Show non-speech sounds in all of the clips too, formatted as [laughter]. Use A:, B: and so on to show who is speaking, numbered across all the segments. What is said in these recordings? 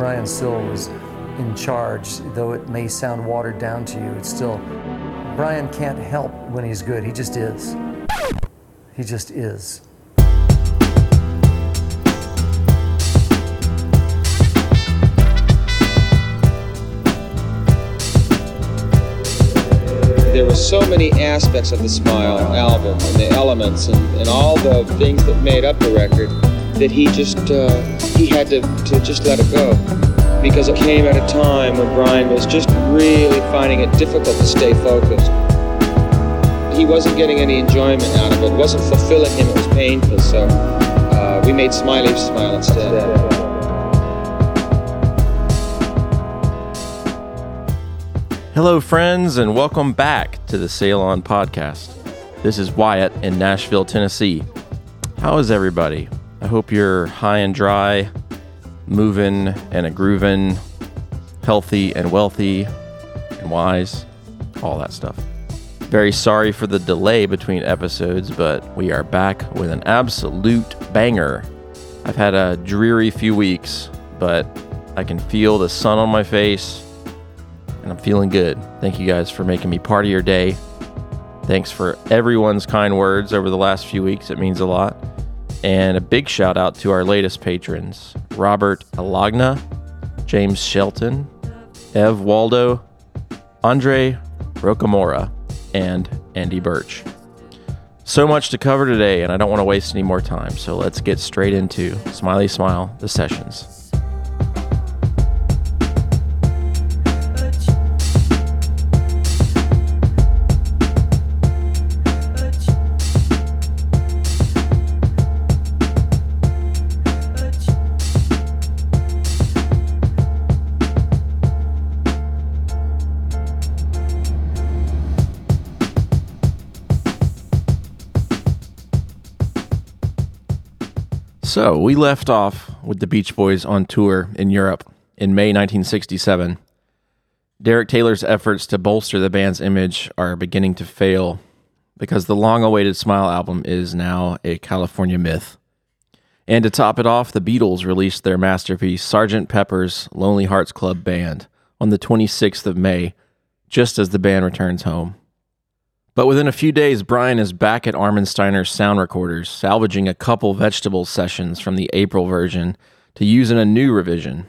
A: Brian still was in charge, though it may sound watered down to you. It's still Brian can't help when he's good. He just is. He just is.
B: there were so many aspects of the Smile album and the elements and, and all the things that made up the record that he just uh, he had to, to just let it go because it came at a time when Brian was just really finding it difficult to stay focused. He wasn't getting any enjoyment out of it. It wasn't fulfilling him. It was painful. So uh, we made Smiley smile instead.
C: Hello, friends, and welcome back to the Sail On podcast. This is Wyatt in Nashville, Tennessee. How is everybody? I hope you're high and dry, moving and a grooving, healthy and wealthy and wise, all that stuff. Very sorry for the delay between episodes, but we are back with an absolute banger. I've had a dreary few weeks, but I can feel the sun on my face and I'm feeling good. Thank you guys for making me part of your day. Thanks for everyone's kind words over the last few weeks. It means a lot. And a big shout out to our latest patrons Robert Alagna, James Shelton, Ev Waldo, Andre Rocamora, and Andy Birch. So much to cover today, and I don't want to waste any more time. So let's get straight into Smiley Smile, the sessions. So we left off with the Beach Boys on tour in Europe in May 1967. Derek Taylor's efforts to bolster the band's image are beginning to fail because the long awaited Smile album is now a California myth. And to top it off, the Beatles released their masterpiece, Sgt. Pepper's Lonely Hearts Club Band, on the 26th of May, just as the band returns home. But within a few days, Brian is back at Armin Steiner's sound recorders, salvaging a couple vegetable sessions from the April version to use in a new revision.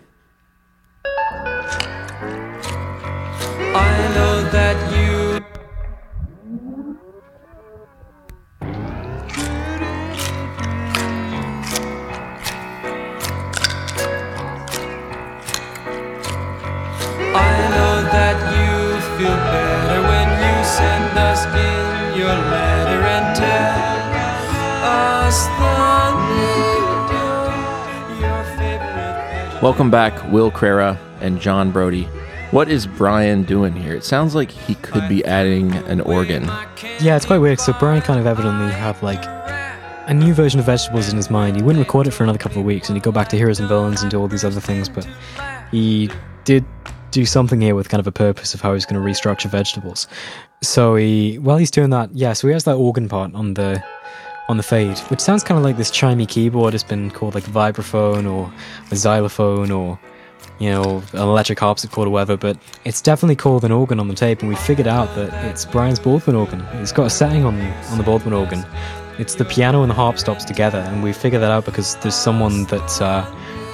C: Welcome back, Will Crera and John Brody. What is Brian doing here? It sounds like he could be adding an organ.
D: Yeah, it's quite weird. So Brian kind of evidently have like a new version of vegetables in his mind. He wouldn't record it for another couple of weeks, and he'd go back to Heroes and Villains and do all these other things. But he did do something here with kind of a purpose of how he's going to restructure vegetables. So he, while he's doing that, yeah. So he has that organ part on the on the fade, which sounds kind of like this chimey keyboard. It's been called like vibraphone or a xylophone or you know an electric harpsichord or whatever. But it's definitely called an organ on the tape, and we figured out that it's Brian's Baldwin organ. It's got a setting on on the Baldwin organ. It's the piano and the harp stops together, and we figured that out because there's someone that. Uh,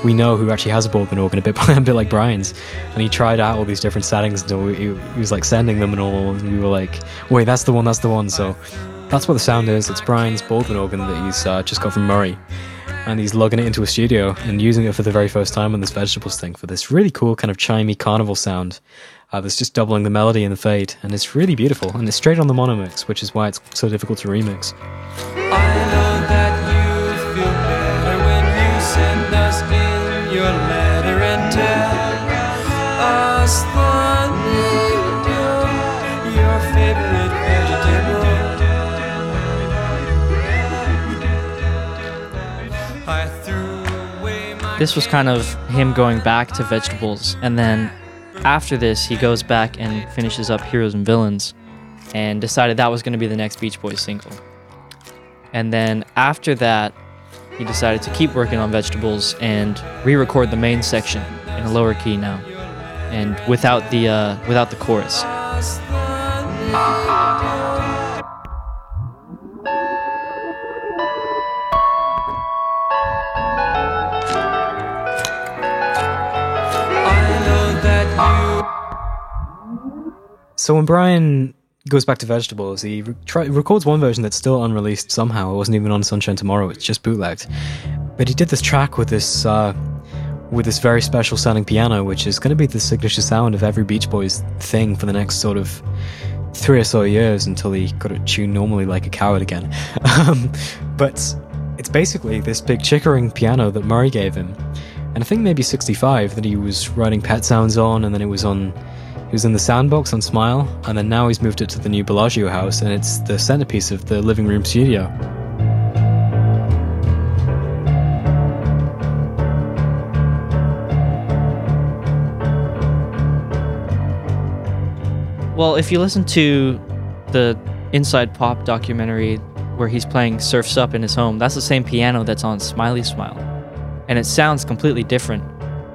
D: we know who actually has a Baldwin organ, a bit, [laughs] a bit like Brian's, and he tried out all these different settings until he, he was like sending them and all, and we were like, "Wait, that's the one, that's the one." So that's what the sound is. It's Brian's Baldwin organ that he's uh, just got from Murray. And he's lugging it into a studio and using it for the very first time on this vegetables thing for this really cool kind of chimey carnival sound uh, that's just doubling the melody and the fade. And it's really beautiful. And it's straight on the mono mix, which is why it's so difficult to remix.
E: This was kind of him going back to vegetables. And then after this, he goes back and finishes up Heroes and Villains and decided that was going to be the next Beach Boys single. And then after that, he decided to keep working on vegetables and re record the main section in a lower key now, and without the uh, without the chorus.
D: So when Brian goes back to vegetables, he try- records one version that's still unreleased somehow. It wasn't even on Sunshine Tomorrow. It's just bootlegged. But he did this track with this uh, with this very special sounding piano, which is going to be the signature sound of every Beach Boys thing for the next sort of three or so years until he got it tuned normally like a coward again. [laughs] um, but it's basically this big Chickering piano that Murray gave him, and I think maybe 65 that he was writing pet sounds on, and then it was on. He was in the soundbox on Smile, and then now he's moved it to the new Bellagio house, and it's the centerpiece of the living room studio.
E: Well, if you listen to the Inside Pop documentary where he's playing Surfs Up in his home, that's the same piano that's on Smiley Smile. And it sounds completely different.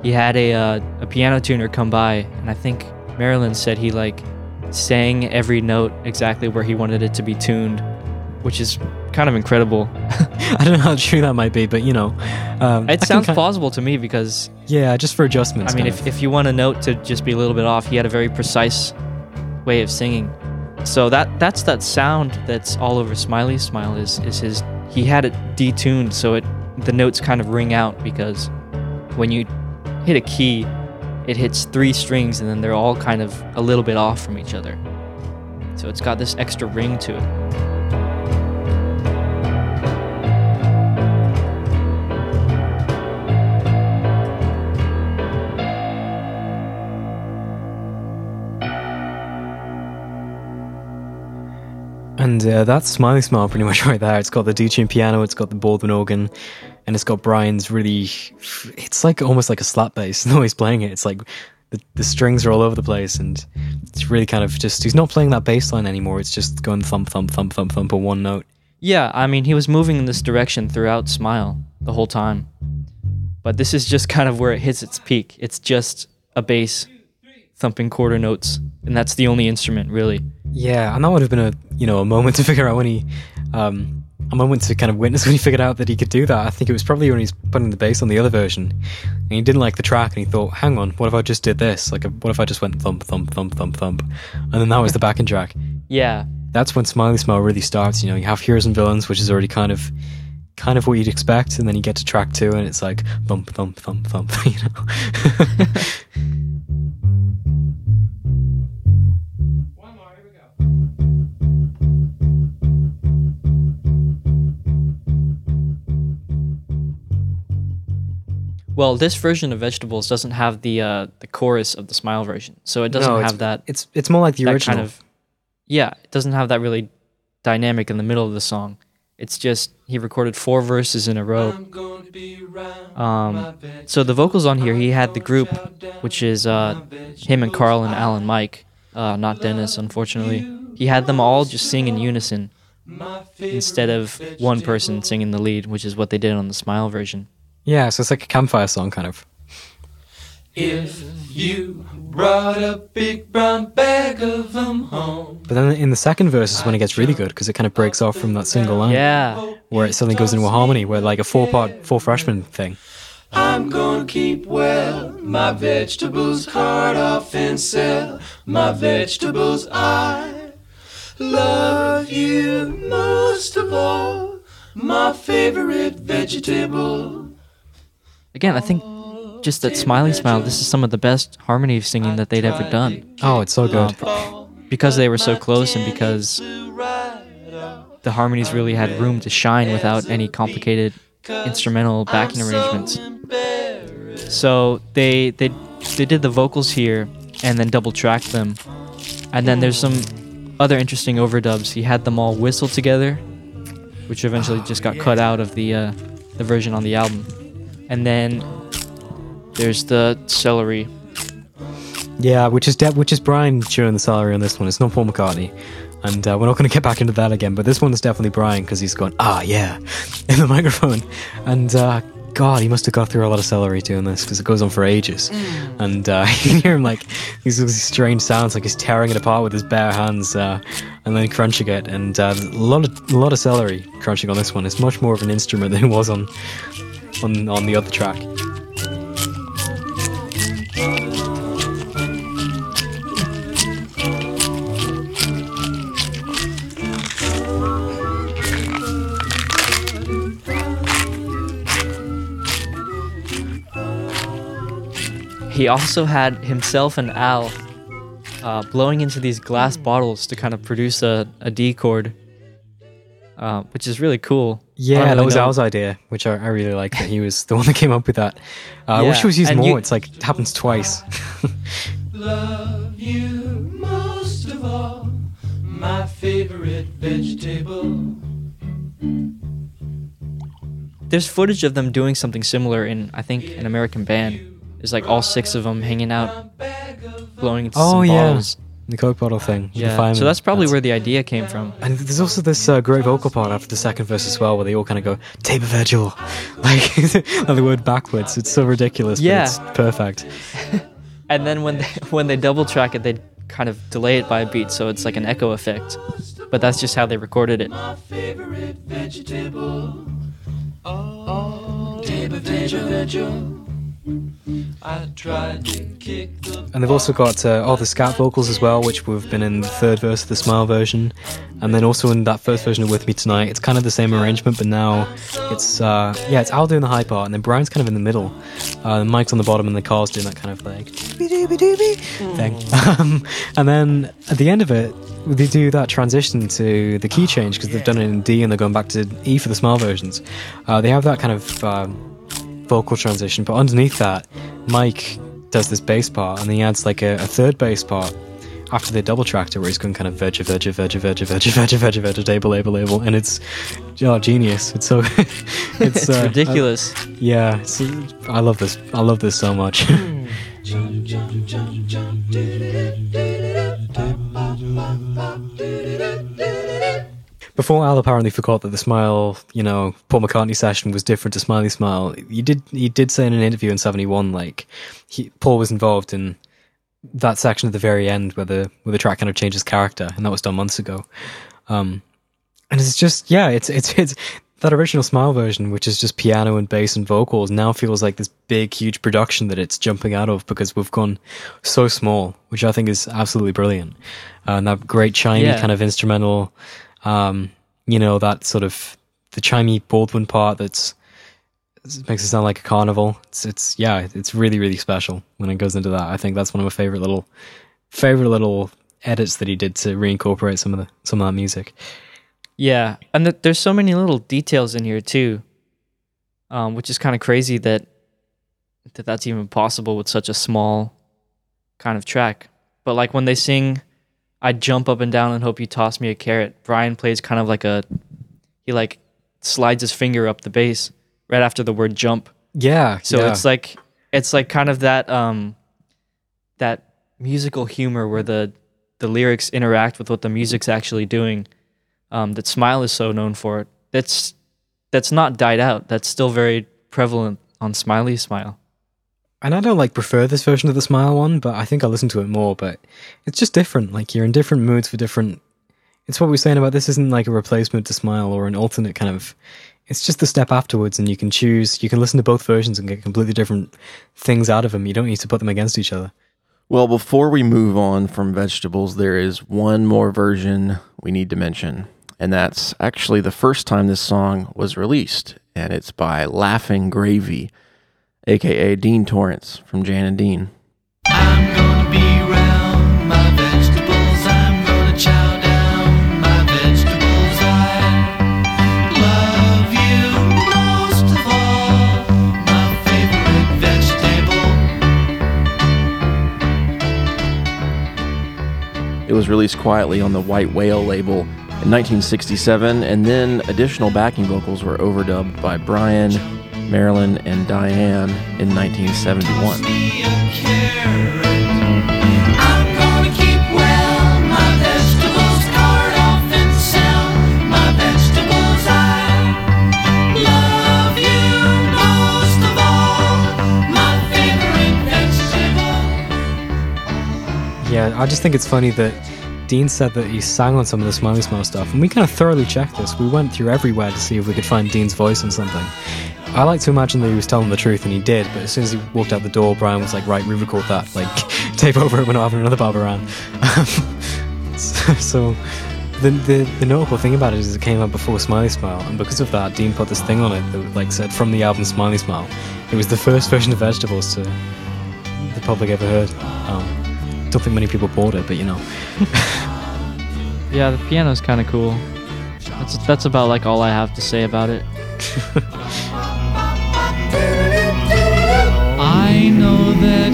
E: He had a, uh, a piano tuner come by, and I think Marilyn said he like sang every note exactly where he wanted it to be tuned, which is kind of incredible. [laughs]
D: I don't know how true that might be, but you know, um,
E: It
D: can
E: sounds plausible to me because
D: Yeah, just for adjustments.
E: I mean, if,
D: of.
E: if you want a note to just be a little bit off, he had a very precise way of singing. So that that's that sound that's all over Smiley Smile is is his. He had it detuned so it the notes kind of ring out because when you hit a key, it hits three strings and then they're all kind of a little bit off from each other. So it's got this extra ring to it.
D: And uh, that's Smiley Smile pretty much [laughs] right there. It's got the detuned piano, it's got the Baldwin organ, and it's got Brian's really. It's like almost like a slap bass. The [laughs] way he's playing it, it's like the, the strings are all over the place, and it's really kind of just. He's not playing that bass line anymore. It's just going thump, thump, thump, thump, thump on one note.
E: Yeah, I mean, he was moving in this direction throughout Smile the whole time. But this is just kind of where it hits its peak. It's just a bass thumping quarter notes, and that's the only instrument, really.
D: Yeah, and that would have been a you know a moment [laughs] to figure out when he, um, a moment to kind of witness [laughs] when he figured out that he could do that. I think it was probably when he's putting the bass on the other version, and he didn't like the track, and he thought, "Hang on, what if I just did this? Like, what if I just went thump, thump, thump, thump, thump?" And then that was the backing track.
E: Yeah,
D: That's when Smiley Smile really starts. You know, you have Heroes and Villains, which is already kind of, kind of what you'd expect, and then you get to track two, and it's like thump, thump, thump, thump. [laughs] You know. [laughs]
E: Well, this version of Vegetables doesn't have the uh, the chorus of the Smile version, so it doesn't
D: No,
E: have that
D: It's it's more like the original.
E: kind of yeah, it doesn't have that really dynamic in the middle of the song. It's just he recorded four verses in a row. Um, so the vocals on here, he had the group, which is uh, him and Carl and Alan Mike, uh, not Dennis, unfortunately. He had them all just sing in unison instead of one person singing the lead, which is what they did on the Smile version.
D: Yeah, so it's like a campfire song, kind of.
F: If you brought a big brown bag of them home.
D: But then in the second verse is when it gets really good because it kind of breaks off from that single line.
E: Yeah.
D: Where it suddenly goes into a harmony, where like a four part, Four Freshmen thing.
F: I'm gonna keep well my vegetables, cart off and sell my vegetables. I love you most of all, my favorite vegetable.
E: Again, I think just that Smiley Smile, this is some of the best harmony singing that they'd ever done.
D: Oh, it's so good.
E: because they were so close and because the harmonies really had room to shine without any complicated instrumental backing arrangements. So they they they did the vocals here and then double tracked them. And then there's some other interesting overdubs. He had them all whistle together, which eventually just got cut out of the uh, the version on the album. And then there's the celery
D: Yeah, which is de- which is Brian chewing the celery on this one. It's not Paul McCartney. And uh, we're not going to get back into that again, but this one is definitely Brian because he's going, ah, yeah, [laughs] in the microphone. And uh, God, he must have got through a lot of celery doing this because it goes on for ages. And uh, [laughs] you can hear him like these, these strange sounds, like he's tearing it apart with his bare hands uh, and then crunching it. And uh, a lot of a lot of celery crunching on this one. It's much more of an instrument than it was on on on the other track.
E: He also had himself and Al uh, blowing into these glass bottles to kind of produce a, a D chord, uh, which is really cool. I
D: Yeah,
E: don't
D: that was
E: know-
D: Al's idea, which I, I really like that he was the one that came up with that. Uh, I wish
E: Yeah,
D: it was used
E: and
D: more.
E: you-
D: it's like it happens twice. [laughs]
F: Love you most of all, my favorite vegetable.
E: There's footage of them doing something similar in, I think, an American band. There's like all six of them hanging out, blowing into
D: Oh,
E: some
D: yeah.
E: bottles.
D: The Coke bottle thing. with
E: Yeah,
D: fireman.
E: so that's probably where the idea came from.
D: And there's also this uh, great vocal part after the second verse as well, where they all kind of go "tape virtual," [laughs] like like [laughs] the word backwards. It's so ridiculous,
E: Yeah.
D: but it's perfect. [laughs]
E: And then when they, when they double track it, they kind of delay it by a beat, so it's like an echo effect. But that's just how they recorded it.
F: My favorite vegetable. Oh,
D: And they've also got uh, all the scat vocals as well, which we've been in the third verse of the Smile version, and then also in that first version of With Me Tonight. It's kind of the same arrangement, but now it's uh, yeah, it's Al doing the high part, and then Brian's kind of in the middle. Uh, the Mike's on the bottom, and the Carl's doing that kind of like thing. [laughs] Um, and then at the end of it, they do that transition to the key change because they've done it in D and they're going back to E for the Smile versions. Uh, they have that kind of um, vocal transition, but underneath that, Mike does this bass part, and then he adds like a, a third bass part after they double tracked it, where he's going kind of veg, veg, veg, veg, veg, [laughs] veg, veg, veg, veg, label, label, label, and it's oh, genius. It's so it's, [laughs]
E: It's
D: uh,
E: ridiculous.
D: I- yeah, it's, I love this. I love this so much. [laughs] Before Al apparently forgot that the Smile, you know, Paul McCartney session was different to Smiley Smile. He did he did say in an interview in '71, like he, Paul was involved in that section at the very end where the where the track kind of changes character, and that was done months ago. Um, and it's just yeah, it's it's it's that original Smile version, which is just piano and bass and vocals, now feels like this big, huge production that it's jumping out of because we've gone so small, which I think is absolutely brilliant. Uh, and that great chimey
E: Yeah.
D: kind of instrumental, um, you know, that sort of the chimey Baldwin part that's it makes it sound like a carnival. It's it's yeah, it's really really special when it goes into that. I think that's one of my favorite little favorite little edits that he did to reincorporate some of the some of that music.
E: Yeah, and th- there's so many little details in here too, um, which is kind of crazy that that that's even possible with such a small kind of track. But like when they sing, "I jump up and down and hope you toss me a carrot," Brian plays kind of like a he like slides his finger up the bass right after the word jump.
D: Yeah.
E: So
D: yeah.
E: it's like it's like kind of that um that musical humor where the the lyrics interact with what the music's actually doing. Um, that Smile is so known for. That's that's not died out. That's still very prevalent on Smiley Smile.
D: And I don't like prefer this version of the Smile one, but I think I listen to it more. But it's just different. Like you're in different moods for different. It's what we we're saying about this isn't like a replacement to Smile or an alternate kind of. It's just the step afterwards, and you can choose. You can listen to both versions and get completely different things out of them. You don't need to put them against each other.
C: Well, before we move on from vegetables, there is one more version we need to mention. And that's actually the first time this song was released. And it's by Laughing Gravy, aka Dean Torrance from Jan and Dean. It was released quietly on the White Whale label in 1967, and then additional backing vocals were overdubbed by Brian, Marilyn, and Diane in 1971.
F: Yeah, I
D: just think it's funny that Dean said that he sang on some of the Smiley Smile stuff, and we kind of thoroughly checked this. We went through everywhere to see if we could find Dean's voice in something. I like to imagine that he was telling the truth, and he did. But as soon as he walked out the door, Brian was like, "Right, re-record that. Like, [laughs] tape over it. We're not having another Barbara Ann." so, [laughs] so the, the the notable thing about it is it came out before Smiley Smile, and because of that, Dean put this thing on it that like said from the album Smiley Smile. It was the first version of Vegetables to the public ever heard. Um, don't think many people bought it, but you know. [laughs]
E: Yeah, the piano's kind of cool. That's that's about like all I have to say about it.
F: I know that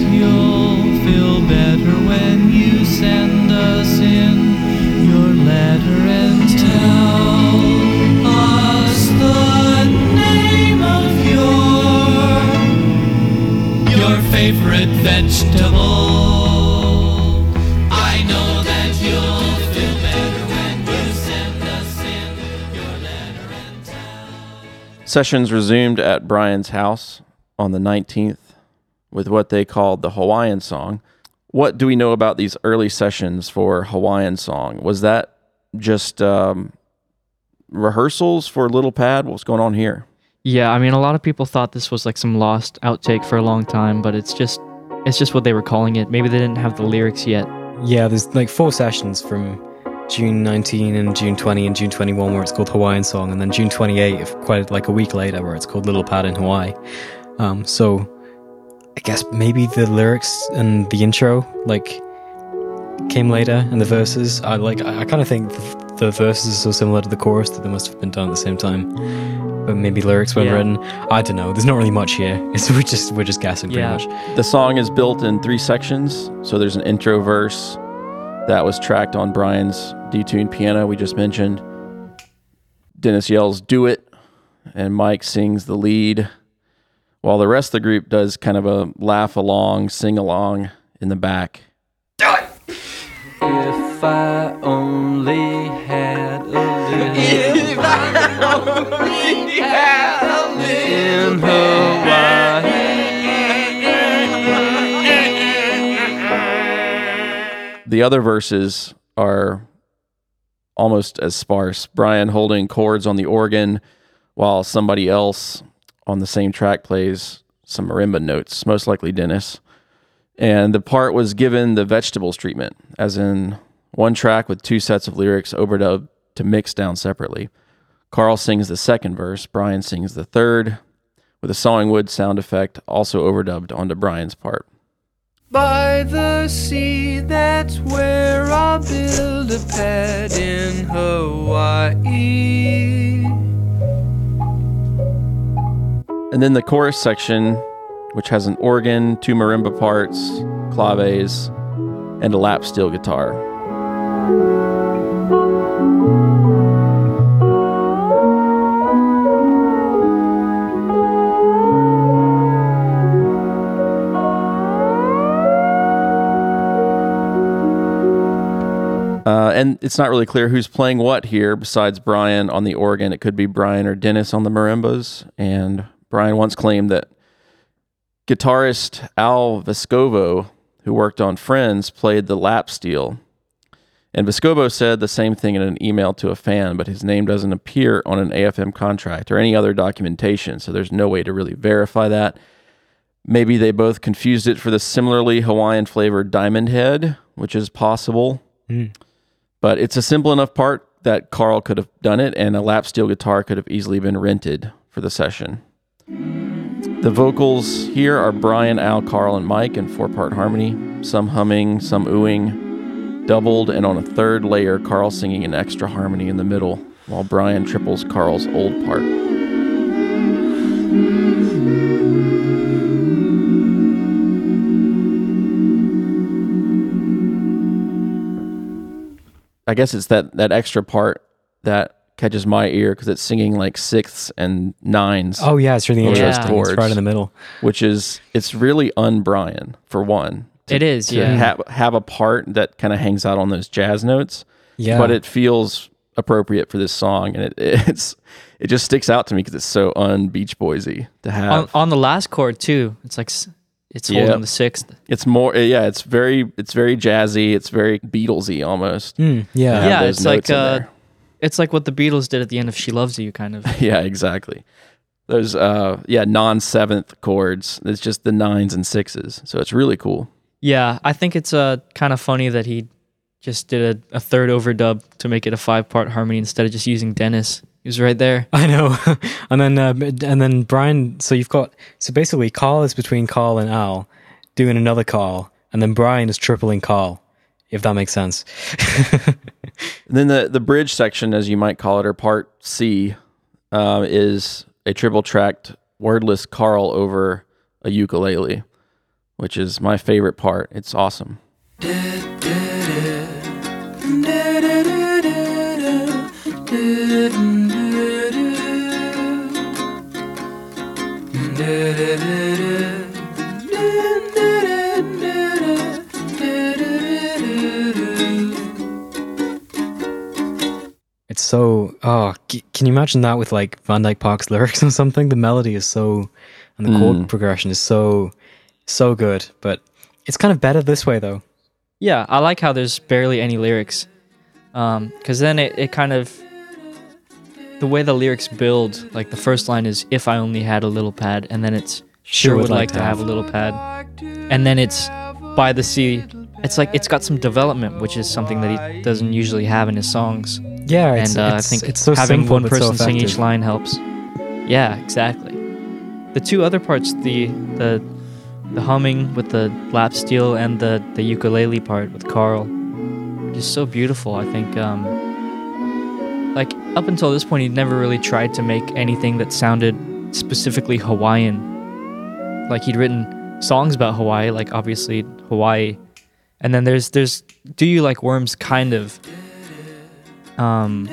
C: Sessions resumed at Brian's house on the 19th with what they called the Hawaiian song. What do we know about these early sessions for Hawaiian song? Was that just um, rehearsals for Little Pad? What's going on here?
E: Yeah, I mean, a lot of people thought this was like some lost outtake for a long time, but it's just it's just what they were calling it. Maybe they didn't have the lyrics yet.
D: Yeah, there's like four sessions from June 19 and June 20 and June 21 where it's called Hawaiian Song, and then June 28, if quite like a week later, where it's called Little Pad in Hawaii. Um, so I guess maybe the lyrics and the intro like came later, and the verses. I like. I, I kind of think the, the verses are so similar to the chorus that they must have been done at the same time. But maybe lyrics weren't
E: Yeah.
D: written. I don't know. There's not really much here. [laughs] It's we're just we're just guessing pretty
E: Yeah.
D: much.
C: The song is built in three sections. So there's an intro verse that was tracked on Brian's detuned piano we just mentioned. Dennis yells, Do it. And Mike sings the lead, while the rest of the group does kind of a laugh along, sing along in the back. Do it!
G: If I only had a little [laughs] If I only had a little in Hawaii
C: The other verses are almost as sparse. Brian holding chords on the organ while somebody else on the same track plays some marimba notes, most likely Dennis. And the part was given the vegetables treatment, as in one track with two sets of lyrics overdubbed to mix down separately. Carl sings the second verse, Brian sings the third, with a sawing wood sound effect also overdubbed onto Brian's part.
G: By the sea, that's where I'll build a pad in Hawaii.
C: And then the chorus section, which has an organ, two marimba parts, claves, and a lap steel guitar. Uh, and it's not really clear who's playing what here besides Brian on the organ. It could be Brian or Dennis on the marimbas. And Brian once claimed that guitarist Al Vescovo, who worked on Friends, played the lap steel. And Vescovo said the same thing in an email to a fan, but his name doesn't appear on an AFM contract or any other documentation, so there's no way to really verify that. Maybe they both confused it for the similarly Hawaiian flavored Diamond Head, which is possible. But it's a simple enough part that Carl could have done it, and a lap steel guitar could have easily been rented for the session. The vocals here are Brian, Al, Carl, and Mike in four part harmony, some humming, some oohing, doubled, and on a third layer, Carl singing an extra harmony in the middle, while Brian triples Carl's old part. I guess it's that that extra part that catches my ear because it's singing like sixths and nines,
D: Oh yeah, it's really
C: Yeah.
D: interesting. It's right in the middle.
C: which is it's really un-Brian for one. To,
E: It is,
C: to
E: yeah.
C: have have a part that kind of hangs out on those jazz notes,
D: Yeah,
C: but it feels appropriate for this song, and it [laughs] it's it just sticks out to me because it's so un Beach Boysy to have.
E: On, on the last chord too, it's like s- It's
C: Yeah.
E: holding the sixth.
C: It's more, yeah. It's very, it's very jazzy. It's very Beatlesy almost.
D: Mm, yeah.
E: Yeah, it's like uh, it's like what the Beatles did at the end of "She Loves You," kind of. [laughs]
C: Yeah, exactly. There's uh yeah, non seventh chords. It's just the nines and sixes. So it's really cool.
E: Yeah, I think it's uh, kind of funny that he just did a, a third overdub to make it a five part harmony instead of just using Dennis. He was right there. [laughs]
D: I know. [laughs] and then uh, and then Brian. So you've got so basically Carl is between Carl and Al, doing another Carl, and then Brian is tripling Carl. If that makes sense.
C: And [laughs] then the the bridge section, as you might call it, or part C, uh, is a triple tracked wordless Carl over a ukulele, which is my favorite part. It's awesome.
D: It's so oh, can you imagine that with like Van Dyke Parks' lyrics [laughs] or something? The melody is so, and the chord hmm. progression is so, so good. But it's kind of better this way though.
E: Yeah, I like how there's barely any lyrics, um, because then it, it kind of the way the lyrics build. Like the first line is "If I only had a little pad," and then it's "Sure would like to have a little pad," and then it's by the sea. It's like it's got some development, which is something that he doesn't usually have in his songs.
D: Yeah, it's,
E: and uh, I think
D: it's so
E: having
D: simple
E: one
D: but so
E: person sing each line helps. Yeah, exactly. The two other parts, the the the humming with the lap steel and the the ukulele part with Carl, just so beautiful. I think, um, like up until this point, he'd never really tried to make anything that sounded specifically Hawaiian. Like he'd written songs about Hawaii, like obviously Hawaii, and then there's there's Do You Like Worms, kind of. Um,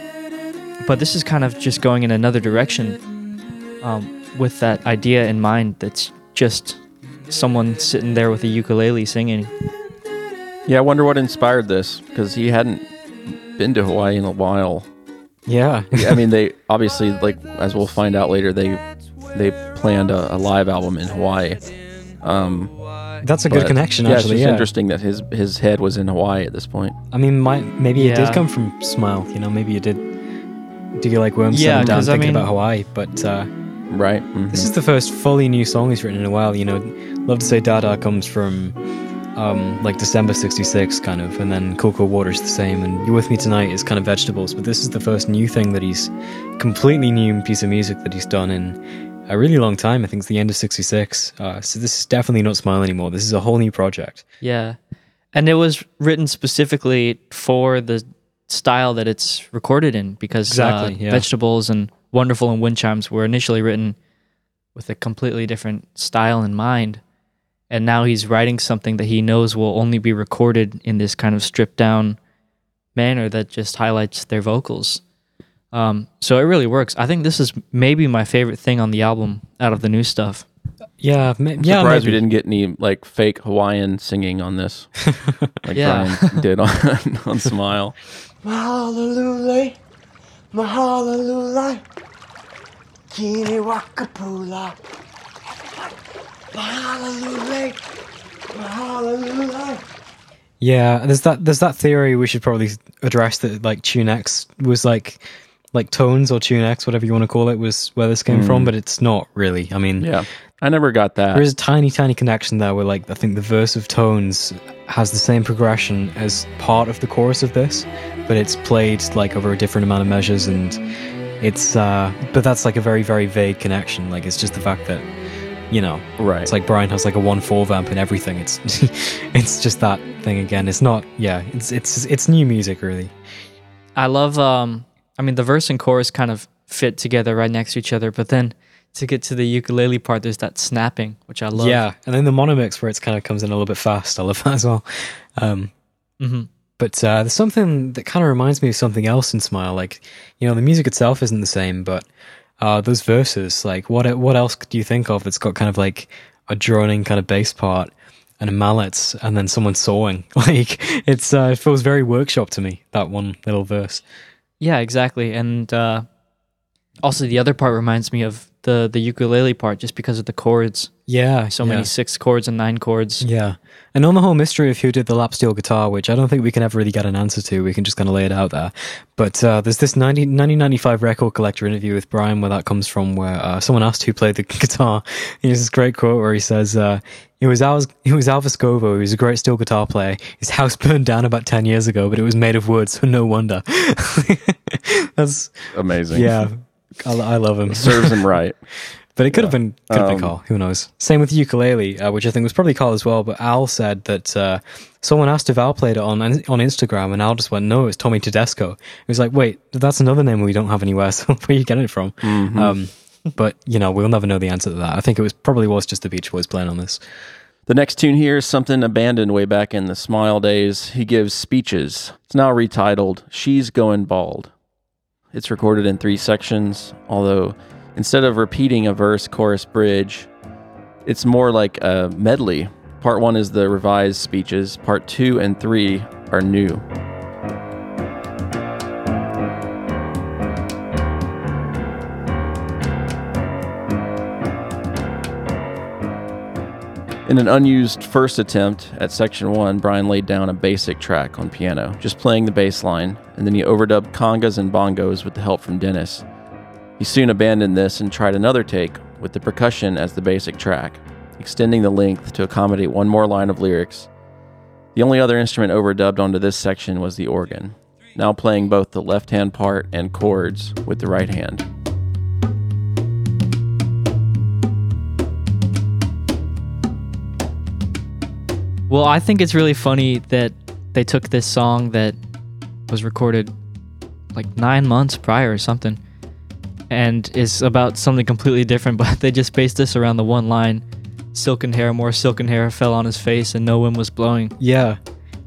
E: but this is kind of just going in another direction um, with that idea in mind that's just someone sitting there with a ukulele singing.
C: Yeah, I wonder what inspired this because he hadn't been to Hawaii in a while.
D: Yeah,
C: Yeah, I mean, they [laughs] obviously like as we'll find out later, they they planned a, a live album in Hawaii. Um,
D: that's a good
C: but,
D: connection.
C: yeah,
D: actually,
C: it's just
D: yeah.
C: interesting that his his head was in Hawaii at this point.
D: I mean, might maybe it
E: Yeah.
D: did come from Smile. You know, maybe it did. Do you like worms?
E: Yeah,
D: Yeah, down
E: 'cause I
D: thinking
E: mean-
D: about Hawaii, but uh,
C: Right. Mhm.
D: this is the first fully new song he's written in a while. You know, Love to Say Dada comes from um, like December '66, kind of, and then Cool Cool Water's the same, and You're With Me Tonight is kind of vegetables. But this is the first new thing that he's completely new piece of music that he's done in a really long time. I think it's the end of '66. Uh, so this is definitely not Smile anymore. This is a whole new project.
E: Yeah. And it was written specifically for the style that it's recorded in because
D: Exactly,
E: uh,
D: yeah.
E: Vegetables and Wonderful and Wind Chimes were initially written with a completely different style in mind. And now he's writing something that he knows will only be recorded in this kind of stripped down manner that just highlights their vocals. Um, so it really works. I think this is maybe my favorite thing on the album out of the new stuff.
D: Yeah, ma-
C: I'm
D: yeah,
C: surprised we didn't get any like fake Hawaiian singing on this, [laughs] like
E: Yeah.
C: Brian [laughs] did on [laughs] on Smile.
H: Mahalalule, Mahalalule, Kini Wakapula. Mahalalule, Mahalalule.
D: Yeah, there's that there's that theory we should probably address that like Tune X was like like tones or Tune X, whatever you want to call it, was where this came from, but it's not really. I mean,
C: Yeah, I never got that.
D: there is a tiny, tiny connection there where like I think the verse of tones has the same progression as part of the chorus of this, but it's played like over a different amount of measures and it's uh but that's like a very, very vague connection. Like it's just the fact that you know,
C: right.
D: it's like Brian has like a one four vamp and everything. It's [laughs] it's just that thing again. It's not yeah, it's it's it's new music really.
E: I love um I mean the verse and chorus kind of fit together right next to each other, but then to get to the ukulele part there's that snapping, which I love.
D: Yeah, and then the monomix where it's kind of comes in a little bit fast. I love [laughs] that as well. Um,
E: hmm
D: but uh, there's something that kind of reminds me of something else in Smile. Like, you know, the music itself isn't the same, but uh, those verses, like, what what else do you think of that's got kind of like a droning kind of bass part and a mallet, and then someone sawing? [laughs] Like, it's uh, it feels very workshop to me. That one little verse.
E: Yeah, exactly. And uh Also, the other part reminds me of the the ukulele part, just because of the chords.
D: Yeah,
E: So
D: yeah.
E: many six chords and nine chords.
D: Yeah. And on the whole mystery of who did the lap steel guitar, which I don't think we can ever really get an answer to, we can just kind of lay it out there. But uh, there's this 90, 1995 record collector interview with Brian where that comes from, where uh, someone asked who played the [laughs] guitar. He has this great quote where he says, uh, it was, Al- it was Al Vescovo, he was a great steel guitar player. His house [laughs] burned down about 10 years ago, but it was made of wood, so no wonder. [laughs] That's,
C: Amazing.
D: yeah, I, I love him.
C: Serves him right.
D: But it could have been could have
C: Um,
D: been Carl. Who knows? Same with ukulele, uh, which I think was probably Carl as well. But Al said that uh, someone asked if Al played it on on Instagram, and Al just went, "No, it's Tommy Tedesco." He was like, "Wait, that's another name we don't have anywhere. [laughs] So where are you getting it from?"
C: Mm-hmm.
D: Um, but you know, we'll never know the answer to that. I think it was probably was just the Beach Boys playing on this.
C: The next tune here is something abandoned way back in the Smile days. He gives speeches. It's now retitled She's Going Bald. It's recorded in three sections, although instead of repeating a verse, chorus, bridge, it's more like a medley. Part one is the revised speeches, part two and three are new. In an unused first attempt at section one, Brian laid down a basic track on piano, just playing the bass line, and then he overdubbed congas and bongos with the help from Dennis. He soon abandoned this and tried another take with the percussion as the basic track, extending the length to accommodate one more line of lyrics. The only other instrument overdubbed onto this section was the organ, now playing both the left hand part and chords with the right hand.
E: Well, I think it's really funny that they took this song that was recorded like nine months prior or something and is about something completely different, [laughs] but they just based this around the one line silken hair, more silken hair fell on his face and no wind was blowing.
D: Yeah.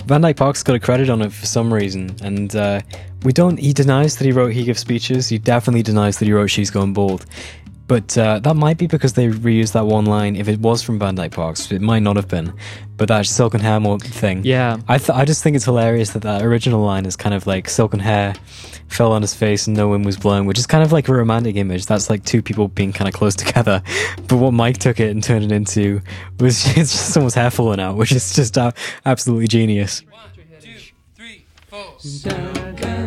D: Van Dyke Parks got a credit on it for some reason, and uh, we don't. He denies that he wrote "He Gives Speeches." He definitely denies that he wrote She's Gone Bald," but uh, that might be because they reused that one line. If it was from Van Dyke Parks, it might not have been. But that silken hair more thing.
E: Yeah.
D: I th- I just think it's hilarious that that original line is kind of like silken hair fell on his face and no wind was blowing, which is kind of like a romantic image. That's like two people being kind of close together. [laughs] But what Mike took it and turned it into was [laughs] it's just someone's hair falling out, which is just uh, absolutely genius.
F: Silken hair,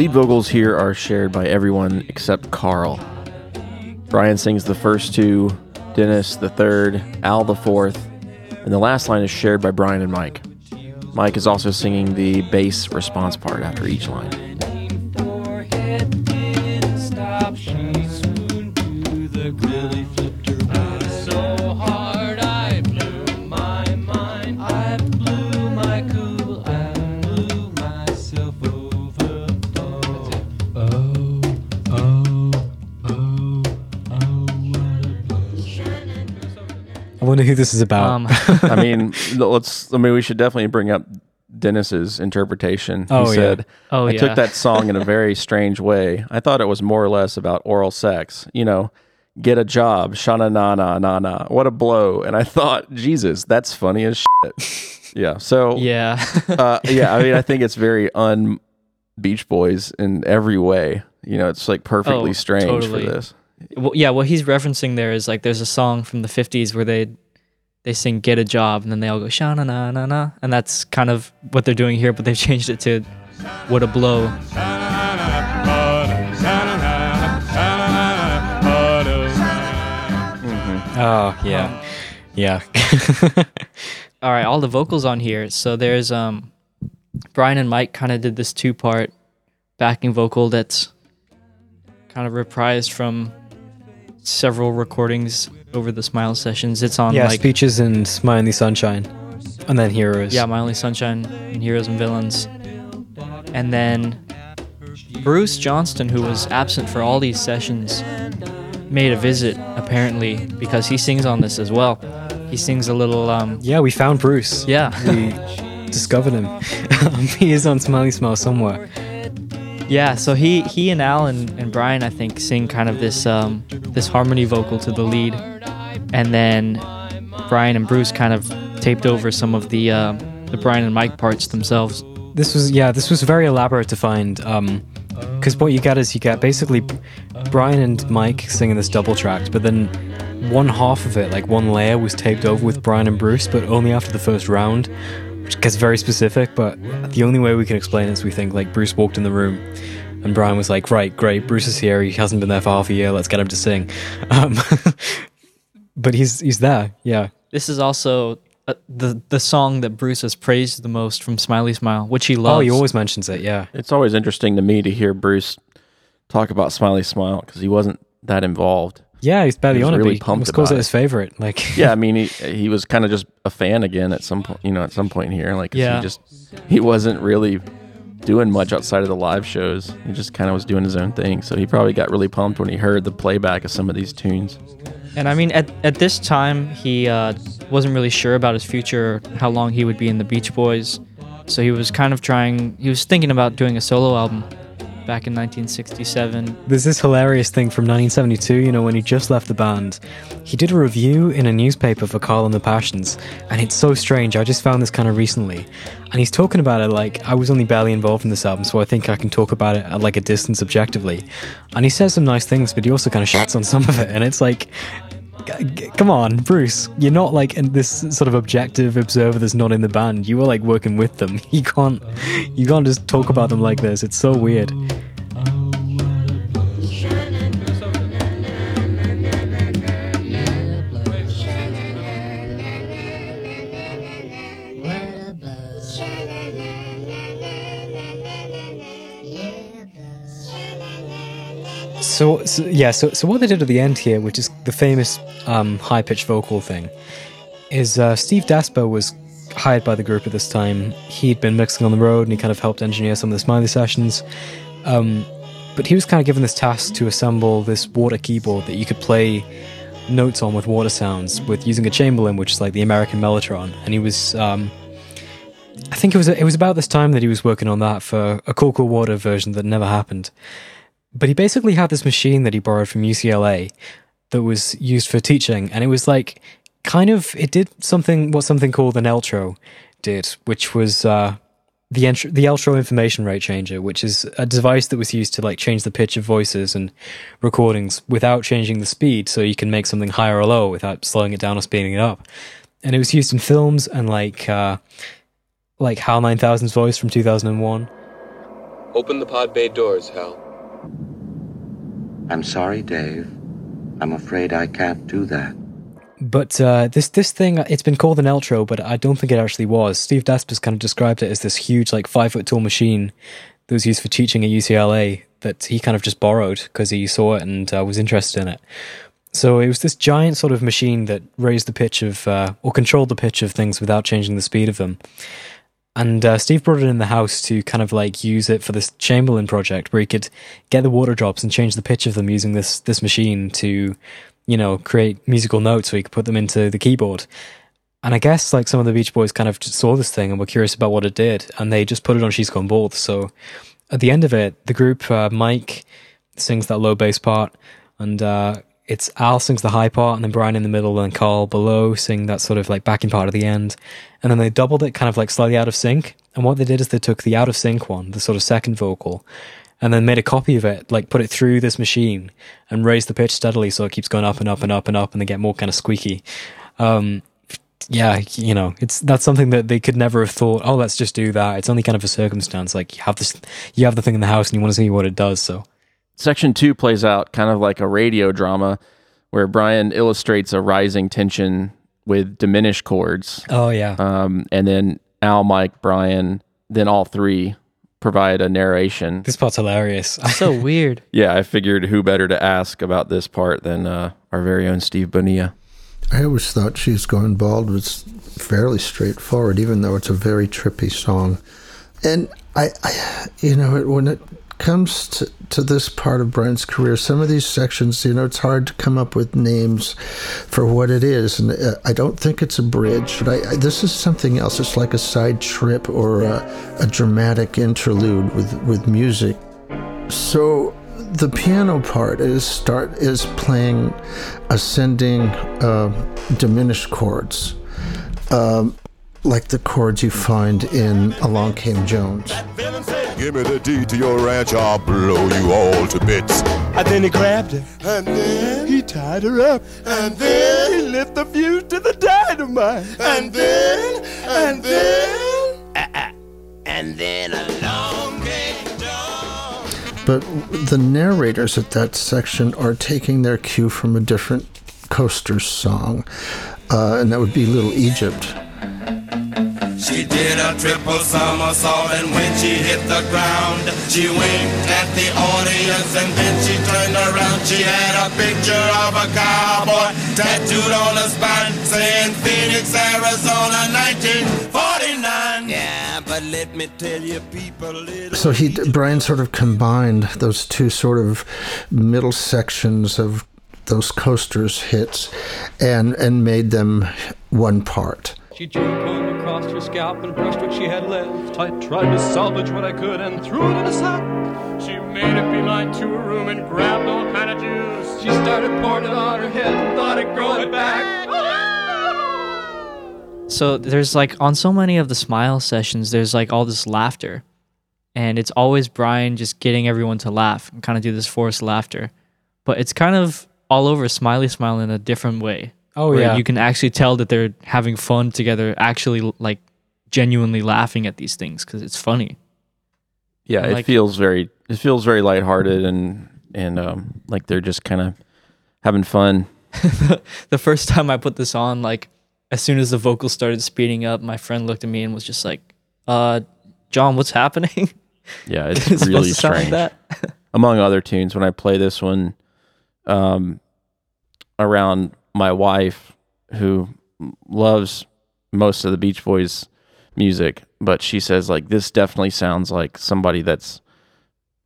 C: lead vocals here are shared by everyone except Carl. Brian sings the first two, Dennis the third, Al the fourth, and the last line is shared by Brian and Mike. Mike is also singing the bass response part after each line.
D: This is about.
E: Um,
C: I mean, [laughs] let's. I mean, we should definitely bring up Dennis's interpretation. He
D: Oh, yeah.
C: said,
E: Oh,
C: I
E: yeah.
C: took that song in a [laughs] very strange way. I thought it was more or less about oral sex. You know, get a job, shana na na na na. What a blow! And I thought, Jesus, that's funny as shit. [laughs] yeah. So
E: yeah.
C: uh, yeah, I mean, I think it's very un Beach Boys in every way. You know, it's like perfectly
E: Oh,
C: strange
E: totally.
C: for this.
E: well, yeah, what he's referencing there is like there's a song from the 50s where they they sing "Get a Job" and then they all go "sha na na na na," and that's kind of what they're doing here, but they've [laughs] changed it to "What a Blow."
D: oh yeah, yeah. [laughs]
E: All right, all the vocals on here. So there's um, Brian and Mike kind of did this two part backing vocal that's kind of reprised from several recordings over the Smile sessions. It's on
D: yeah,
E: like
D: speeches and "Smile in the Sunshine," and then Heroes.
E: Yeah, My Only Sunshine and Heroes and Villains. And then Bruce Johnston, who was absent for all these sessions, made a visit apparently because he sings on this as well. He sings a little um
D: yeah. We found Bruce.
E: yeah.
D: we [laughs] discovered him. [laughs] he is on Smiley Smile somewhere.
E: Yeah, so he he and Al and, and Brian I think sing kind of this um, this harmony vocal to the lead, and then Brian and Bruce kind of taped over some of the uh, the Brian and Mike parts themselves.
D: This was yeah, this was very elaborate to find. Um, because what you get is you get basically Brian and Mike singing this double tracked, but then one half of it, like one layer, was taped over with Brian and Bruce, but only after the first round, which gets very specific. But the only way we can explain it is we think like Bruce walked in the room. And Brian was like, "Right, great. Bruce is here. He hasn't been there for half a year. Let's get him to sing." Um, [laughs] but he's he's there. Yeah.
E: This is also uh, the the song that Bruce has praised the most from Smiley Smile, which he loves.
D: Oh, he always mentions it. Yeah.
C: It's always interesting to me to hear Bruce talk about Smiley Smile because he wasn't that involved.
D: Yeah, he's barely
C: He
D: on it.
C: really
D: but he
C: pumped
D: almost calls it
C: it.
D: his favorite. Like,
C: Yeah, I [laughs] mean, he he was kind of just a fan again at some point. You know, at some point here, like,
E: Yeah.
C: he just he wasn't really doing much outside of the live shows. He just kind of was doing his own thing. So he probably got really pumped when he heard the playback of some of these tunes.
E: And I mean, at, at this time, he uh, wasn't really sure about his future, how long he would be in the Beach Boys. So he was kind of trying, he was thinking about doing a solo album back in 1967.
D: There's this hilarious thing from 1972, you know, when he just left the band. He did a review in a newspaper for Carl and the Passions, and it's so strange. I just found this kind of recently. And he's talking about it like I was only barely involved in this album, so I think I can talk about it at like a distance objectively. And he says some nice things, but he also kind of shits on some of it, and it's like. Come on, Bruce. You're not like in this sort of objective observer that's not in the band. You were like working with them. [laughs] You can't, you can't just talk about them like this. It's so weird. So, so yeah, so so what they did at the end here, which is the famous um, high pitched vocal thing, is uh, Steve Desper was hired by the group at this time. He'd been mixing on the road and he kind of helped engineer some of the Smiley sessions. Um, but he was kind of given this task to assemble this water keyboard that you could play notes on with water sounds with using a Chamberlin, which is like the American Mellotron. And he was, um, I think it was it was about this time that he was working on that for a Cool Water version that never happened. But he basically had this machine that he borrowed from UCLA that was used for teaching, and it was like kind of it did something what something called an Eltro did, which was uh, the the Eltro information rate changer, which is a device that was used to like change the pitch of voices and recordings without changing the speed, so you can make something higher or lower without slowing it down or speeding it up. And it was used in films and like uh, like HAL 9000's voice from 2001.
I: Open the pod bay doors, Hal.
J: I'm sorry, Dave. I'm afraid I can't do that.
D: But uh, this this thing, it's been called an Eltro, but I don't think it actually was. Steve Desper's kind of described it as this huge, like five foot tall machine that was used for teaching at UCLA that he kind of just borrowed because he saw it and uh, was interested in it. So it was this giant sort of machine that raised the pitch of, uh, or controlled the pitch of things without changing the speed of them. And uh, Steve brought it in the house to kind of like use it for this Chamberlin project where he could get the water drops and change the pitch of them using this this machine to, you know, create musical notes so he could put them into the keyboard. And I guess like some of the Beach Boys kind of saw this thing and were curious about what it did, and they just put it on She's Gone Bald. So at the end of it, the group, uh, Mike sings that low bass part, and uh, it's Al sings the high part, and then Brian in the middle, and then Carl below sing that sort of like backing part at the end. And then they doubled it kind of like slightly out of sync. And what they did is they took the out of sync one, the sort of second vocal, and then made a copy of it, like put it through this machine and raised the pitch steadily so it keeps going up and up and up and up and they get more kind of squeaky. Um, yeah, you know, it's that's something that they could never have thought. Oh, let's just do that. It's only kind of a circumstance. Like you have this, you have the thing in the house, and you want to see what it does. So
C: Section two plays out kind of like a radio drama where Brian illustrates a rising tension with diminished chords.
D: Oh, yeah.
C: Um, and then Al, Mike, Brian, then all three provide a narration.
D: this part's hilarious.
E: So [laughs] weird.
C: Yeah, I figured who better to ask about this part than uh, our very own Steve Bonilla.
K: I always thought She's Gone Bald was fairly straightforward, even though it's a very trippy song. And I, I you know, when it comes to, to this part of Brian's career, some of these sections, you know, it's hard to come up with names for what it is. And uh, I don't think it's a bridge. But I, I, this is something else. It's like a side trip or a, a dramatic interlude with, with music. So the piano part is start is playing ascending uh, diminished chords, um, like the chords you find in Along Came Jones.
L: Give me the D to your ranch, I'll blow you all to bits.
H: And then he grabbed her. And then he tied her up. And then he lit the fuse to the dynamite. And then, and then, and then along came Jones.
K: But the narrators at that section are taking their cue from a different Coasters song, uh, and that would be Little Egypt.
M: She did a triple somersault and when she hit the ground, she winked at the audience and then she turned around. She had a picture of a cowboy tattooed on her spine saying Phoenix, Arizona, 1949. Yeah, but let me tell you people,
K: So he Brian sort of combined those two sort of middle sections of those Coasters hits, and and made them one part.
G: She drew a comb across her scalp and brushed what she had left. I tried to salvage what I could and threw it in a sack. She made a beeline to her room and grabbed all kind of juice. She started pouring it on her head and thought it'd grow it back. Ah!
E: So there's like on so many of the smile sessions, there's like all this laughter. And it's always Brian just getting everyone to laugh and kind of do this forced laughter. But it's kind of all over Smiley Smile in a different way.
D: Oh,
E: where
D: yeah.
E: You can actually tell that they're having fun together, actually like genuinely laughing at these things because it's funny.
C: Yeah,
E: I
C: it
E: like-
C: feels very it feels very lighthearted and and um, like they're just kind of having fun. [laughs]
E: the first time I put this on, like as soon as the vocals started speeding up, my friend looked at me and was just like, "Uh, John, what's happening?" [laughs]
C: Yeah, it's [laughs]
E: It's
C: really
E: to like
C: strange.
E: that.
C: Among other tunes, when I play this one, um, around my wife, who loves most of the Beach Boys music, but she says like this definitely sounds like somebody that's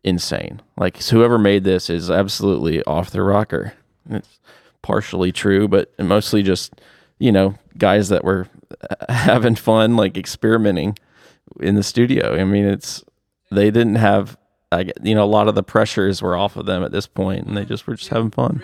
C: insane. Like whoever made this is absolutely off their rocker. It's partially true, but mostly just you know guys that were [laughs] having fun, like experimenting in the studio. I mean, it's they didn't have. I you know, a lot of the pressures were off of them at this point, and they just were just having fun.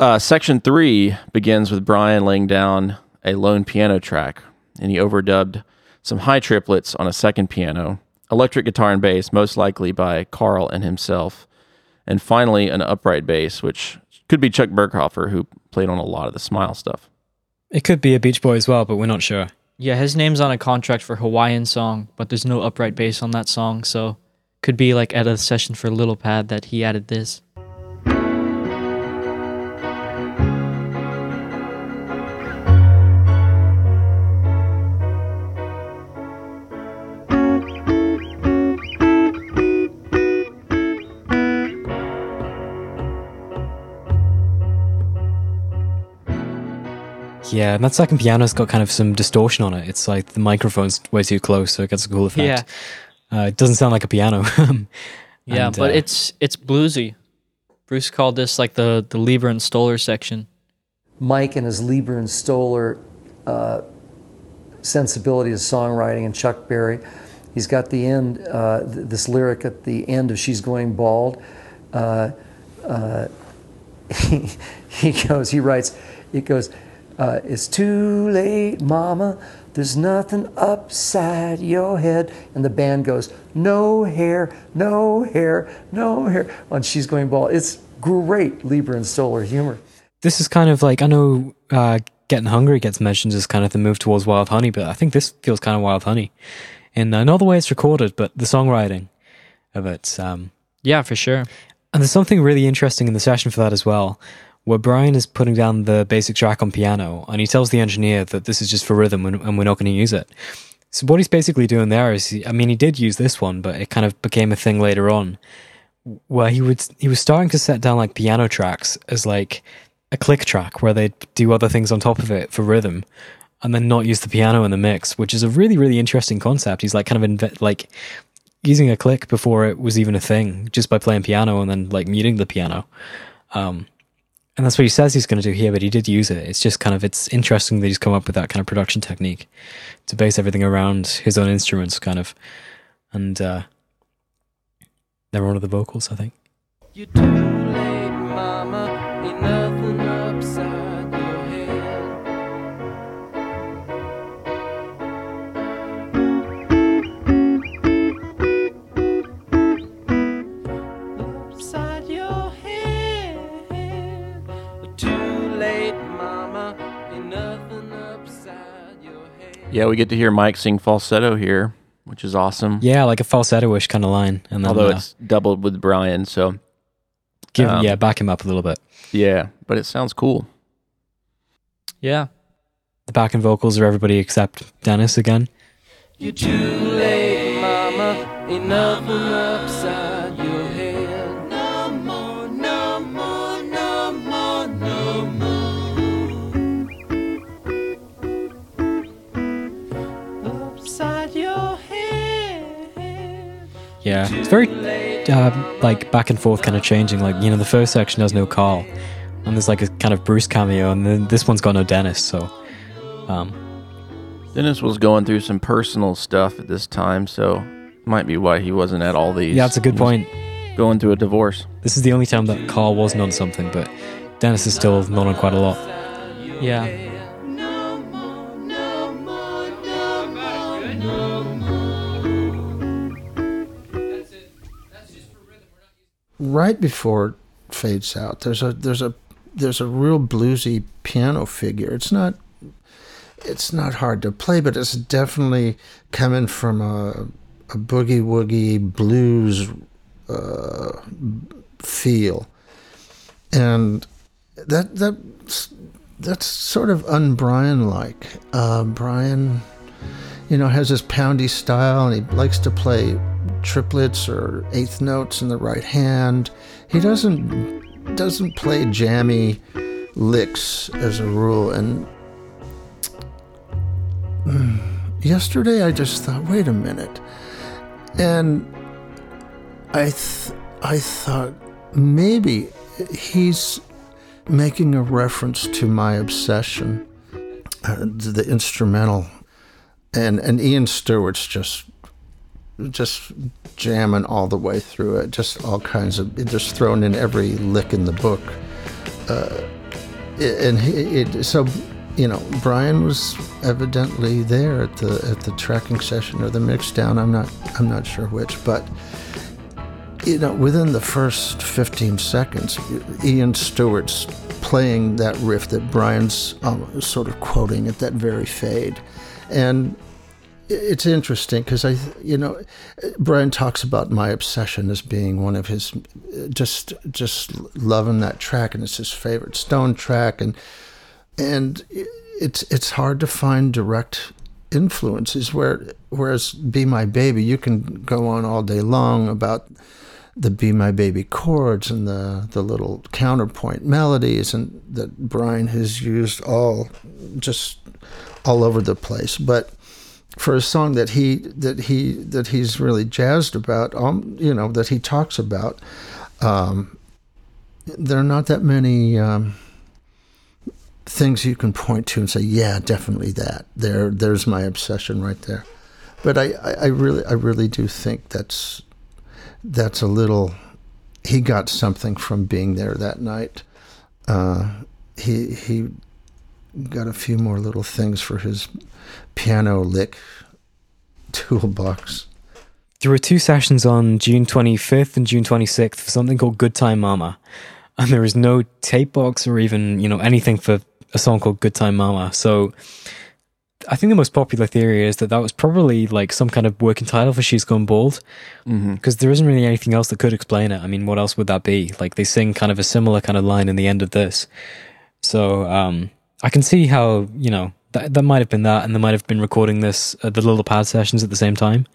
C: Uh, section three begins with Brian laying down a lone piano track, and he overdubbed some high triplets on a second piano, electric guitar and bass, most likely by Carl and himself, and finally an upright bass, which could be Chuck Berghofer, who played on a lot of the Smile stuff.
D: It could be a Beach Boy as well, but we're not sure.
E: Yeah, his name's on a contract for Hawaiian song, but there's no upright bass on that song, so could be like at a session for Little Pad that he added this.
D: Yeah, and that second piano's got kind of some distortion on it. It's like the microphone's way too close, so it gets a cool effect. Uh, it doesn't sound like a piano. [laughs]
E: Yeah, but
D: uh,
E: it's it's bluesy. Bruce called this like the the Leiber and Stoller section.
A: Mike and his Leiber and Stoller uh, sensibility of songwriting, and Chuck Berry. He's got the end, uh, th- this lyric at the end of "She's Going Bald." Uh, uh, he, [laughs] he goes, he writes, it goes, uh, "It's too late, Mama. There's nothing upside your head." And the band goes, "No hair, no hair, no hair." And "She's Going Bald," it's great Leiber and Stoller humor.
D: this is kind of like I know uh, getting hungry gets mentioned as kind of the move towards Wild Honey, but I think this feels kind of Wild Honey, and uh, not the way it's recorded, but the songwriting of it. Um,
E: Yeah, for sure.
D: and there's something really interesting in the session for that as well, where Brian is putting down the basic track on piano, and he tells the engineer that this is just for rhythm and, we're not going to use it. So what he's basically doing there is, I mean, he did use this one, but it kind of became a thing later on, where he would he was starting to set down like piano tracks as like a click track where they'd do other things on top of it for rhythm, and then not use the piano in the mix, which is a really really interesting concept. He's like kind of inve- like using a click before it was even a thing, just by playing piano and then like muting the piano. Um, and that's what he says he's going to do here, but he did use it. It's just kind of it's interesting that he's come up with that kind of production technique to base everything around his own instruments, kind of, and uh, they're one of the vocals, I think.
C: Yeah, we get to hear Mike sing falsetto here, which is awesome.
D: Yeah, like a falsetto-ish kind of line, and then
C: Although
D: uh,
C: it's doubled with Brian, so
D: give
C: um,
D: yeah back him up a little bit.
C: yeah, but it sounds cool.
E: Yeah.
D: The backing vocals are everybody except Dennis again.
F: You're too late, mama. Ain't nothing upside
D: Yeah, it's very uh, like back and forth, kind of changing. Like you know, the first section has no Carl, and there's like a kind of Bruce cameo, and then this one's got no Dennis. So, um,
C: Dennis was going through some personal stuff at this time, so might be why he wasn't at all these.
D: yeah, that's a good point.
C: Going through a divorce.
D: This is the only time that Carl wasn't on something, but Dennis is still not on quite a lot.
E: Yeah.
K: Right before it fades out, there's a there's a there's a real bluesy piano figure. It's not it's not hard to play, but it's definitely coming from a a boogie woogie blues uh, feel, and that that that's sort of un-Brian like. Uh, Brian, you know, has this poundy style, and he likes to play triplets or eighth notes in the right hand. He doesn't doesn't play jammy licks as a rule. And [tsk] yesterday, I just thought, wait a minute, and I th- I thought maybe he's making a reference to my obsession, uh, the instrumental, and and Ian Stewart's just just jamming all the way through it, just all kinds of just thrown in every lick in the book, uh, and he, it, so you know Brian was evidently there at the at the tracking session or the mix down. I'm not I'm not sure which, but you know, within the first 15 seconds, Ian Stewart's playing that riff that Brian's um, sort of quoting at that very fade. And it's interesting because I, you know, Brian talks about my obsession as being one of his, just just loving that track, and it's his favorite Stone track, and and it's it's hard to find direct influences where whereas Be My Baby, you can go on all day long about the Be My Baby chords and the, the little counterpoint melodies and that Brian has used all just all over the place. But for a song that he that he that he's really jazzed about, um, you know, that he talks about, um, there are not that many um, things you can point to and say, yeah, definitely that. There, there's my obsession right there. But I, I, I really, I really do think that's that's a little. He got something from being there that night. Uh, he he got a few more little things for his piano lick [laughs] toolbox.
D: There were two sessions on June 25th and June 26th for something called Good Time Mama. And there is no tape box or even, you know, anything for a song called Good Time Mama. So I think the most popular theory is that that was probably like some kind of working title for She's Gone Bald. Because there isn't really anything else that could explain it. I mean, what else would that be? Like they sing kind of a similar kind of line in the end of this. So um, I can see how, you know, that, that might have been that, and they might have been recording this at the little pad sessions at the same time,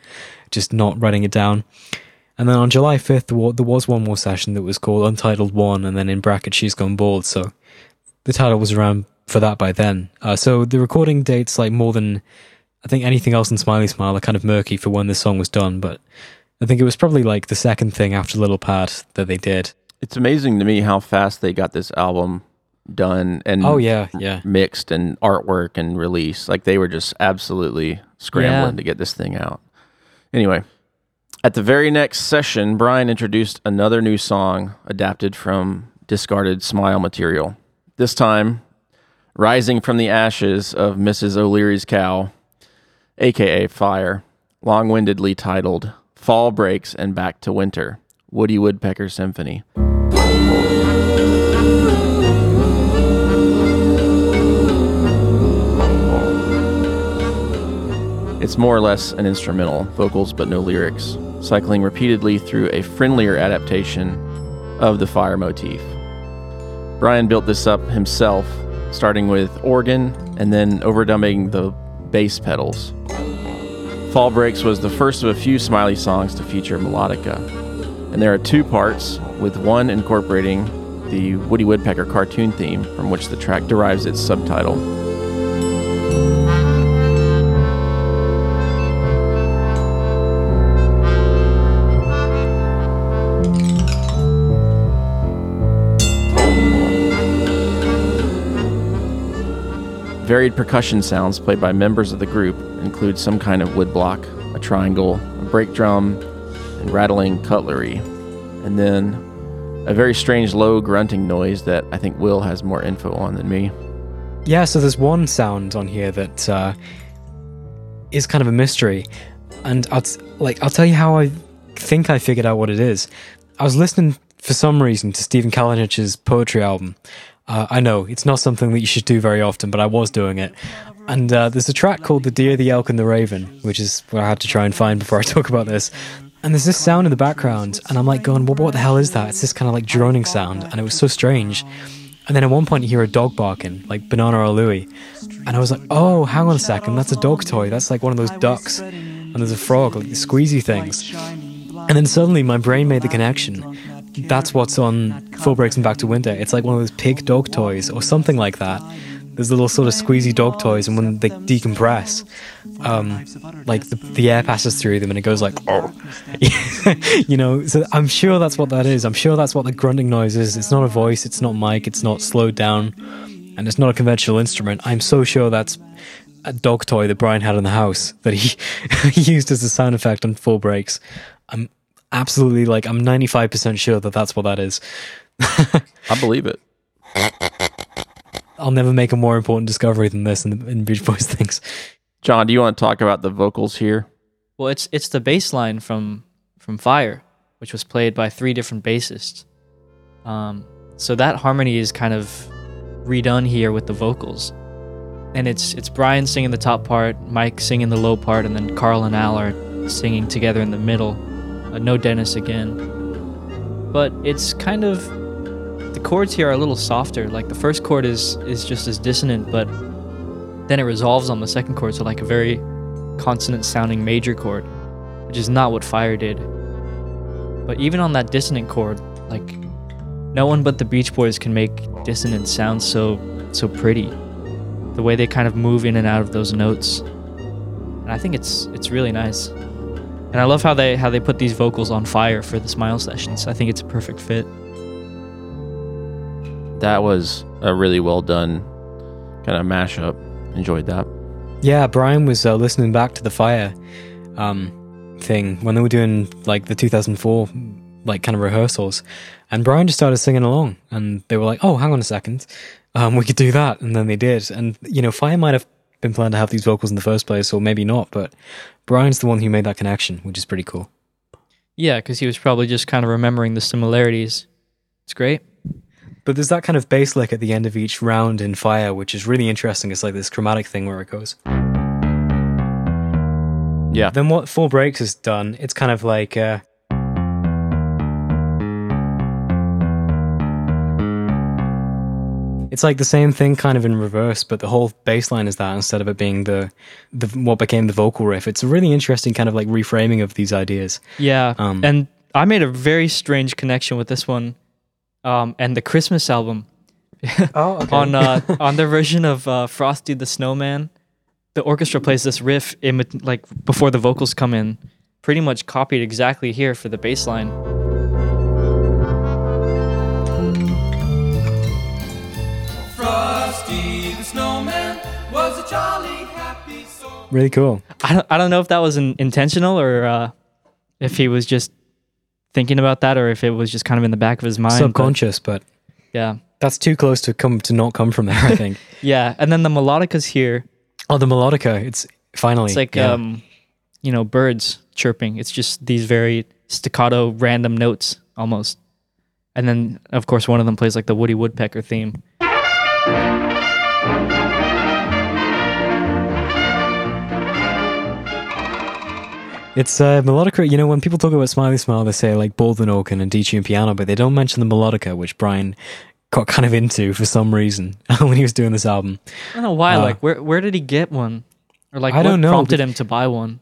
D: just not writing it down. And then on July 5th, there was one more session that was called Untitled One, and then in brackets, She's Gone Bald. So the title was around for that by then. Uh, so the recording dates, like more than I think anything else in Smiley Smile, are kind of murky for when this song was done. But I think it was probably like the second thing after Little Pad that they did.
C: It's amazing to me how fast they got this album done and
D: Oh, yeah, yeah.
C: mixed and artwork and release. Like they were just absolutely scrambling
E: Yeah.
C: to get this thing out. Anyway, at the very next session, Brian introduced another new song adapted from discarded Smile material. This time, Rising from the Ashes of Mrs. O'Leary's Cow, aka Fire, long windedly titled Fall Breaks and Back to Winter, Woody Woodpecker Symphony. It's more or less an instrumental, vocals but no lyrics, cycling repeatedly through a friendlier adaptation of the fire motif. Brian built this up himself, starting with organ and then overdubbing the bass pedals. Fall Breaks was the first of a few Smiley songs to feature melodica, and there are two parts, with one incorporating the Woody Woodpecker cartoon theme, from which the track derives its subtitle. Varied percussion sounds played by members of the group include some kind of woodblock, a triangle, a brake drum, and rattling cutlery, and then a very strange low grunting noise that I think Will has more info on than me.
D: Yeah, so there's one sound on here that uh, is kind of a mystery, and I'll t- like I'll tell you how I think I figured out what it is. I was listening for some reason to Stephen Kalinich's poetry album. Uh, I know it's not something that you should do very often, but I was doing it. And uh, there's a track called "The Deer, the Elk, and the Raven," which is what I had to try and find before I [laughs] talk about this. And there's this sound in the background, and I'm like going, well, what the hell is that? It's this kind of like droning sound, and it was so strange. And then at one point you hear a dog barking, like Banana or Louie. And I was like, oh, hang on a second, that's a dog toy. That's like one of those ducks. And there's a frog, like the squeezy things. And then suddenly my brain made the connection. That's what's on Fall Breaks and Back to Winter. It's like one of those pig dog toys or something like that. There's little sort of squeezy dog toys, and when they decompress, um, like the, the air passes through them and it goes like, oh. [laughs] you know, so I'm sure that's what that is. I'm sure that's what the grunting noise is. It's not a voice, it's not mic, it's not slowed down, and it's not a conventional instrument. I'm so sure that's a dog toy that Brian had in the house that he, [laughs] used as a sound effect on Fall Breaks. I'm absolutely like, I'm 95% sure that that's what that is. [laughs]
C: I believe it.
D: I'll never make a more important discovery than this in, in Beach Boys things.
C: John, do you want to talk about the vocals here?
E: Well, it's it's the bass line from from Fire, which was played by three different bassists. Um, so that harmony is kind of redone here with the vocals, and it's it's Brian singing the top part, Mike singing the low part, and then Carl and Al are singing together in the middle. Uh, no Dennis again, but it's kind of the chords here are a little softer. Like the first chord is is just as dissonant, but then it resolves on the second chord, so like a very consonant sounding major chord, which is not what Fire did. But even on that dissonant chord, like no one but the Beach Boys can make dissonant sound so so pretty. The way they kind of move in and out of those notes. And I think it's it's really nice. And I love how they how they put these vocals on fire for the smile sessions. I think it's a perfect fit.
C: That was a really well done kind of mashup. Enjoyed that.
D: Yeah, Brian was uh, listening back to the Fire um, thing when they were doing like the 2004 like kind of rehearsals, and Brian just started singing along, and they were like, "Oh, hang on a second, um, we could do that," and then they did, and you know, Fire might have been planned to have these vocals in the first place, or maybe not, but Brian's the one who made that connection, which is pretty cool.
E: Yeah, because he was probably just kind of remembering the similarities. It's great.
D: But there's that kind of bass lick at the end of each round in Fire, which is really interesting. It's like this chromatic thing where it goes.
C: Yeah.
D: Then what Fall Breaks has done, it's kind of like. Uh, it's like the same thing kind of in reverse, but the whole bass line is that instead of it being the, the what became the vocal riff. It's a really interesting kind of like reframing of these ideas.
E: Yeah,
D: Um,
E: and I made a very strange connection with this one, um, and the Christmas album. [laughs]
D: Oh, okay.
E: on uh, on their version of uh, Frosty the Snowman, the orchestra plays this riff in like before the vocals come in, pretty much copied exactly here for the bass line.
D: Really cool.
E: I don't, I don't know if that was an intentional or uh, if he was just thinking about that or if it was just kind of in the back of his mind. but
D: Subconscious, but
E: yeah.
D: that's too close to come to not come from there, I think. [laughs]
E: Yeah. And then the melodica's here.
D: oh, the melodica, it's finally.
E: It's like,
D: yeah.
E: um, you know, birds chirping. It's just these very staccato, random notes almost. And then, of course, one of them plays like the Woody Woodpecker theme.
D: It's uh, melodica. You know, when people talk about Smiley Smile, they say like Baldwin organ and D-tune piano, but they don't mention the melodica, which Brian got kind of into for some reason [laughs] when he was doing this album.
E: I don't know why.
D: Uh,
E: like, where where did he get one? Or like,
D: I don't know,
E: prompted him to buy one?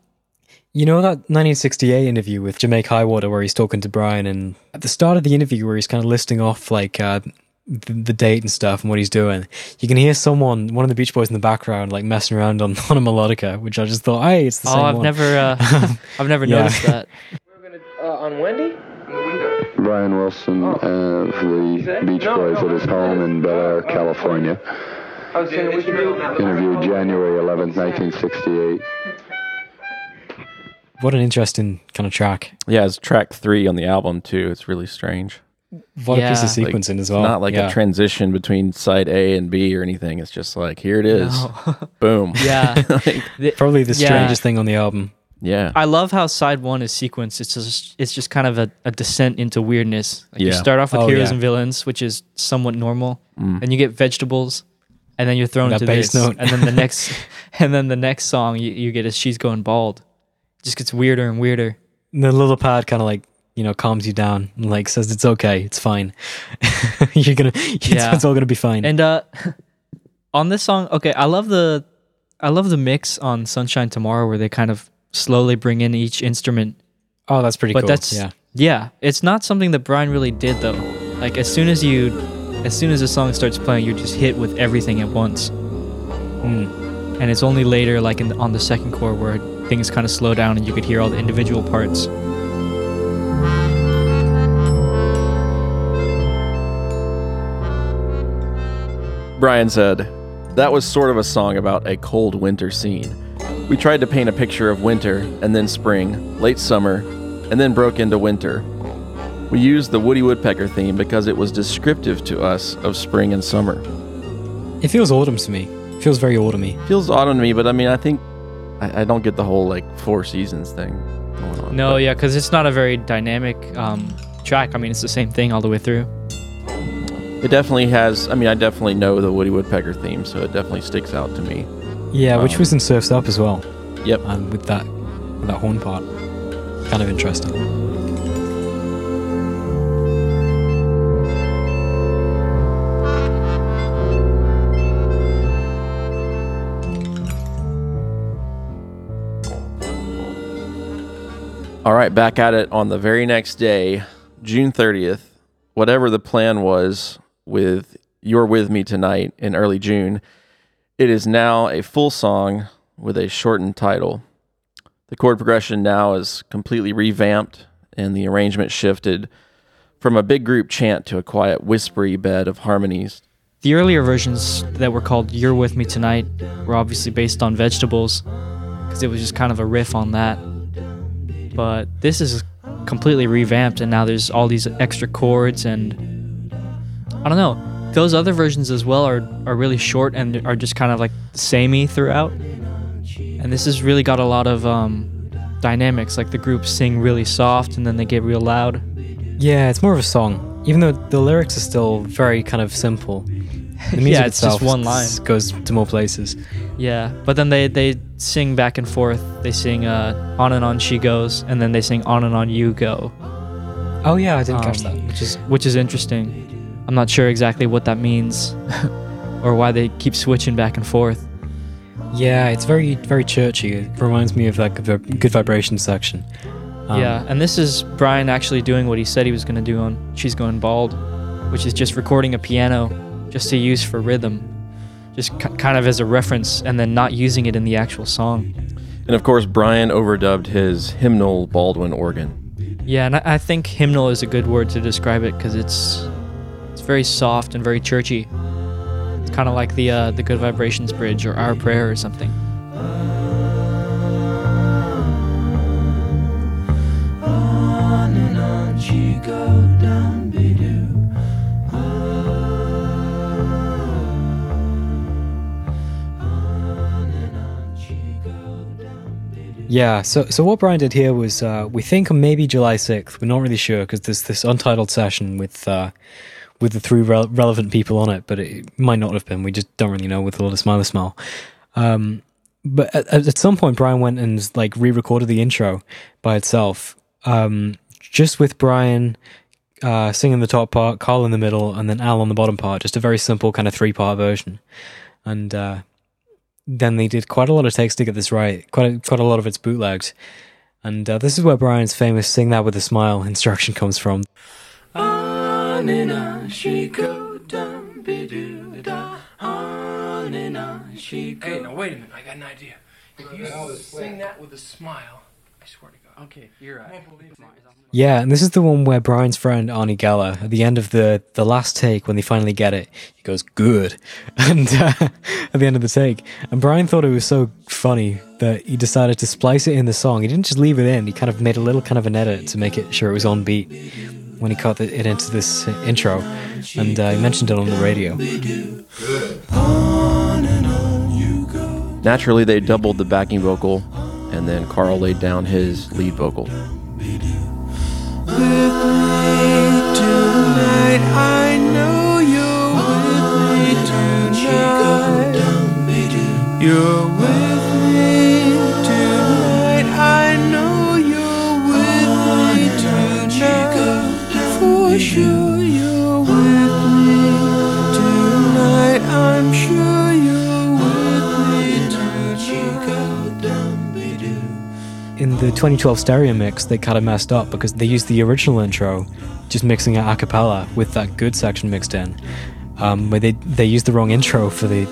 D: You know that 1968 interview with Jamake Highwater where he's talking to Brian, and at the start of the interview where he's kind of listing off like uh, the, the date and stuff and what he's doing, you can hear someone, one of the Beach Boys in the background, like messing around on, [laughs] on a melodica, which I just thought, hey, it's the same.
E: Oh,
D: same
E: I've
D: one.
E: never, uh, [laughs] [laughs] I've never
D: Yeah.
E: noticed that.
N: Uh, on Wendy?
O: Brian Wilson uh, for the Beach Boys at his home in Bel Air, California.
N: I was saying we
O: Interviewed January 11th, 1968.
D: What an interesting kind of track.
C: Yeah, it's track three on the album too. It's really strange.
D: What a piece of
C: Like,
D: sequencing as well.
C: Not like
D: Yeah.
C: a transition between side A and B or anything. It's just like here it is.
E: No. [laughs]
C: Boom. [laughs]
E: Yeah. [laughs]
C: Like,
D: Probably the
E: Yeah.
D: strangest thing on the album.
C: yeah.
E: I love how side one is sequenced. It's just it's just kind of a, a descent into weirdness. Like You start off with
D: Oh,
E: heroes
D: yeah.
E: and villains, which is somewhat normal,
C: Mm.
E: and you get vegetables, and then you're thrown
D: That
E: into
D: bass
E: this,
D: note.
E: and then the next, and then the next song you, you get is she's going bald. It just gets weirder and weirder.
D: And the little pad kind of like, you know, calms you down and like says it's okay, it's fine. [laughs] You're gonna, [laughs] it's,
E: Yeah.
D: it's all gonna be fine.
E: And uh, [laughs] on this song, okay, I love the, I love the mix on Sunshine Tomorrow where they kind of slowly bring in each instrument
D: oh, that's pretty
E: but
D: cool.
E: that's
D: yeah.
E: yeah it's not something that brian really did though like as soon as you as soon as the song starts playing you're just hit with everything at once
D: Mm.
E: and it's only later like in on the second chord where things kind of slow down and you could hear all the individual parts
C: Brian said, That was sort of a song about a cold winter scene. We tried to paint a picture of winter, and then spring, late summer, and then broke into winter. We used the Woody Woodpecker theme because it was descriptive to us of spring and summer.
D: It feels autumn to me. It feels very autumny.
C: Feels autumn to me, but I mean, I think I, I don't get the whole like four seasons thing going on.
E: no yeah because it's not a very dynamic um, track i mean it's the same thing all the way through
C: It definitely has. I mean, I definitely know the Woody Woodpecker theme, so it definitely sticks out to me.
D: Yeah, which
C: Um,
D: was in Surfs Up as well.
C: Yep.
D: And with that, with that horn part, kind of interesting.
C: All right, back at it on the very next day, June 30th. Whatever the plan was with You're With Me Tonight in early June, it is now a full song with a shortened title. The chord progression now is completely revamped and the arrangement shifted from a big group chant to a quiet, whispery bed of harmonies.
E: the earlier versions that were called you're with me tonight were obviously based on vegetables because it was just kind of a riff on that but this is completely revamped and now there's all these extra chords and i don't know those other versions as well are, are really short and are just kind of like samey throughout and this has really got a lot of um, dynamics like the groups sing really soft and then they get real loud
D: Yeah, it's more of a song, even though the lyrics are still very kind of simple. [laughs] The music
E: Yeah, it's just one line.
D: goes to more places.
E: Yeah, but then they they sing back and forth. They sing uh, "On and On She Goes," and then they sing "On and On You Go."
D: Oh yeah, I didn't catch
E: Um,
D: that.
E: which is which is interesting. I'm not sure exactly what that means, [laughs] or why they keep switching back and forth.
D: Yeah, it's very very churchy. It reminds me of like the Good Vibration section. Um,
E: yeah, and this is Brian actually doing what he said he was going to do on "She's Going Bald," which is just recording a piano just to use for rhythm, just k- kind of as a reference, and then not using it in the actual song.
C: And of course, Brian overdubbed his hymnal Baldwin organ.
E: Yeah, and I, I think hymnal is a good word to describe it because it's it's very soft and very churchy. It's kind of like the uh, the Good Vibrations Bridge or Our Prayer or something.
F: On and on she go down.
D: Yeah, so so what Brian did here was uh, we think on maybe July sixth. We're not really sure because there's this untitled session with uh, with the three rele- relevant people on it, but it might not have been. We just don't really know with a lot of smiley smile. Um, but at, at some point, Brian went and like re-recorded the intro by itself, um, just with Brian uh, singing the top part, Carl in the middle, and then Al on the bottom part. Just a very simple kind of three-part version, and. Uh, then they did quite a lot of takes to get this right. Quite a, quite a lot of it's bootlegs, and uh, this is where Brian's famous "Sing That with a Smile" instruction comes from.
F: On and on she go down be-doo da. On and on she go.
G: Hey, now wait a minute. I got an idea. If you sing that with a smile, I swear to God.
E: Okay, you're right.
D: Yeah, and this is the one where Brian's friend Arnie Geller, at the end of the the last take, when they finally get it, he goes "good," [laughs] and uh, at the end of the take, and Brian thought it was so funny that he decided to splice it in the song. He didn't just leave it in; he kind of made a little kind of an edit to make it sure it was on beat when he cut it into this intro, and uh, he mentioned it on the radio.
C: Naturally, they doubled the backing vocal, and then Carl laid down his lead vocal.
F: Tonight I know you're with
D: In the 2012 stereo mix, they kind of messed up because they used the original intro, just mixing it a cappella with that good section mixed in. Um, where they they used the wrong intro for the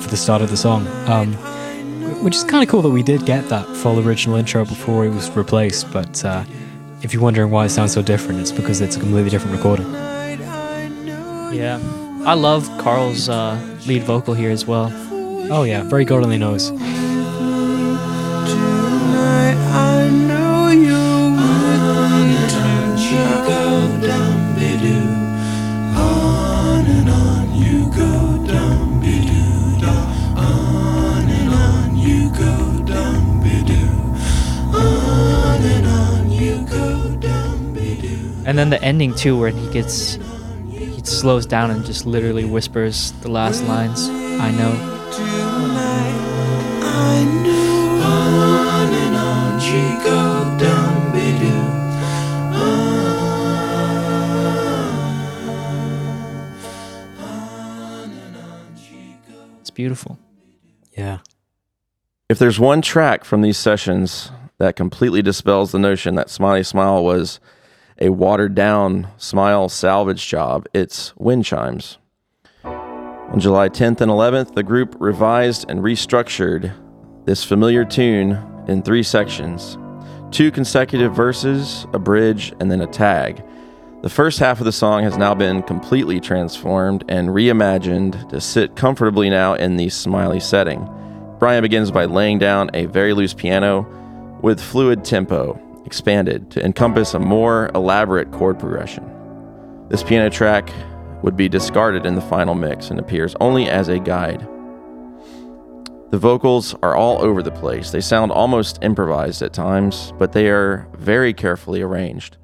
D: for the start of the song, um, which is kind of cool that we did get that full original intro before it was replaced. But uh, if you're wondering why it sounds so different, it's because it's a completely different recording.
E: Yeah, I love Carl's uh, lead vocal here as well.
D: Oh yeah, very God only
F: And
E: then the ending too, where he gets he slows down and just literally whispers the last lines. I know.
F: I knew on and on she go down be-doo.
E: It's beautiful.
D: Yeah.
C: If there's one track from these sessions that completely dispels the notion that Smiley Smile was a watered down Smile salvage job, it's Wind Chimes. On July 10th and 11th, the group revised and restructured this familiar tune in three sections two consecutive verses, a bridge, and then a tag. The first half of the song has now been completely transformed and reimagined to sit comfortably now in the smiley setting. Brian begins by laying down a very loose piano with fluid tempo, expanded to encompass a more elaborate chord progression. This piano track would be discarded in the final mix and appears only as a guide. The vocals are all over the place. They sound almost improvised at times, but they are very carefully arranged.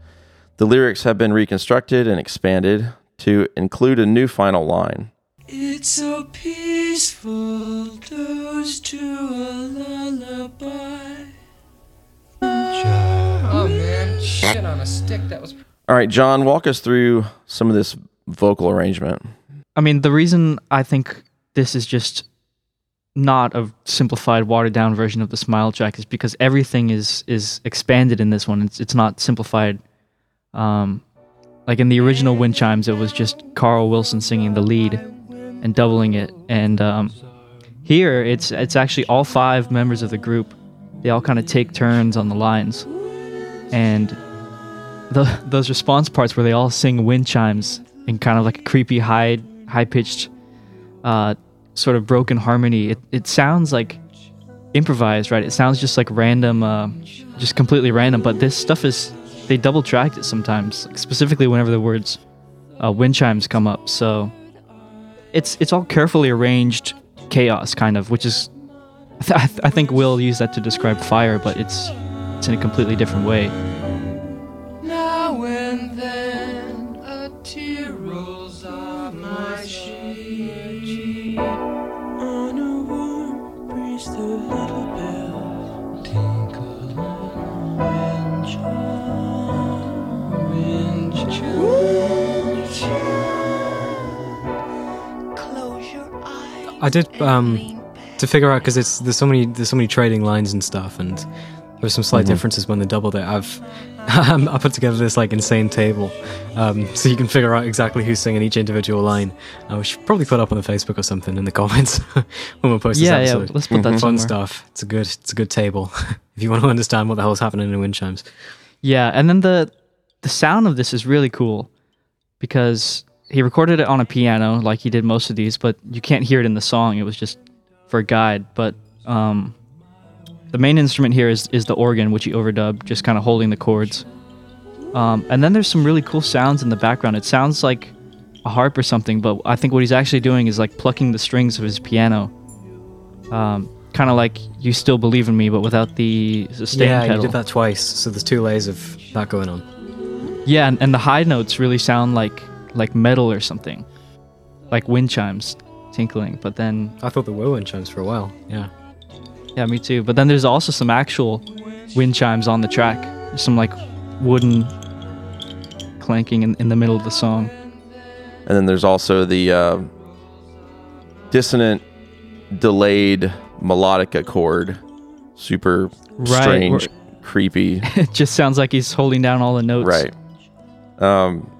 C: The lyrics have been reconstructed and expanded to include a new final line.
F: It's so peaceful, those to a lullaby.
G: Oh man, shit on a stick. That was.
C: All right, John, walk us through some of this vocal arrangement.
E: I mean, the reason I think this is just not a simplified, watered down version of the Smile track is because everything is is expanded in this one. It's it's not simplified. Um, like in the original Wind Chimes, it was just Carl Wilson singing the lead and doubling it, and um, here it's it's actually all five members of the group they all kind of take turns on the lines, and the [laughs] those response parts where they all sing wind chimes in kind of like a creepy high high pitched uh, sort of broken harmony. It it sounds like improvised, right? It sounds just like random, uh, just completely random. But this stuff is they double tracked it sometimes, specifically whenever the words uh, wind chimes come up. So it's it's all carefully arranged chaos, kind of, which is I th- I think Will used that to describe fire, but it's it's in a completely different way.
F: Now and then a tear rolls off my cheek. On a warm breeze, the little bells tinkle on wind chime, wind chime. Close your eyes.
D: I did um to figure out because it's there's so many there's so many trading lines and stuff, and there's some slight
C: Mhm.
D: differences when they doubled it. I've [laughs] I put together this like insane table, um, so you can figure out exactly who's singing each individual line. Uh, we should probably put up on the Facebook or something in the [laughs] comments when we post
E: Yeah,
D: this
E: yeah,
D: episode.
E: let's put that
D: fun stuff. It's a good it's a good table [laughs] if you want to understand what the hell's happening in wind chimes.
E: Yeah, and then the the sound of this is really cool because he recorded it on a piano like he did most of these, but you can't hear it in the song. It was just for a guide. But um, the main instrument here is is the organ, which he overdubbed, just kind of holding the chords. Um, and then there's some really cool sounds in the background. It sounds like a harp or something, but I think what he's actually doing is like plucking the strings of his piano. Um, kind of like "You Still Believe in Me," but without the sustain
D: yeah,
E: pedal.
D: you did that twice, so there's two layers of that going on.
E: Yeah, and, and the high notes really sound like like metal or something, like wind chimes tinkling. But then
D: I thought there were wind chimes for a while. Yeah.
E: Yeah, me too. But then there's also some actual wind chimes on the track. Some like wooden clanking in, in the middle of the song.
C: And then there's also the uh, dissonant, delayed melodic chord. Super
E: Right,
C: strange,
E: or-
C: creepy. [laughs]
E: it just sounds like he's holding down all the notes.
C: Right. Um,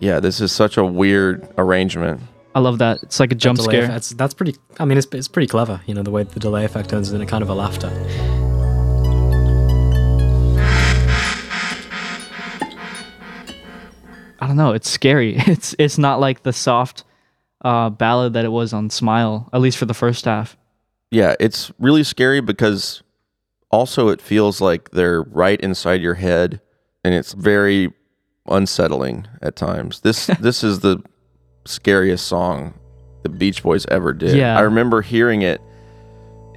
C: yeah, this is such a weird arrangement.
E: I love that. It's like a jump scare.
D: effect- That's, that's pretty. I mean, it's it's pretty clever. You know, the way the delay effect turns into kind of a laughter.
E: I don't know. It's scary. [laughs] It's it's not like the soft uh, ballad that it was on Smile, at least for the first half.
C: Yeah, it's really scary because also it feels like they're right inside your head and it's very unsettling at times. This [laughs] this is the scariest song the Beach Boys ever did.
E: Yeah.
C: I remember hearing it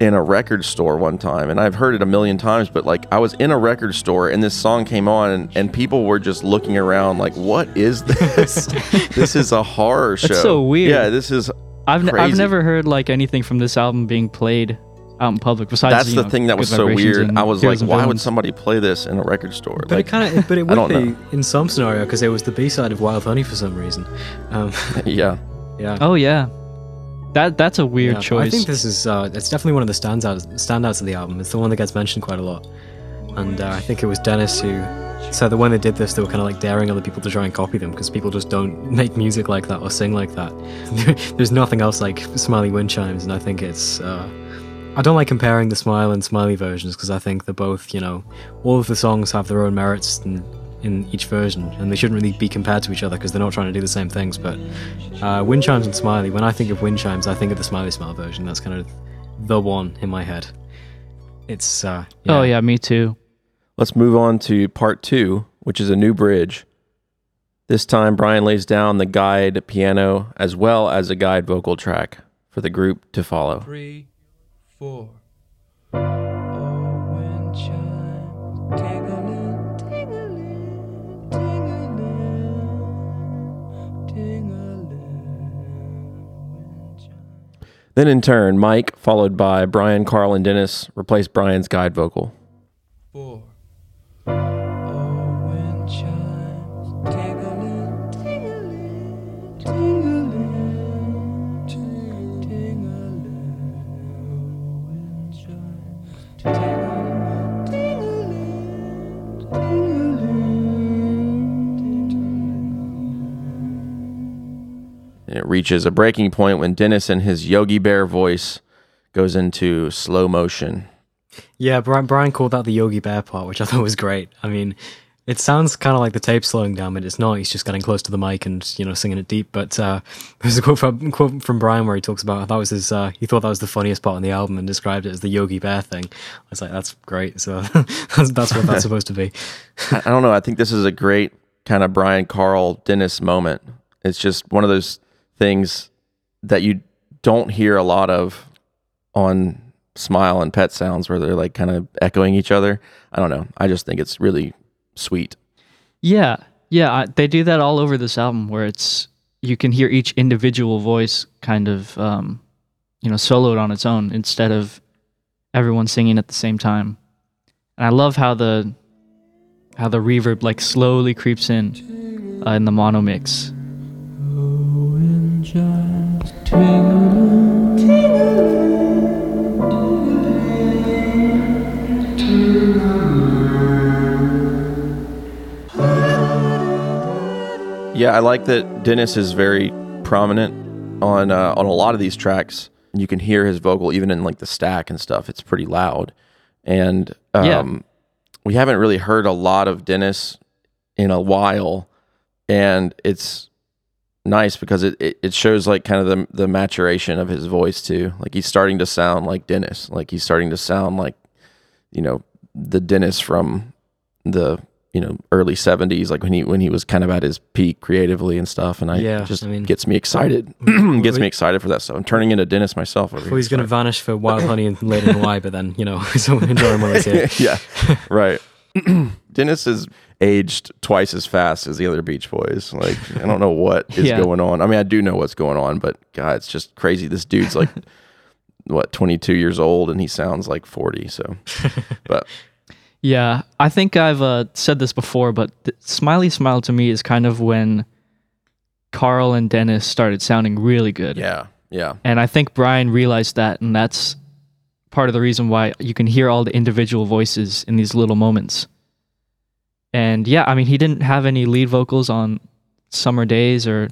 C: in a record store one time and I've heard it a million times but like I was in a record store and this song came on and, and people were just looking around like what is [laughs] this? this is a horror show.
E: That's so weird.
C: Yeah, this is
E: I've, n- I've never heard like anything from this album being played out in public. Besides,
C: That's
E: you
C: the
E: know,
C: thing that was so weird. I was like,
E: and
C: why would somebody play this in a record store?
D: But
C: like,
D: it kind of, but it [laughs] would
C: don't
D: be
C: know.
D: in some scenario because it was the B side of Wild Honey for some reason. Um, [laughs]
C: yeah,
D: yeah.
E: Oh yeah, that that's a weird
D: Yeah,
E: choice.
D: I think this is uh, it's definitely one of the standouts standouts of the album. It's the one that gets mentioned quite a lot, and uh, I think it was Dennis who said that when they did this, they were kind of like daring other people to try and copy them because people just don't [laughs] make music like that or sing like that. There's nothing else like Smiley Wind Chimes, and I think it's. Uh, I don't like comparing the Smile and Smiley versions because I think they're both, you know, all of the songs have their own merits in, in each version, and they shouldn't really be compared to each other because they're not trying to do the same things. But uh, Wind Chimes and Smiley, when I think of Wind Chimes, I think of the Smiley Smile version. That's kind of the one in my head. It's uh,
E: Oh yeah, me too.
C: Let's move on to part two, which is a new bridge. This time, Brian lays down the guide piano as well as a guide vocal track for the group to follow.
F: Three, four. Oh, chimes, tingling, tingling, tingling, tingling.
C: Then, in turn, Mike, followed by Brian, Carl, and Dennis, replaced Brian's guide vocal.
F: Four.
C: Reaches a breaking point when Dennis and his Yogi Bear voice goes into slow motion.
D: Yeah, Brian, Brian called that the Yogi Bear part, which I [laughs] thought was great. I mean, it sounds kind of like the tape slowing down, but it's not. He's just getting close to the mic and you know singing it deep. But uh, [laughs] there's a quote from, quote from Brian where he talks about that was his. Uh, he thought that was the funniest part on the album and described it as the Yogi Bear thing. I was like, that's great. So [laughs] that's, that's what that's supposed to be.
C: I I don't know. I think this is a great kind of Brian Carl Dennis moment. It's just one of those things that you don't hear a lot of on Smile and Pet Sounds where they're like kind of echoing each other. I don't know. I just think it's really sweet.
E: Yeah, yeah, I, they do that all over this album, where it's you can hear each individual voice kind of, um, you know, soloed on its own instead of everyone singing at the same time. And I love how the how the reverb like slowly creeps in uh, in the mono mix.
C: Yeah, I like that Dennis is very prominent on uh, on a lot of these tracks. You can hear his vocal even in like the stack and stuff. It's pretty loud, and um,
E: Yeah.
C: we haven't really heard a lot of Dennis in a while, and it's nice because it, it, it shows like kind of the the maturation of his voice too. Like he's starting to sound like Dennis. Like he's starting to sound like you know the Dennis from the you know early 70s like when he when he was kind of at his peak creatively and stuff and I
D: Yeah,
C: just
D: I mean-
C: gets me excited [clears throat] [clears throat] gets me excited for that stuff I'm turning into Dennis myself over
D: Well, he's going to vanish for Wild [clears throat] Honey and later in Hawaii, but then you know, so enjoy him while he's here. [laughs]
C: yeah right Dennis is aged twice as fast as the other Beach Boys like I don't know what [laughs] is
E: Yeah.
C: going on I mean I do know what's going on but god it's just crazy this dude's like [laughs] what 22 years old and he sounds like 40 so [laughs] but
E: Yeah, I think I've uh, said this before, but Smiley Smile to me is kind of when Carl and Dennis started sounding really good.
C: yeah yeah
E: And I think Brian realized that, and that's part of the reason why you can hear all the individual voices in these little moments. And yeah, I mean, he didn't have any lead vocals on Summer Days or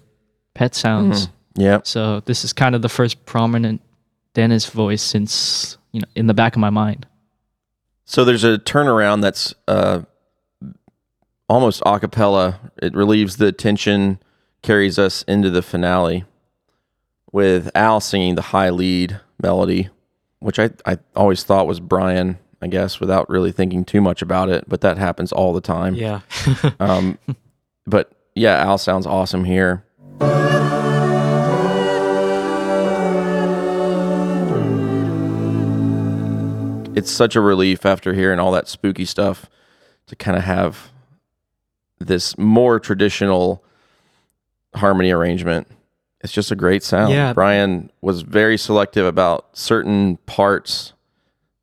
E: Pet Sounds.
C: Mhm. Yeah.
E: So this is kind of the first prominent Dennis voice since, you know, in the back of my mind.
C: So there's a turnaround that's uh, almost a cappella. It relieves the tension, carries us into the finale with Al singing the high lead melody, which I, I always thought was Brian, I guess, without really thinking too much about it. But that happens all the time.
D: Yeah. [laughs]
C: um, but yeah, Al sounds awesome here. it's such a relief after hearing all that spooky stuff to kind of have this more traditional harmony arrangement. It's just a great sound.
D: Yeah.
C: Brian was very selective about certain parts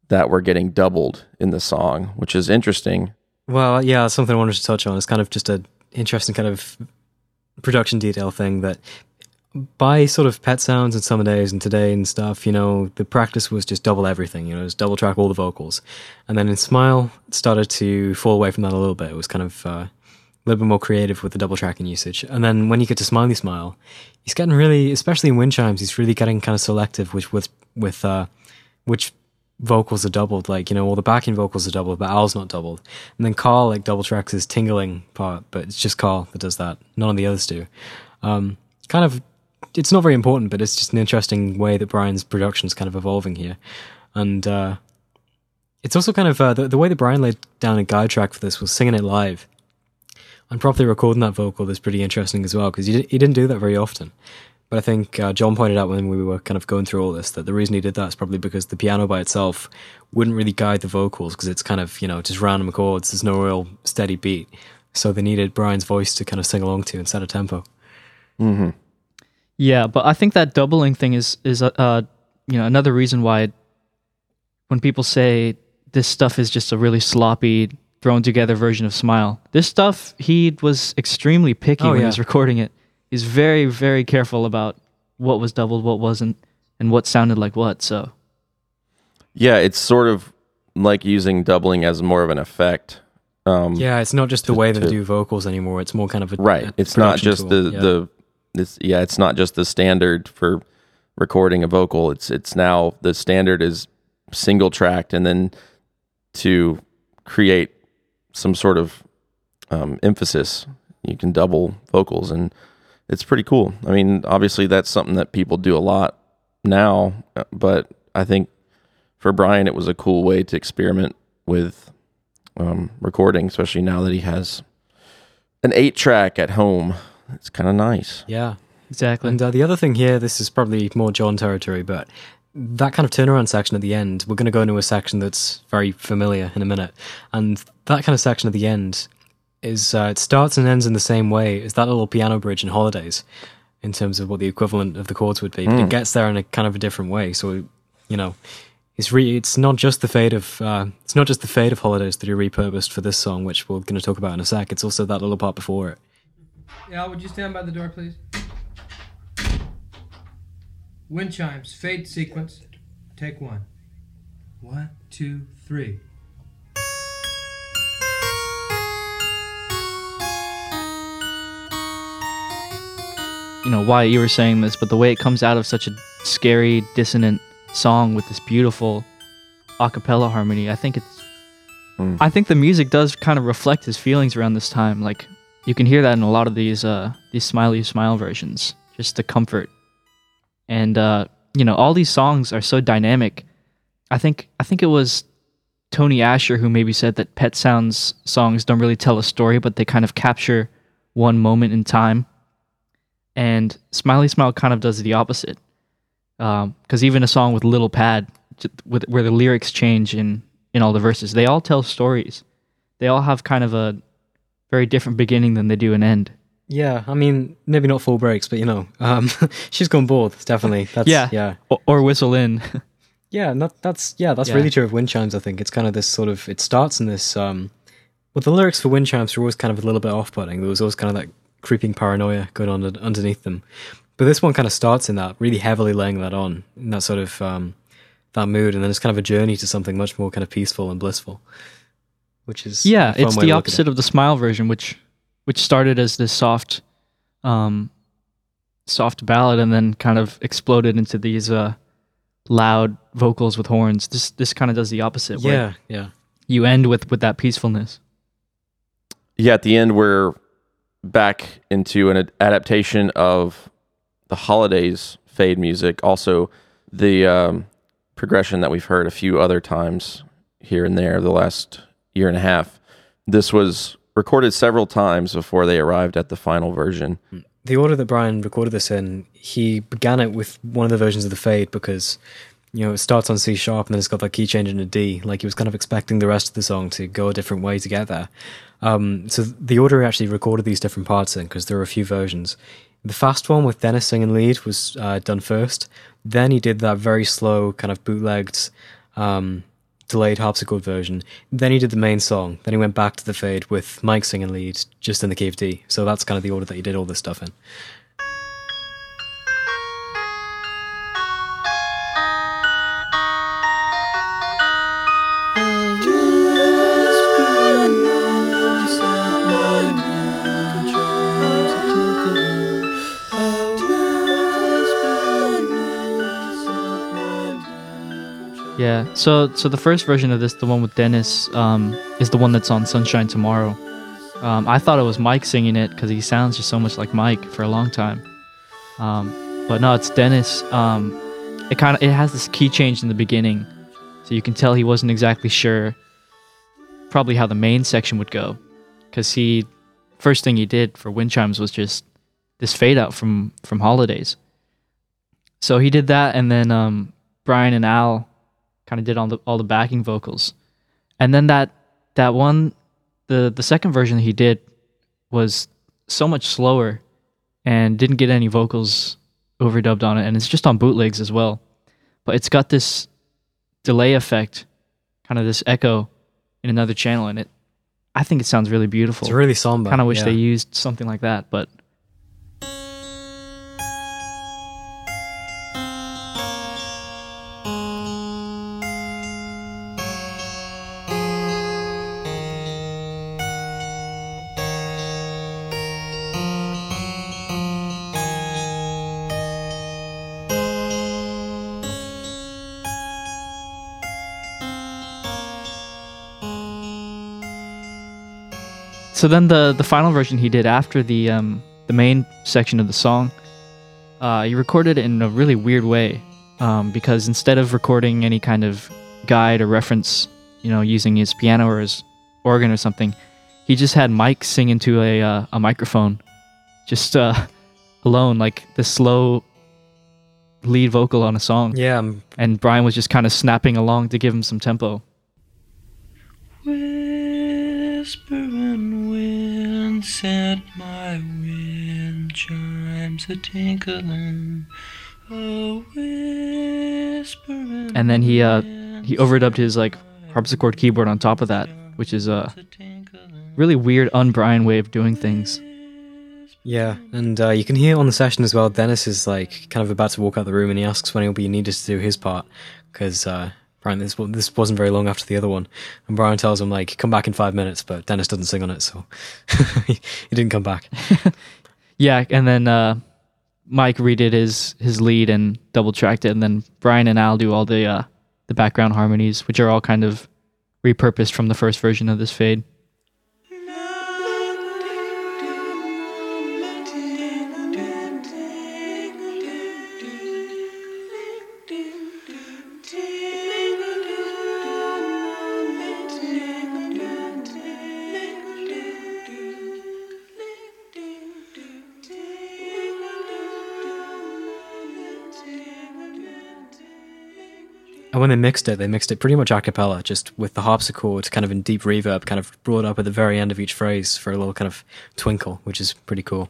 C: that were getting doubled in the song, which is interesting.
D: Well, yeah, something I wanted to touch on. It's kind of just a interesting kind of production detail thing that by sort of pet sounds and summer days and today and stuff, you know, the practice was just double everything, you know, just double track all the vocals. And then in Smile, it started to fall away from that a little bit. It was kind of uh, a little bit more creative with the double tracking usage. And then when you get to Smiley Smile, he's getting really, especially in wind chimes, he's really getting kind of selective with with with uh, which vocals are doubled. Like you know, all the backing vocals are doubled, but Al's not doubled. And then Carl like double tracks his tingling part, but it's just Carl that does that. None of the others do. Um, kind of, it's not very important, but it's just an interesting way that Brian's production's kind of evolving here, and uh, it's also kind of uh, the the way that Brian laid down a guide track for this was singing it live and properly recording that vocal is pretty interesting as well because he, he didn't do that very often. But I think uh, John pointed out when we were kind of going through all this that the reason he did that is probably because the piano by itself wouldn't really guide the vocals because it's kind of, you know, just random chords. There's no real steady beat. So they needed Brian's voice to kind of sing along to and set a tempo.
C: Mm-hmm.
E: Yeah, but I think that doubling thing is is uh, uh you know another reason why when people say this stuff is just a really sloppy thrown together version of Smile. This stuff he was extremely picky
D: Oh,
E: when he was recording it. He's very very careful about what was doubled, what wasn't, and what sounded like what. So
C: Yeah, it's sort of like using doubling as more of an effect. Um,
D: Yeah, it's not just the
C: to-
D: way that they
C: to-
D: do vocals anymore. It's more kind of a
C: right.
D: a
C: It's not just
D: tool.
C: the
D: Yeah.
C: the it's yeah. It's not just the standard for recording a vocal. It's it's now the standard is single tracked and then to create some sort of um, emphasis. You can double vocals, and it's pretty cool. I mean, obviously, that's something that people do a lot now, uh, but I think for Brian, it was a cool way to experiment with um, recording, especially now that he has an eight track at home. It's kind of nice.
D: Yeah,
E: exactly.
D: And uh, the other thing here, this is probably more John territory, but that kind of turnaround section at the end, we're going to go into a section that's very familiar in a minute. And that kind of section at the end is uh, it starts and ends in the same way as that little piano bridge in Holidays, in terms of what the equivalent of the chords would be. But
C: Mm.
D: it gets there in a kind of a different way. So, you know, it's re- it's not just the fade of uh, it's not just the fade of Holidays that he repurposed for this song, which we're going to talk about in a sec. It's also that little part before it.
P: Yeah, would you stand by the door, please? Wind chimes, fade sequence. Take one. One, two, three.
E: You know why you were saying this, but the way it comes out of such a scary, dissonant song with this beautiful a cappella harmony, I think it's. I think the music does kind of reflect his feelings around this time. Like you can hear that in a lot of these uh, these smiley smile versions, just the comfort, and uh, you know all these songs are so dynamic. I think I think it was Tony Asher who maybe said that Pet Sounds songs don't really tell a story, but they kind of capture one moment in time and Smiley Smile kind of does the opposite. Because even a song with Little Pad, with where the lyrics change in in all the verses, they all tell stories. They all have kind of a very different beginning than they do an end.
D: Yeah, I mean, maybe not Fall Breaks, but you know, um, [laughs] She's Goin' Bald. Definitely, [laughs] that's
E: yeah,
D: yeah,
E: Or, or whistle in. [laughs]
D: yeah. Not that's yeah, that's
E: Yeah.
D: really true of wind chimes. I think it's kind of this sort of it starts in this. um Well, the lyrics for wind chimes were always kind of a little bit off-putting. There was always kind of that creeping paranoia going on underneath them, but this one kind of starts in that really heavily laying that on in that sort of um that mood, and then it's kind of a journey to something much more kind of peaceful and blissful, which is
E: yeah, it's the
D: to look at
E: opposite
D: it.
E: of the Smile version, which which started as this soft, um, soft ballad, and then kind of exploded into these uh, loud vocals with horns. This this kind of does the opposite. where
D: Yeah, yeah.
E: You end with with that peacefulness.
C: yeah, at the end, we're back into an adaptation of the holidays fade music. Also, the um, progression that we've heard a few other times here and there the last year and a half. This was recorded several times before they arrived at the final version.
D: the order that Brian recorded this in, he began it with one of the versions of the fade because you know it starts on C sharp and then it's got that key change in D. Like he was kind of expecting the rest of the song to go a different way to get there. Um, so the order he actually recorded these different parts in because there were a few versions. The fast one with Dennis singing lead was uh, done first. Then he did that very slow kind of bootlegged. Um, delayed harpsichord version. Then he did the main song. Then he went back to the fade with Mike singing lead, just in the key of D. So that's kind of the order that he did all this stuff in.
E: Yeah. So so the first version of this, the one with Dennis, um, is the one that's on Sunshine Tomorrow. Um, I thought it was Mike singing it because he sounds just so much like Mike for a long time. Um, but no, it's Dennis. Um, it kind of it has this key change in the beginning, so you can tell he wasn't exactly sure, probably how the main section would go, because he first thing he did for wind chimes was just this fade out from from holidays. So he did that, and then um, Brian and Al kind of did all the all the backing vocals, and then that that one, the the second version he did was so much slower, and didn't get any vocals overdubbed on it, and it's just on bootlegs as well, but it's got this delay effect, kind of this echo in another channel, and it, I think it sounds really beautiful.
D: It's really somber,
E: Kind of wish
D: yeah.
E: they used something like that, but so then the the final version he did after the um the main section of the song, uh, he recorded it in a really weird way, um, because instead of recording any kind of guide or reference, you know, using his piano or his organ or something, he just had Mike sing into a uh, a microphone, just uh, [laughs] alone, like the slow lead vocal on a song.
D: Yeah, um,
E: and Brian was just kind of snapping along to give him some tempo.
F: Whispering wind set my wind chimes a tinkling. A whispering
E: and then he uh he overdubbed his like harpsichord keyboard on top of that, which is a really weird un-Brian way of doing things.
D: Yeah, and uh, you can hear on the session as well. Dennis is like kind of about to walk out the room, and he asks when he'll be needed to do his part because uh, Brian this this wasn't very long after the other one, and Brian tells him like come back in five minutes, but Dennis doesn't sing on it, so [laughs] he, didn't come back. [laughs]
E: Yeah, and then uh, Mike redid his his lead and double tracked it, and then Brian and Al do all the uh, the background harmonies, which are all kind of repurposed from the first version of this fade.
D: When they mixed it, they mixed it pretty much a cappella, just with the harpsichord kind of in deep reverb, kind of brought up at the very end of each phrase for a little kind of twinkle, which is pretty cool.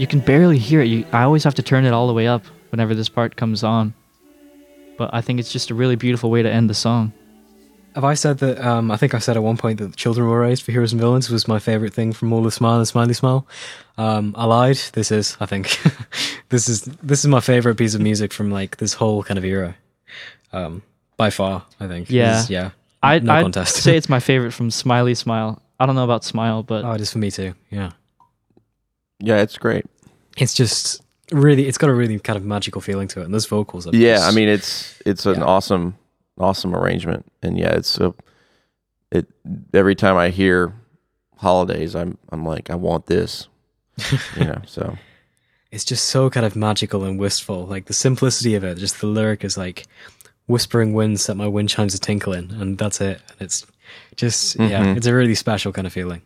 E: You can barely hear it. You, I always have to turn it all the way up whenever this part comes on. But I think it's just a really beautiful way to end the song.
D: Have I said that? Um, I think I said at one point that Children Were Raised for Heroes and Villains was my favorite thing from all the Smile and Smiley Smile. Um, I lied. This is, I think, [laughs] this is this is my favorite piece of music from like this whole kind of era, um, by far. I think.
E: Yeah,
D: is- yeah.
E: I,
D: no
E: I'd
D: contest.
E: say it's [laughs] my favorite from Smiley Smile. I don't know about Smile, but
D: oh, it is for me too. Yeah.
C: Yeah, it's great.
D: It's just really, it's got a really kind of magical feeling to it, and those vocals. Are
C: Yeah,
D: just-
C: I mean it's it's an awesome awesome arrangement, and yeah, it's a it every time I hear holidays, I'm I'm like I want this, [laughs] you know. So
D: it's just so kind of magical and wistful. Like the simplicity of it, just the lyric is like whispering winds set my wind chimes a tinkling, and that's it. And it's just yeah,
E: Mhm.
D: it's a really special kind of feeling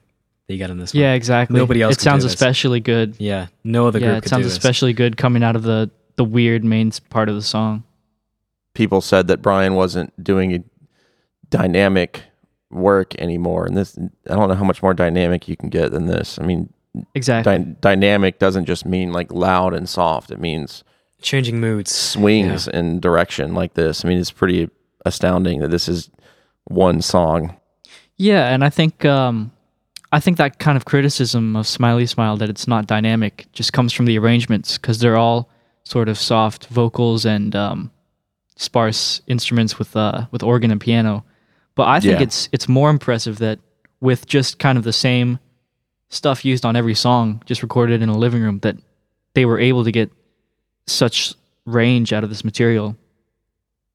D: that you get in this. one.
E: yeah, exactly.
D: Nobody else.
E: It
D: could do
E: sounds
D: this.
E: especially good.
D: Yeah, no other
E: yeah,
D: group
E: it sounds
D: do this.
E: especially good coming out of the the weird main part of the song.
C: people said that Brian wasn't doing a dynamic work anymore, and this I don't know how much more dynamic you can get than this. I mean,
E: Exactly.
C: dy- dynamic doesn't just mean like loud and soft. It means
D: changing moods,
C: swings, and direction like this. I mean, it's pretty astounding that this is one song.
E: Yeah, and I think um, I think that kind of criticism of Smiley Smile that it's not dynamic just comes from the arrangements because they're all sort of soft vocals and um, sparse instruments with uh, with organ and piano. But I think
C: Yeah.
E: it's it's more impressive that with just kind of the same stuff used on every song, just recorded in a living room, that they were able to get such range out of this material,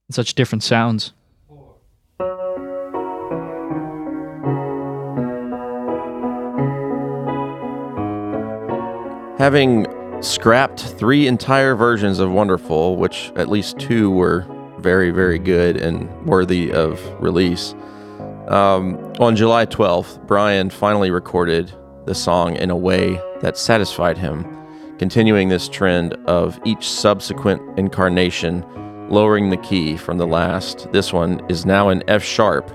E: and such different sounds.
C: Having scrapped three entire versions of Wonderful, which at least two were very, very good and worthy of release. Um, on July 12th, Brian finally recorded the song in a way that satisfied him, continuing this trend of each subsequent incarnation lowering the key from the last. This one is now in F sharp,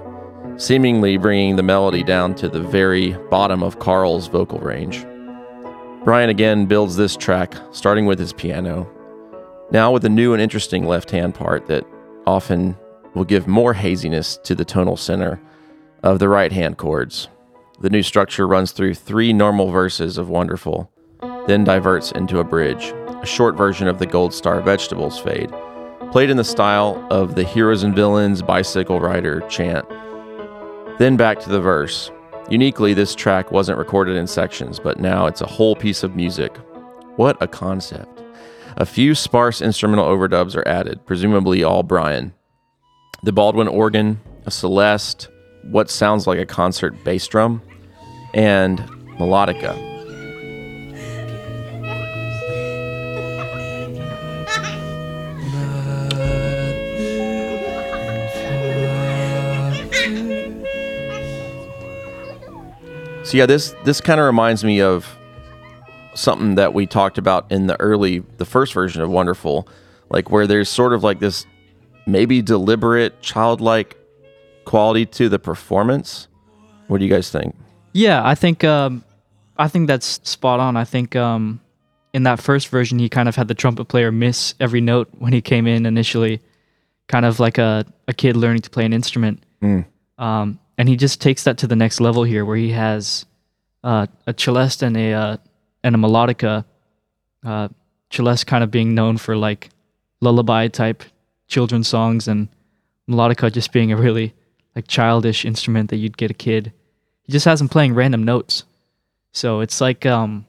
C: seemingly bringing the melody down to the very bottom of Carl's vocal range. Brian again builds this track, starting with his piano, now with a new and interesting left hand part that often will give more haziness to the tonal center of the right hand chords. The new structure runs through three normal verses of Wonderful, then diverts into a bridge, a short version of the Gold Star Vegetables fade, played in the style of the heroes and villains bicycle rider chant. Then back to the verse. Uniquely, this track wasn't recorded in sections, but now it's a whole piece of music. What a concept. A few sparse instrumental overdubs are added, presumably all Brian. The Baldwin organ, a Celeste, what sounds like a concert bass drum, and melodica. So yeah, this this kind of reminds me of something that we talked about in the early the first version of Wonderful, like where there's sort of like this maybe deliberate childlike quality to the performance. What do you guys think?
E: Yeah, I think um, I think that's spot on. I think um, in that first version, he kind of had the trumpet player miss every note when he came in initially, kind of like a, a kid learning to play an instrument.
C: Mm.
E: Um, and he just takes that to the next level here, where he has uh, a celeste and a uh, and a melodica. Uh, celeste kind of being known for like lullaby type children's songs, and melodica just being a really like childish instrument that you'd get a kid. He just has him playing random notes, so it's like um,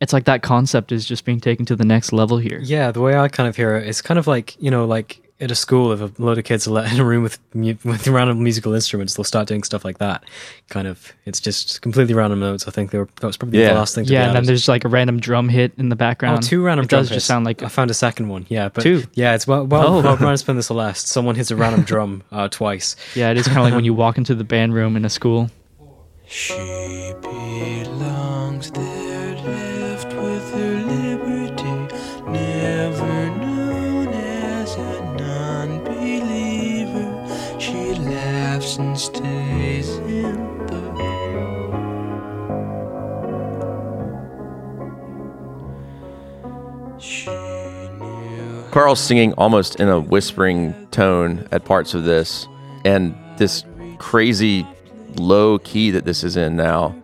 E: it's like that concept is just being taken to the next level here.
D: Yeah, the way I kind of hear it, it's kind of like you know, like at a school, if a load of kids are let [laughs] in a room with with random musical instruments, they'll start doing stuff like that. Kind of, it's just completely random notes. I think they were that was probably the last thing. to
E: yeah, and then there's like a random drum hit in the background.
D: Oh, two random
E: It
D: drum
E: does
D: hits.
E: just sound like
D: I found a second one. Yeah, but
E: Two?
D: Yeah, it's well, well,
E: Oh.
D: while Brian's playing the last. someone hits a random drum uh, twice.
E: yeah, it is kind of like when you walk into the band room in a school.
F: She belongs there, left with her and stays in the
C: Carl's singing almost in a whispering tone at parts of this, and this crazy low key that this is in now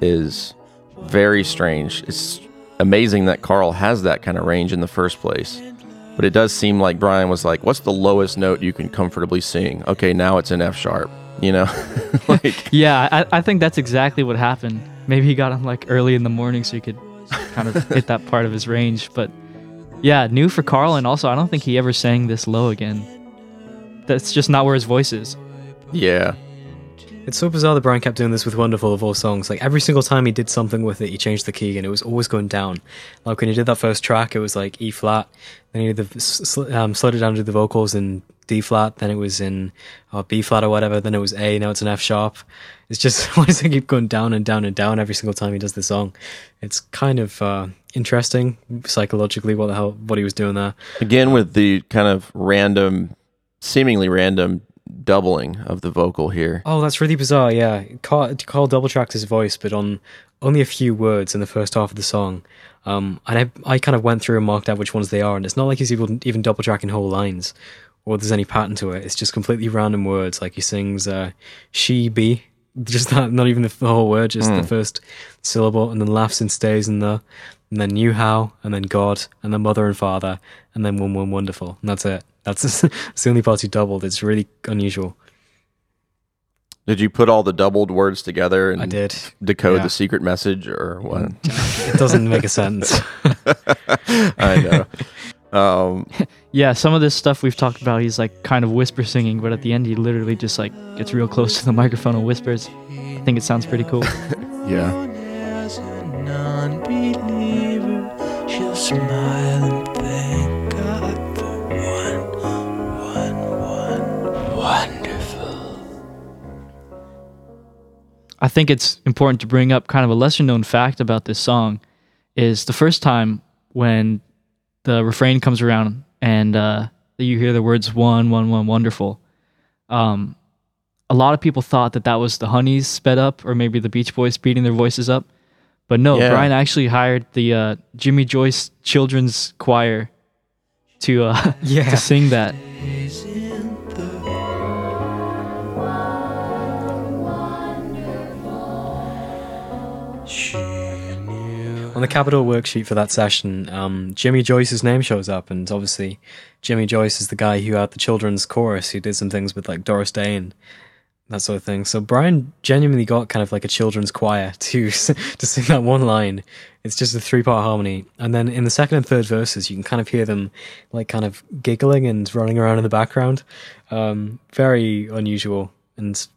C: is very strange. It's amazing that Carl has that kind of range in the first place. But it does seem like Brian was like, "What's the lowest note you can comfortably sing?" Okay, now it's in F sharp. You know, [laughs] like [laughs]
E: Yeah, I, I think that's exactly what happened. Maybe he got him like early in the morning so he could kind of [laughs] hit that part of his range. But yeah, new for Carl, and also I don't think he ever sang this low again. That's just not where his voice is.
C: yeah,
D: It's so bizarre that Brian kept doing this with Wonderful of all songs. Like every single time he did something with it, he changed the key and it was always going down. Like when he did that first track, it was like E flat. Then he did the um, slowed it down to the vocals in D flat. Then it was in uh, B flat or whatever. Then it was A. Now it's an F sharp. It's just [laughs] why does it keep going down and down and down every single time he does the song? It's kind of uh, interesting psychologically what the hell what he was doing there.
C: again with the kind of random, seemingly random doubling of the vocal here.
D: Oh, that's really bizarre. Yeah, Carl, Carl double tracked his voice, but on only a few words in the first half of the song. Um, and I, I kind of went through and marked out which ones they are, and it's not like he's even even double tracking whole lines, or there's any pattern to it. It's just completely random words. Like he sings uh, "she be," just [laughs] that, not even the whole word, just the
C: Mm.
D: first syllable, and then laughs and stays in the, and then knew how, and then God, and then mother and father, and then one one wonderful, and that's it. That's, [laughs] that's the only part he doubled. It's really unusual.
C: Did you put all the doubled words together and
D: I did.
C: decode
D: Yeah.
C: the secret message or what? [laughs]
D: It doesn't make a sense. [laughs]
C: I know. Um,
E: Yeah, some of this stuff we've talked about, he's like kind of whisper singing, but at the end he literally just like gets real close to the microphone and whispers. I think it sounds pretty cool.
C: yeah.
E: I think it's important to bring up kind of a lesser known fact about this song is the first time when the refrain comes around and uh, you hear the words one, one, one, wonderful. Um, a lot of people thought that that was the Honeys sped up or maybe the Beach Boys speeding their voices up. But no,
C: Yeah.
E: Brian actually hired the uh, Jimmy Joyce Children's Choir to uh, [laughs]
D: Yeah.
E: to sing that.
D: On the Capitol worksheet for that session, um, Jimmy Joyce's name shows up, and obviously Jimmy Joyce is the guy who had the children's chorus, who did some things with like Doris Day and that sort of thing. So Brian genuinely got kind of like a children's choir [laughs] to to sing that one line. It's just a three part harmony, and then in the second and third verses, you can kind of hear them like kind of giggling and running around in the background. Um, very unusual and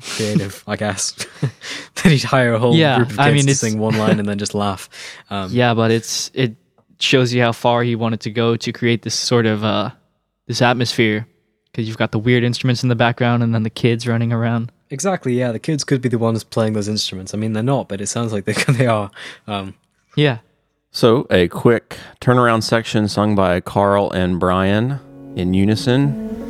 D: creative, I guess. [laughs] that he'd hire a whole
E: Yeah,
D: group of kids
E: I mean,
D: to sing one line and then just laugh. [laughs] Um,
E: yeah, but it's it shows you how far he wanted to go to create this sort of uh this atmosphere because you've got the weird instruments in the background and then the kids running around.
D: Exactly. Yeah, the kids could be the ones playing those instruments. I mean, they're not, but it sounds like they [laughs] they are. Um,
E: yeah.
C: So, a quick turnaround section sung by Carl and Brian in unison.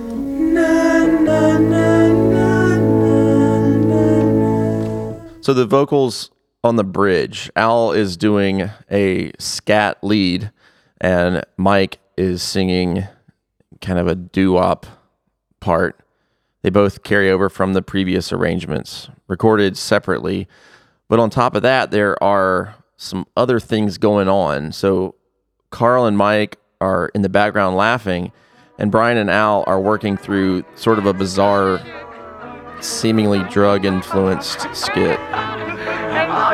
C: So, the vocals on the bridge, Al is doing a scat lead, and Mike is singing kind of a doo wop part. They both carry over from the previous arrangements, recorded separately. But on top of that, there are some other things going on. So Carl and Mike are in the background laughing, and Brian and Al are working through sort of a bizarre, seemingly drug influenced skit.
F: Oh,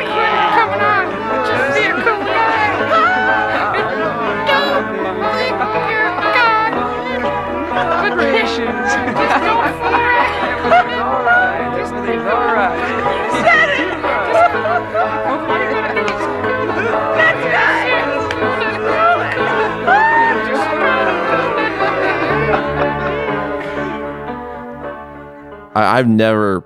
C: I, I've never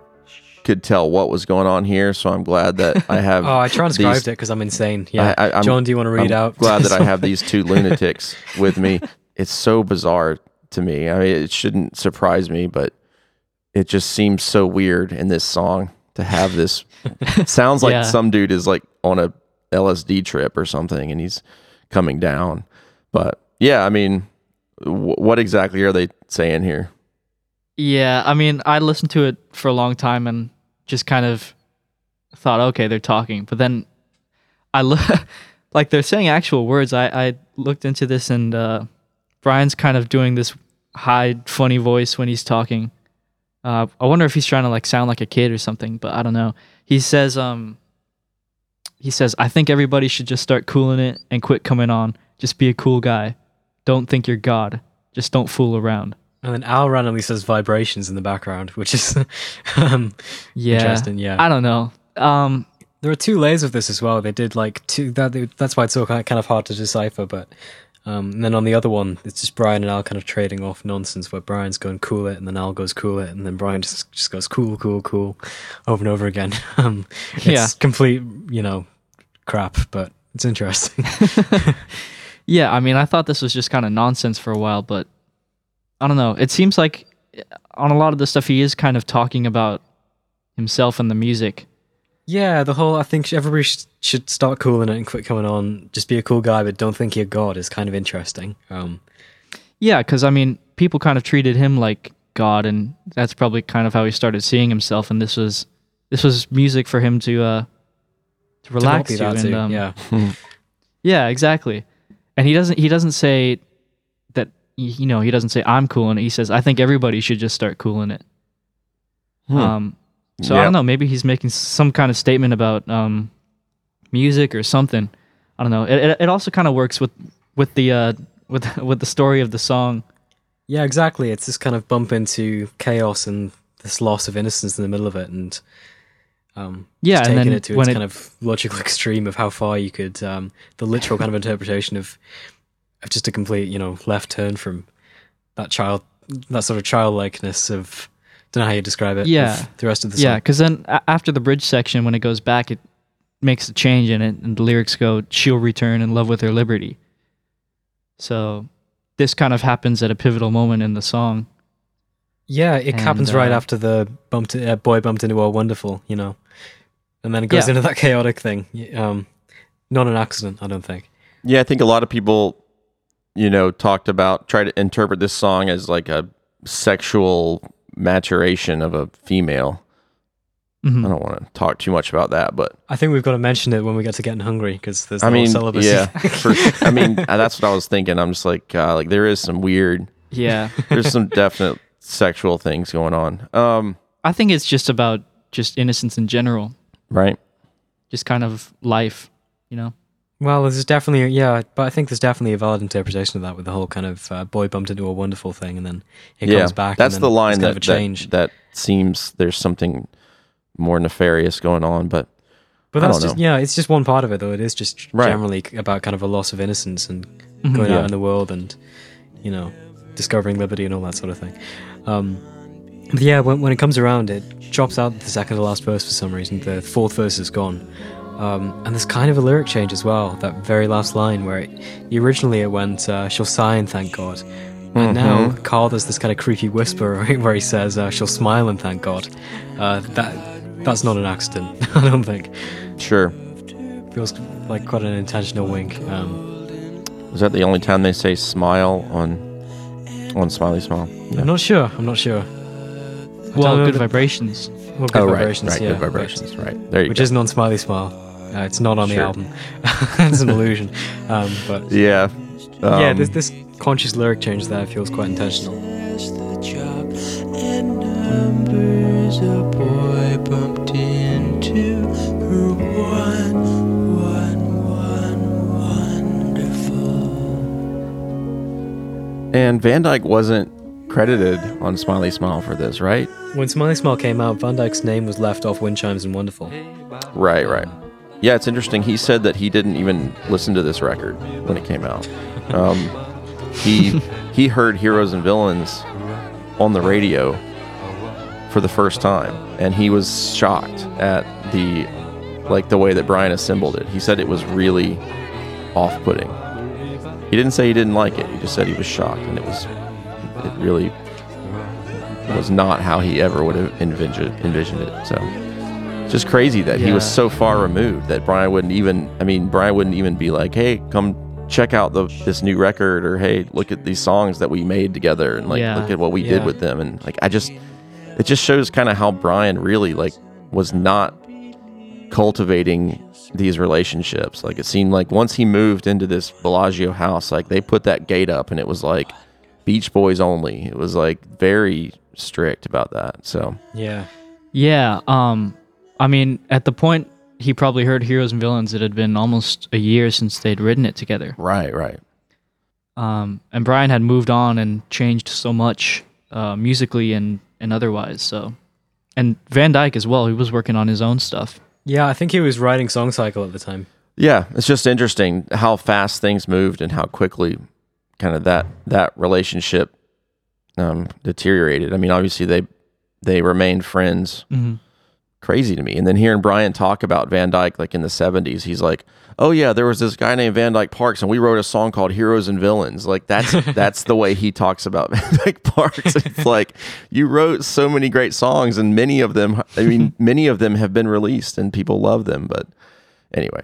C: could tell what was going on here, so I'm glad that [laughs] I have.
D: oh, I transcribed
C: these-
D: it because I'm insane. Yeah.
C: I, I,
D: John, do you want to read
C: I'm
D: out?
C: Glad that I have [laughs] these two lunatics with me. It's so bizarre to me. I mean, it shouldn't surprise me, but it just seems so weird in this song to have this. [laughs] sounds like
E: Yeah.
C: some dude is like on a LSD trip or something, and he's coming down. But yeah, I mean, w- what exactly are they saying here?
E: Yeah, I mean, I listened to it for a long time and just kind of thought, okay, they're talking. But then I look [laughs] like they're saying actual words. I, I looked into this and uh, Brian's kind of doing this high, funny voice when he's talking. Uh, I wonder if he's trying to like sound like a kid or something, but I don't know. He says, um, he says, I think everybody should just start cooling it and quit coming on. Just be a cool guy. Don't think you're God. Just don't fool around.
D: And then Al randomly says vibrations in the background, which is [laughs] um,
E: Yeah.
D: interesting. Yeah,
E: I don't know. Um,
D: there are two layers of this as well. They did like two. That that's why it's so kind kind of hard to decipher. But um, and then on the other one, it's just Brian and Al kind of trading off nonsense, where Brian's going cool it, and then Al goes cool it, and then Brian just just goes cool, cool, cool, over and over again. [laughs] Um, it's
E: Yeah.
D: complete, you know, crap, but it's interesting. [laughs]
E: Yeah, I mean, I thought this was just kind of nonsense for a while, but I don't know. It seems like uh, on a lot of the stuff he is kind of talking about himself and the music.
D: Yeah, the whole I think everybody sh- should start cooling it and quit coming on. Just be a cool guy, but don't think you're God is kind of interesting. Um,
E: Yeah, because I mean, people kind of treated him like God, and that's probably kind of how he started seeing himself. And this was this was music for him to uh to relax to. and, um,
D: yeah. [laughs]
E: yeah, exactly. And he doesn't he doesn't say you know he doesn't say I'm cooling it. He says I think everybody should just start cooling it.
C: Hmm.
E: Um, so I don't know. Maybe he's making some kind of statement about um, music or something. I don't know. It it, it also kind of works with with the uh, with [laughs] with the story of the song.
D: Yeah, exactly. It's this kind of bump into chaos and this loss of innocence in the middle of it, and um,
E: Yeah, and
D: taking
E: then
D: it to its
E: it-
D: kind of logical [laughs] extreme of how far you could, um, the literal kind of interpretation of just a complete, you know, left turn from that child, that sort of childlikeness of. Don't know how you describe it.
E: Yeah,
D: the rest of the song. yeah.
E: Because then a- after the bridge section, when it goes back, it makes a change in it, and the lyrics go, "She'll return in love with her liberty." So this kind of happens at a pivotal moment in the song.
D: Yeah, it
E: And,
D: happens right
E: uh,
D: after the bumped uh, boy bumped into a wonderful, you know, and then it goes
E: Yeah.
D: into that chaotic thing. Um, not an accident, I don't think.
C: Yeah, I think a lot of people, you know, talked about try to interpret this song as like a sexual maturation of a female.
E: Mhm.
C: I don't want to talk too much about that, but
D: I think we've got to mention it when we get to getting hungry because there's
C: I
D: no
C: mean,
D: celibacy.
C: yeah, for, I mean, [laughs] that's what I was thinking. I'm just like, uh, like there is some weird,
E: Yeah. [laughs]
C: there's some definite sexual things going on. Um,
E: I think it's just about just innocence in general,
C: right?
E: just kind of life, you know.
D: Well, there's definitely yeah, but I think there's definitely a valid interpretation of that with the whole kind of uh, boy bumped into a wonderful thing, and then it
C: yeah,
D: comes back.
C: that's
D: and
C: the line that,
D: kind of a
C: that
D: change.
C: that seems there's something more nefarious going on, but
D: But
C: I
D: that's
C: don't
D: just
C: know.
D: yeah, it's just one part of it though. It is just
C: Right.
D: generally about kind of a loss of innocence and
E: Mhm.
D: going
C: Yeah.
D: out in the world and you know discovering liberty and all that sort of thing. Um, but yeah, when, when it comes around, it drops out the second to last verse for some reason. The fourth verse is gone, um, and there's kind of a lyric change as well. That very last line where it, originally it went, uh, "She'll sigh and thank God." And now
C: Mhm.
D: Carl does this kind of creepy whisper [laughs] where he says, uh, "She'll smile and thank God." Uh, that that's not an accident, [laughs] I don't think
C: sure.
D: feels like quite an intentional wink. Um,
C: Is that the only time they say smile on on Smiley Smile?
D: I'm not sure. I'm not sure.
E: Well, good vibrations.
D: Well, good
C: Oh, right,
D: vibrations,
C: right,
D: yeah.
C: good vibrations, right. There you
D: Which
C: go.
D: isn't on Smiley Smile. Uh, it's not on the
C: Sure.
D: album. [laughs] it's an illusion. Um, but
C: Yeah.
D: yeah,
C: Um,
D: this this conscious lyric change there feels quite intentional.
C: And Van Dyke wasn't credited on Smiley Smile for this, right?
D: When Smiley Smile came out, Van Dyke's name was left off Wind Chimes and Wonderful.
C: Right, right. Yeah, it's interesting. He said that he didn't even listen to this record when it came out. Um, he [laughs] he heard Heroes and Villains on the radio for the first time, and he was shocked at the like the way that Brian assembled it. He said it was really off-putting. He didn't say he didn't like it. He just said he was shocked, and it was it really was not how he ever would have envisioned envisioned it. So just crazy that he was so far removed that Brian wouldn't even I mean Brian wouldn't even be like, "Hey, come check out the this new record or hey, look at these songs that we made together and like
E: Yeah.
C: look at what we did with them." And like I just it just shows kind of how Brian really like was not cultivating these relationships. Like it seemed like once he moved into this Bellagio house, like they put that gate up and it was like Beach Boys only. It was like very strict about that. So
D: Yeah.
E: Yeah. Um. I mean, at the point he probably heard Heroes and Villains, it had been almost a year since they'd written it together.
C: right, right.
E: Um. And Brian had moved on and changed so much, uh, musically and and otherwise. So, and Van Dyke as well. He was working on his own stuff.
D: Yeah, I think he was writing Song Cycle at the time.
C: Yeah, it's just interesting how fast things moved and how quickly kind of that that relationship um, deteriorated. I mean, obviously they they remained friends.
E: Mm-hmm.
C: Crazy to me. And then hearing Brian talk about Van Dyke like in the 70s, he's like, "Oh yeah, there was this guy named Van Dyke Parks and we wrote a song called Heroes and Villains." Like that's [laughs] that's the way he talks about [laughs] Van Dyke Parks. It's like you wrote so many great songs and many of them I mean, [laughs] many of them have been released and people love them, but anyway.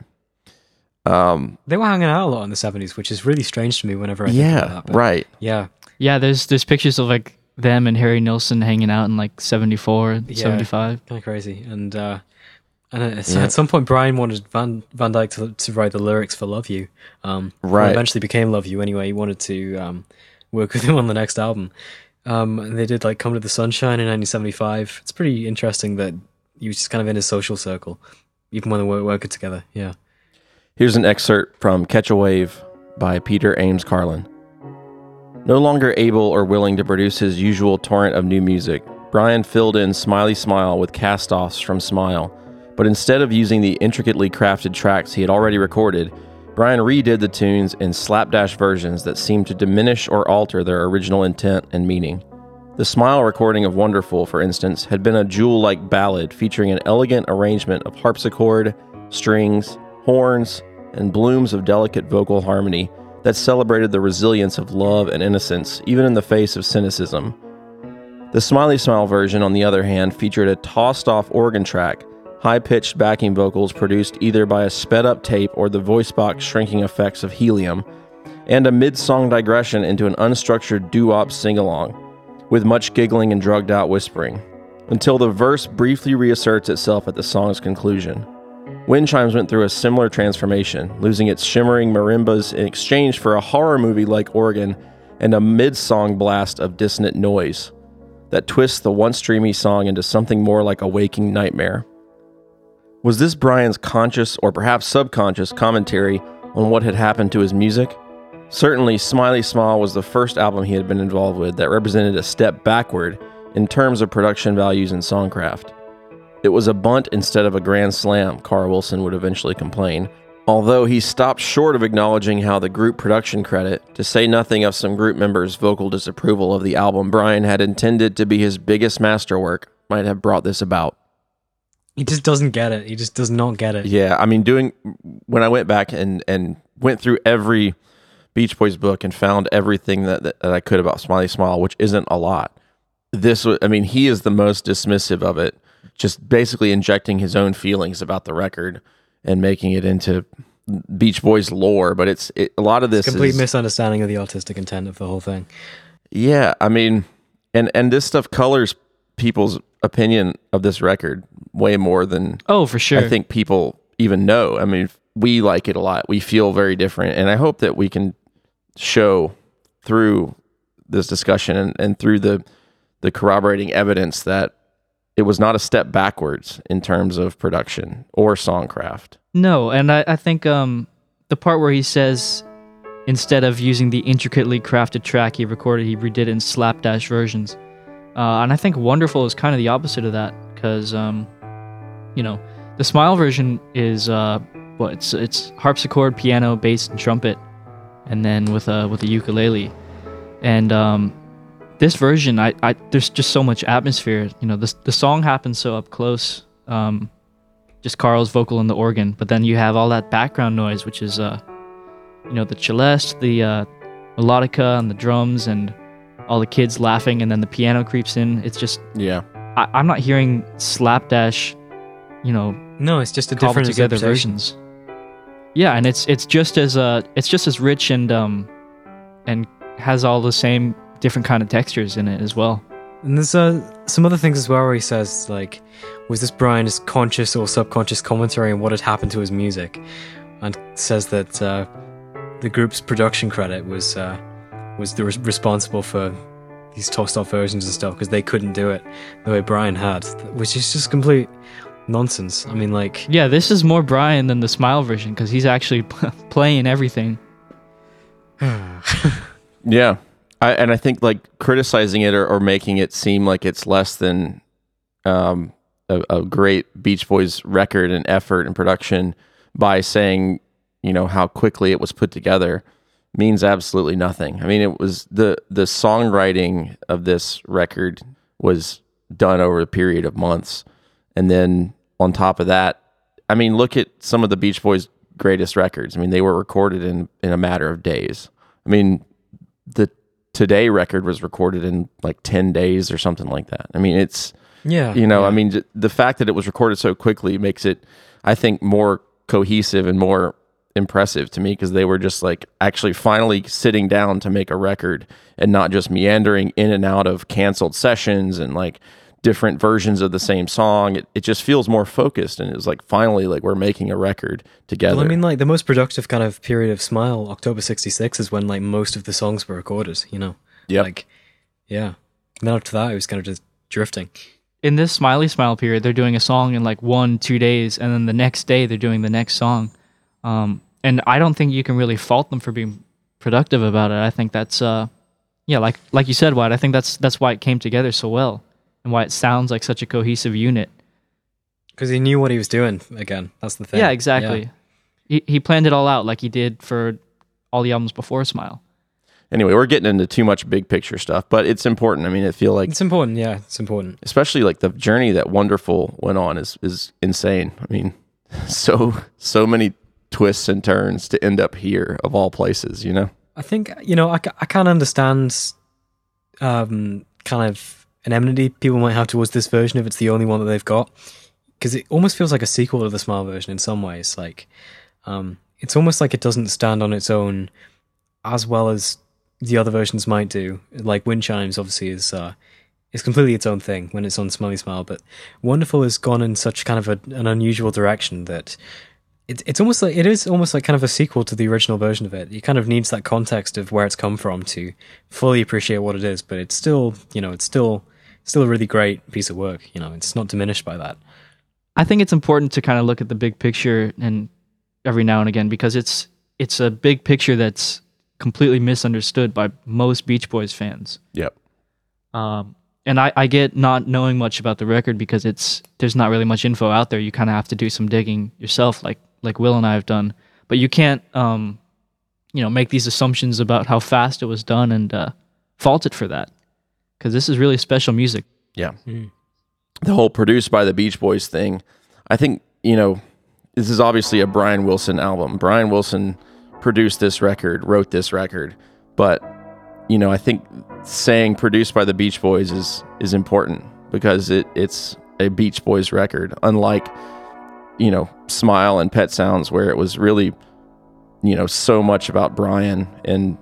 C: Um
D: They were hanging out a lot in the 70s, which is really strange to me whenever I think
C: yeah,
D: about that. but
C: right.
D: Yeah.
E: Yeah. There's there's pictures of like them and Harry Nilsson hanging out in like 74,
D: Yeah.
E: 75.
D: Kind of crazy. And uh, and at,
C: Yeah.
D: at some point, Brian wanted Van Van Dyke to, to write the lyrics for "Love You." Um, what
C: Right.
D: Eventually became "Love You." Anyway, he wanted to um, work with [laughs] him on the next album. Um, and they did like "Come to the Sunshine" in 1975. It's pretty interesting that he was just kind of in his social circle, even when they were working together. Yeah.
C: Here's an excerpt from Catch a Wave by Peter Ames Carlin. No longer able or willing to produce his usual torrent of new music, Brian filled in Smiley Smile with cast offs from Smile, but instead of using the intricately crafted tracks he had already recorded, Brian redid the tunes in slapdash versions that seemed to diminish or alter their original intent and meaning. The Smile recording of Wonderful, for instance, had been a jewel like ballad featuring an elegant arrangement of harpsichord, strings, horns, and blooms of delicate vocal harmony that celebrated the resilience of love and innocence, even in the face of cynicism. The Smiley Smile version, on the other hand, featured a tossed off organ track, high pitched backing vocals produced either by a sped up tape or the voice box shrinking effects of helium, and a mid song digression into an unstructured doo wop sing along, with much giggling and drugged out whispering. until the verse briefly reasserts itself at the song's conclusion. Wind Chimes went through a similar transformation, losing its shimmering marimbas in exchange for a horror movie like organ and a mid song blast of dissonant noise that twists the once dreamy song into something more like a waking nightmare. Was this Brian's conscious or perhaps subconscious commentary on what had happened to his music? Certainly, Smiley Smile was the first album he had been involved with that represented a step backward in terms of production values and songcraft. It was a bunt instead of a grand slam, Carl Wilson would eventually complain, although he stopped short of acknowledging how the group production credit, to say nothing of some group members' vocal disapproval of the album Brian had intended to be his biggest masterwork, might have brought this about.
D: He just doesn't get it. He just does not get it.
C: Yeah, I mean, doing when I went back and and went through every Beach Boys book and found everything that, that, that I could about Smiley Smile, which isn't a lot. This was, I mean, he is the most dismissive of it, just basically injecting his own feelings about the record and making it into Beach Boys lore. But it's it, a lot of this
D: Complete
C: is,
D: misunderstanding of the artistic intent of the whole thing.
C: yeah, I mean, and and this stuff colors people's opinion of this record way more than
E: Oh, for sure.
C: I think people even know. I mean, we like it a lot. We feel very different, and I hope that we can show through this discussion and, and through the the corroborating evidence that it was not a step backwards in terms of production or songcraft.
E: No, and I, I think um, the part where he says instead of using the intricately crafted track he recorded, he redid it in slapdash versions. Uh, and I think Wonderful is kind of the opposite of that because, um, you know, the Smile version is uh, what it's it's harpsichord, piano, bass, and trumpet, and then with a with a ukulele. And um, this version, I, I there's just so much atmosphere. You know, the the song happens so up close. Um, just Carl's vocal and the organ, but then you have all that background noise, which is uh, you know, the celeste, the uh, melodica, and the drums, and all the kids laughing, and then the piano creeps in. It's just
C: Yeah.
E: I, I'm not hearing slapdash, you know.
D: No, it's just a different
E: together versions. Yeah, and it's it's just as uh it's just as rich and um and has all the same different kind of textures in it as well.
D: And there's uh, some other things as well where he says, like, was this Brian's conscious or subconscious commentary on what had happened to his music? And says that uh, the group's production credit was uh, was the res- responsible for these tossed off versions and stuff because they couldn't do it the way Brian had, which is just complete nonsense. I mean, like,
E: Yeah, this is more Brian than the Smile version because he's actually [laughs] playing everything.
C: Yeah. I, and I think like criticizing it or, or making it seem like it's less than um, a, a great Beach Boys record and effort and production by saying, you know, how quickly it was put together means absolutely nothing. I mean, it was the the songwriting of this record was done over a period of months. And then on top of that, I mean, look at some of the Beach Boys greatest records. I mean, they were recorded in in a matter of days. I mean, the Today record was recorded in like 10 days or something like that. I mean, it's
D: Yeah,
C: you know,
D: yeah.
C: I mean, the fact that it was recorded so quickly makes it I think more cohesive and more impressive to me because they were just like actually finally sitting down to make a record and not just meandering in and out of canceled sessions and like different versions of the same song. It, it just feels more focused and it's like finally like we're making a record together.
D: Well, I mean, like the most productive kind of period of Smile, October '66, is when like most of the songs were recorded. You know,
C: Yeah.
D: like yeah. And then after that, it was kind of just drifting.
E: In this Smiley Smile period, they're doing a song in like one, two days, and then the next day they're doing the next song. Um, and I don't think you can really fault them for being productive about it. I think that's uh, yeah, like like you said, White. I think that's that's why it came together so well, and why it sounds like such a cohesive unit.
D: Because he knew what he was doing. Again, that's the thing.
E: Yeah, exactly.
D: Yeah.
E: He he planned it all out like he did for all the albums before Smile.
C: anyway, we're getting into too much big picture stuff, but it's important. I mean, I feel like
D: It's important. Yeah, it's important.
C: especially like the journey that Wonderful went on is is insane. I mean, [laughs] so so many twists and turns to end up here of all places, you know.
D: I think you know I, ca- I can understand um, kind of an enmity people might have towards this version if it's the only one that they've got because it almost feels like a sequel to the Smile version in some ways. Like um, it's almost like it doesn't stand on its own as well as the other versions might do. Like Wind Chimes obviously is uh, is completely its own thing when it's on Smiley Smile. But Wonderful has gone in such kind of a, an unusual direction that it, it's almost like it is almost like kind of a sequel to the original version of it. It kind of needs that context of where it's come from to fully appreciate what it is. But it's still, you know, it's still still a really great piece of work. You know, it's not diminished by that.
E: I think it's important to kind of look at the big picture and every now and again because it's it's a big picture that's completely misunderstood by most Beach Boys fans.
C: Yep.
E: Um, and I, I get not knowing much about the record because it's there's not really much info out there. You kind of have to do some digging yourself, like like Will and I have done. But you can't, um, you know, make these assumptions about how fast it was done and uh, fault it for that because this is really special music.
C: Yeah. Mm. The whole produced by the Beach Boys thing, I think, you know, this is obviously a Brian Wilson album. Brian Wilson produced this record, wrote this record, but you know, I think saying produced by the Beach Boys is is important because it it's a Beach Boys record, unlike you know, Smile and Pet Sounds where it was really you know, so much about Brian and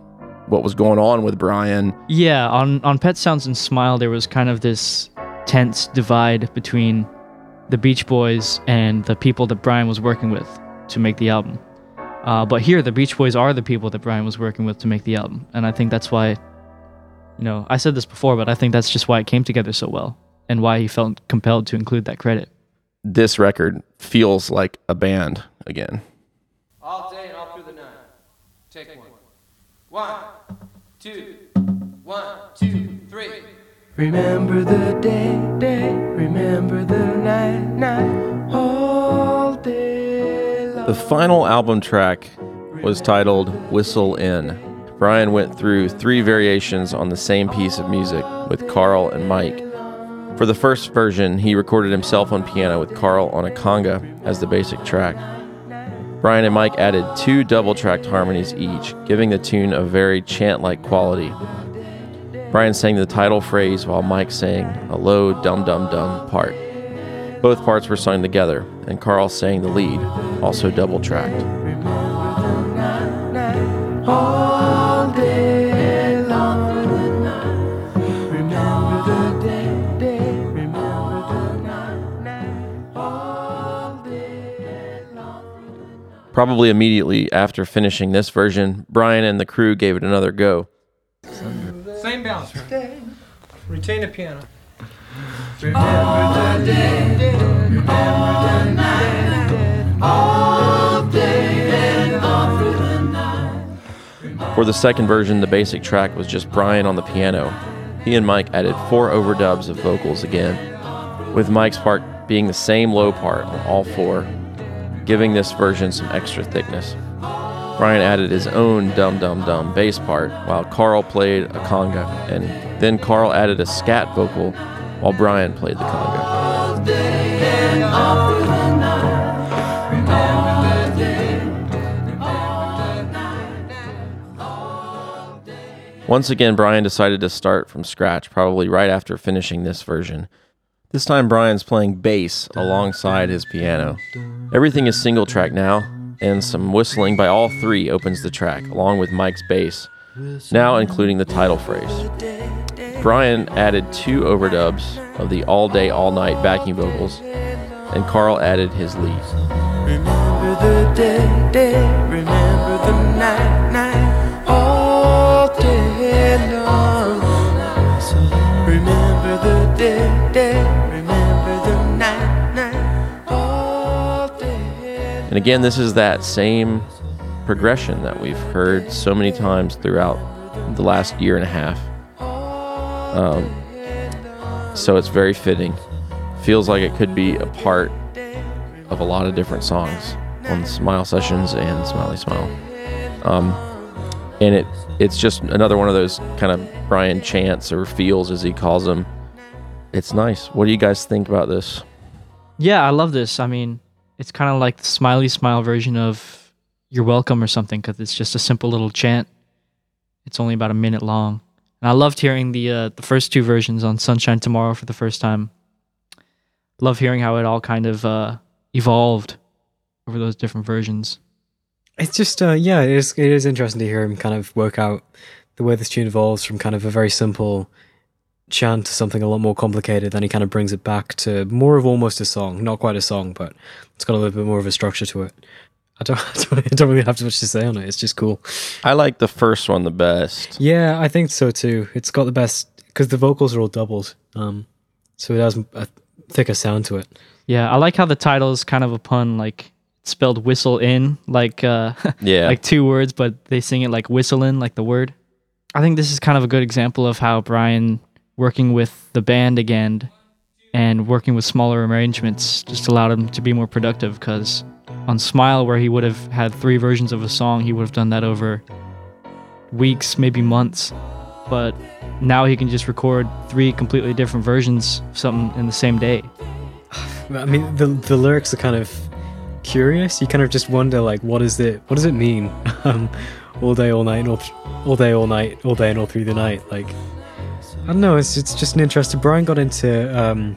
C: what was going on with Brian.
E: Yeah, on on Pet Sounds and Smile, there was kind of this tense divide between the Beach Boys and the people that Brian was working with to make the album. Uh, but here, the Beach Boys are the people that Brian was working with to make the album, and I think that's why. You know, I said this before, but I think that's just why it came together so well, and why he felt compelled to include that credit.
C: This record feels like a band again.
N: All day and all through the night. Take one. One, two, one, two, three.
F: Remember the day, day, remember the night, night, all day long.
C: The final album track was titled Whistle In. Brian went through three variations on the same piece of music with Carl and Mike. For the first version, he recorded himself on piano with Carl on a conga as the basic track. Brian and Mike added two double tracked harmonies each, giving the tune a very chant like quality. Brian sang the title phrase while Mike sang a low dum dum dum part. Both parts were sung together, and Carl sang the lead, also double tracked. Probably immediately after finishing this version, Brian and the crew gave it another go.
P: Same balance. Retain the piano.
F: The day, the night, all day all the.
C: For the second version, the basic track was just Brian on the piano. He and Mike added four overdubs of vocals again, with Mike's part being the same low part on all four, giving this version some extra thickness. Brian added his own dum dum dum bass part, while Carl played a conga, and then Carl added a scat vocal while Brian played the conga. Once again, Brian decided to start from scratch, probably right after finishing this version. This time, Brian's playing bass alongside his piano. Everything is single track now, and some whistling by all three opens the track, along with Mike's bass, now including the title phrase. Brian added two overdubs of the all day, all night backing vocals, and Carl added his lead.
F: Remember the day, day, remember the night,
C: And again, this is that same progression that we've heard so many times throughout the last year and a half. Um, so it's very fitting. Feels like it could be a part of a lot of different songs on Smile Sessions and Smiley Smile. Um, and it it's just another one of those kind of Brian chants or feels as he calls them. It's nice. What do you guys think about this?
E: Yeah, I love this. I mean, it's kind of like the Smiley Smile version of "You're Welcome" or something because it's just a simple little chant. It's only about a minute long, and I loved hearing the uh, the first two versions on "Sunshine Tomorrow" for the first time. Love hearing how it all kind of uh, evolved over those different versions.
D: It's just, uh, yeah, it is, it is interesting to hear him kind of work out the way this tune evolves from kind of a very simple chant to something a lot more complicated. Then he kind of brings it back to more of almost a song, not quite a song, but it's got a little bit more of a structure to it. I don't, [laughs] I don't, I don't really have too much to say on it. It's just cool.
C: I like the first one the best.
D: Yeah, I think so too. It's got the best because the vocals are all doubled, um, so it has a thicker sound to it.
E: Yeah, I like how the title is kind of a pun, like spelled whistle in, like uh, [laughs]
C: Yeah.
E: like two words, but they sing it like whistle in, like the word. I think this is kind of a good example of how Brian working with the band again and working with smaller arrangements just allowed him to be more productive because on Smile, where he would have had three versions of a song, he would have done that over weeks, maybe months. But now he can just record three completely different versions of something in the same day. [sighs]
D: I mean, the the lyrics are kind of curious. You kind of just wonder, like, what is it? What does it mean? [laughs] Um, all day, all night, all, all day, all night, all day, and all through the night. Like, I don't know. It's it's just an interesting. Brian got into um,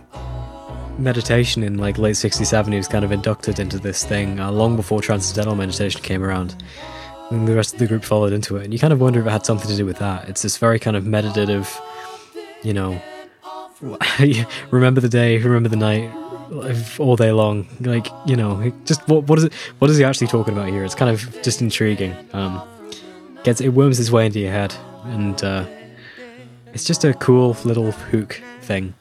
D: meditation in like late '67. He was kind of inducted into this thing uh, long before transcendental meditation came around. And the rest of the group followed into it. And you kind of wonder if it had something to do with that. It's this very kind of meditative, you know, [laughs] remember the day, remember the night, all day long. Like you know, just what what is it? What is he actually talking about here? It's kind of just intriguing. Um, gets it worms its way into your head, and uh, it's just a cool little hook thing.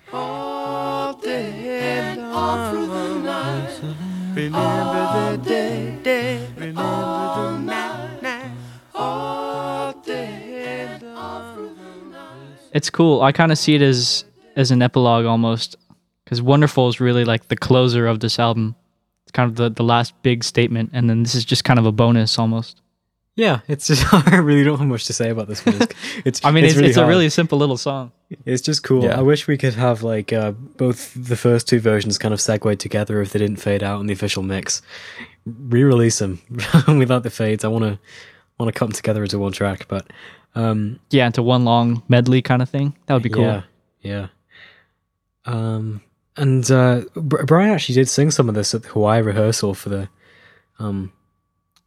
E: It's cool. I kind of see it as as an epilogue almost, because "Wonderful" is really like the closer of this album. It's kind of the the last big statement, and then this is just kind of a bonus almost.
D: Yeah, it's just [laughs] I really don't have much to say about this one. It's, [laughs] it's
E: I mean, it's,
D: really
E: it's a really simple little song.
D: It's just cool.
E: Yeah.
D: I wish we could have like uh, both the first two versions kind of segued together if they didn't fade out in the official mix. Re-release them [laughs] without the fades. I want to want to cut them together into one track, but um,
E: Yeah, into one long medley kind of thing. That would be cool.
D: Yeah, yeah. Um, and uh, Brian actually did sing some of this at the Hawaii rehearsal for the um.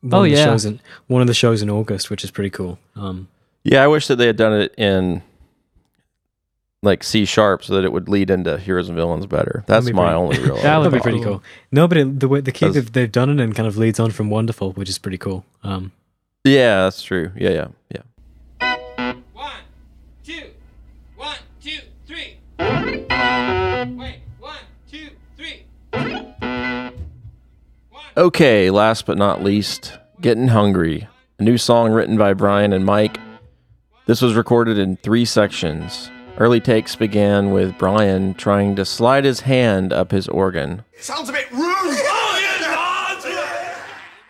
D: One
E: Oh,
D: of the
E: yeah.
D: shows in, one of the shows in August, which is pretty cool. Um,
C: Yeah, I wish that they had done it in like C sharp so that it would lead into Heroes and Villains better. That's
D: be
C: my
D: pretty-
C: only [laughs] real.
D: that would be pretty cool. No, but it, the way the key
C: Does-
D: they've, they've done it and kind of leads on from Wonderful, which is pretty cool. Um,
C: Yeah, that's true. Yeah, yeah, yeah. Okay, last but not least, Getting Hungry, a new song written by Brian and Mike. This was recorded in three sections. Early takes began with Brian trying to slide his hand up his organ.
H: Sounds a bit rude.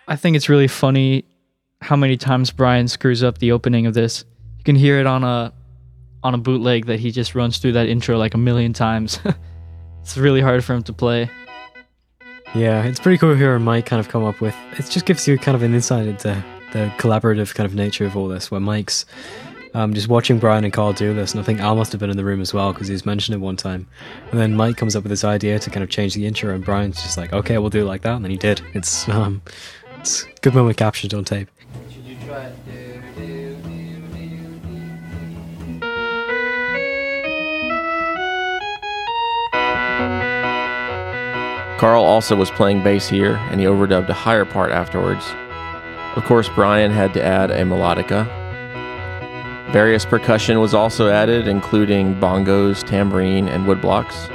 E: I think it's really funny how many times Brian screws up the opening of this. You can hear it on a on a bootleg that he just runs through that intro like a million times. [laughs] it's really hard for him to play.
D: Yeah, it's pretty cool hearing Mike kind of come up with. It just gives you kind of an insight into the collaborative kind of nature of all this, where Mike's um, just watching Brian and Carl do this, and I think Al must have been in the room as well because he's mentioned it one time. And then Mike comes up with this idea to kind of change the intro, and Brian's just like, "Okay, we'll do it like that," and then he did. It's um, it's good moment captured on tape.
C: Carl also was playing bass here, and he overdubbed a higher part afterwards. Of course, Brian had to add a melodica. Various percussion was also added, including bongos, tambourine, and woodblocks.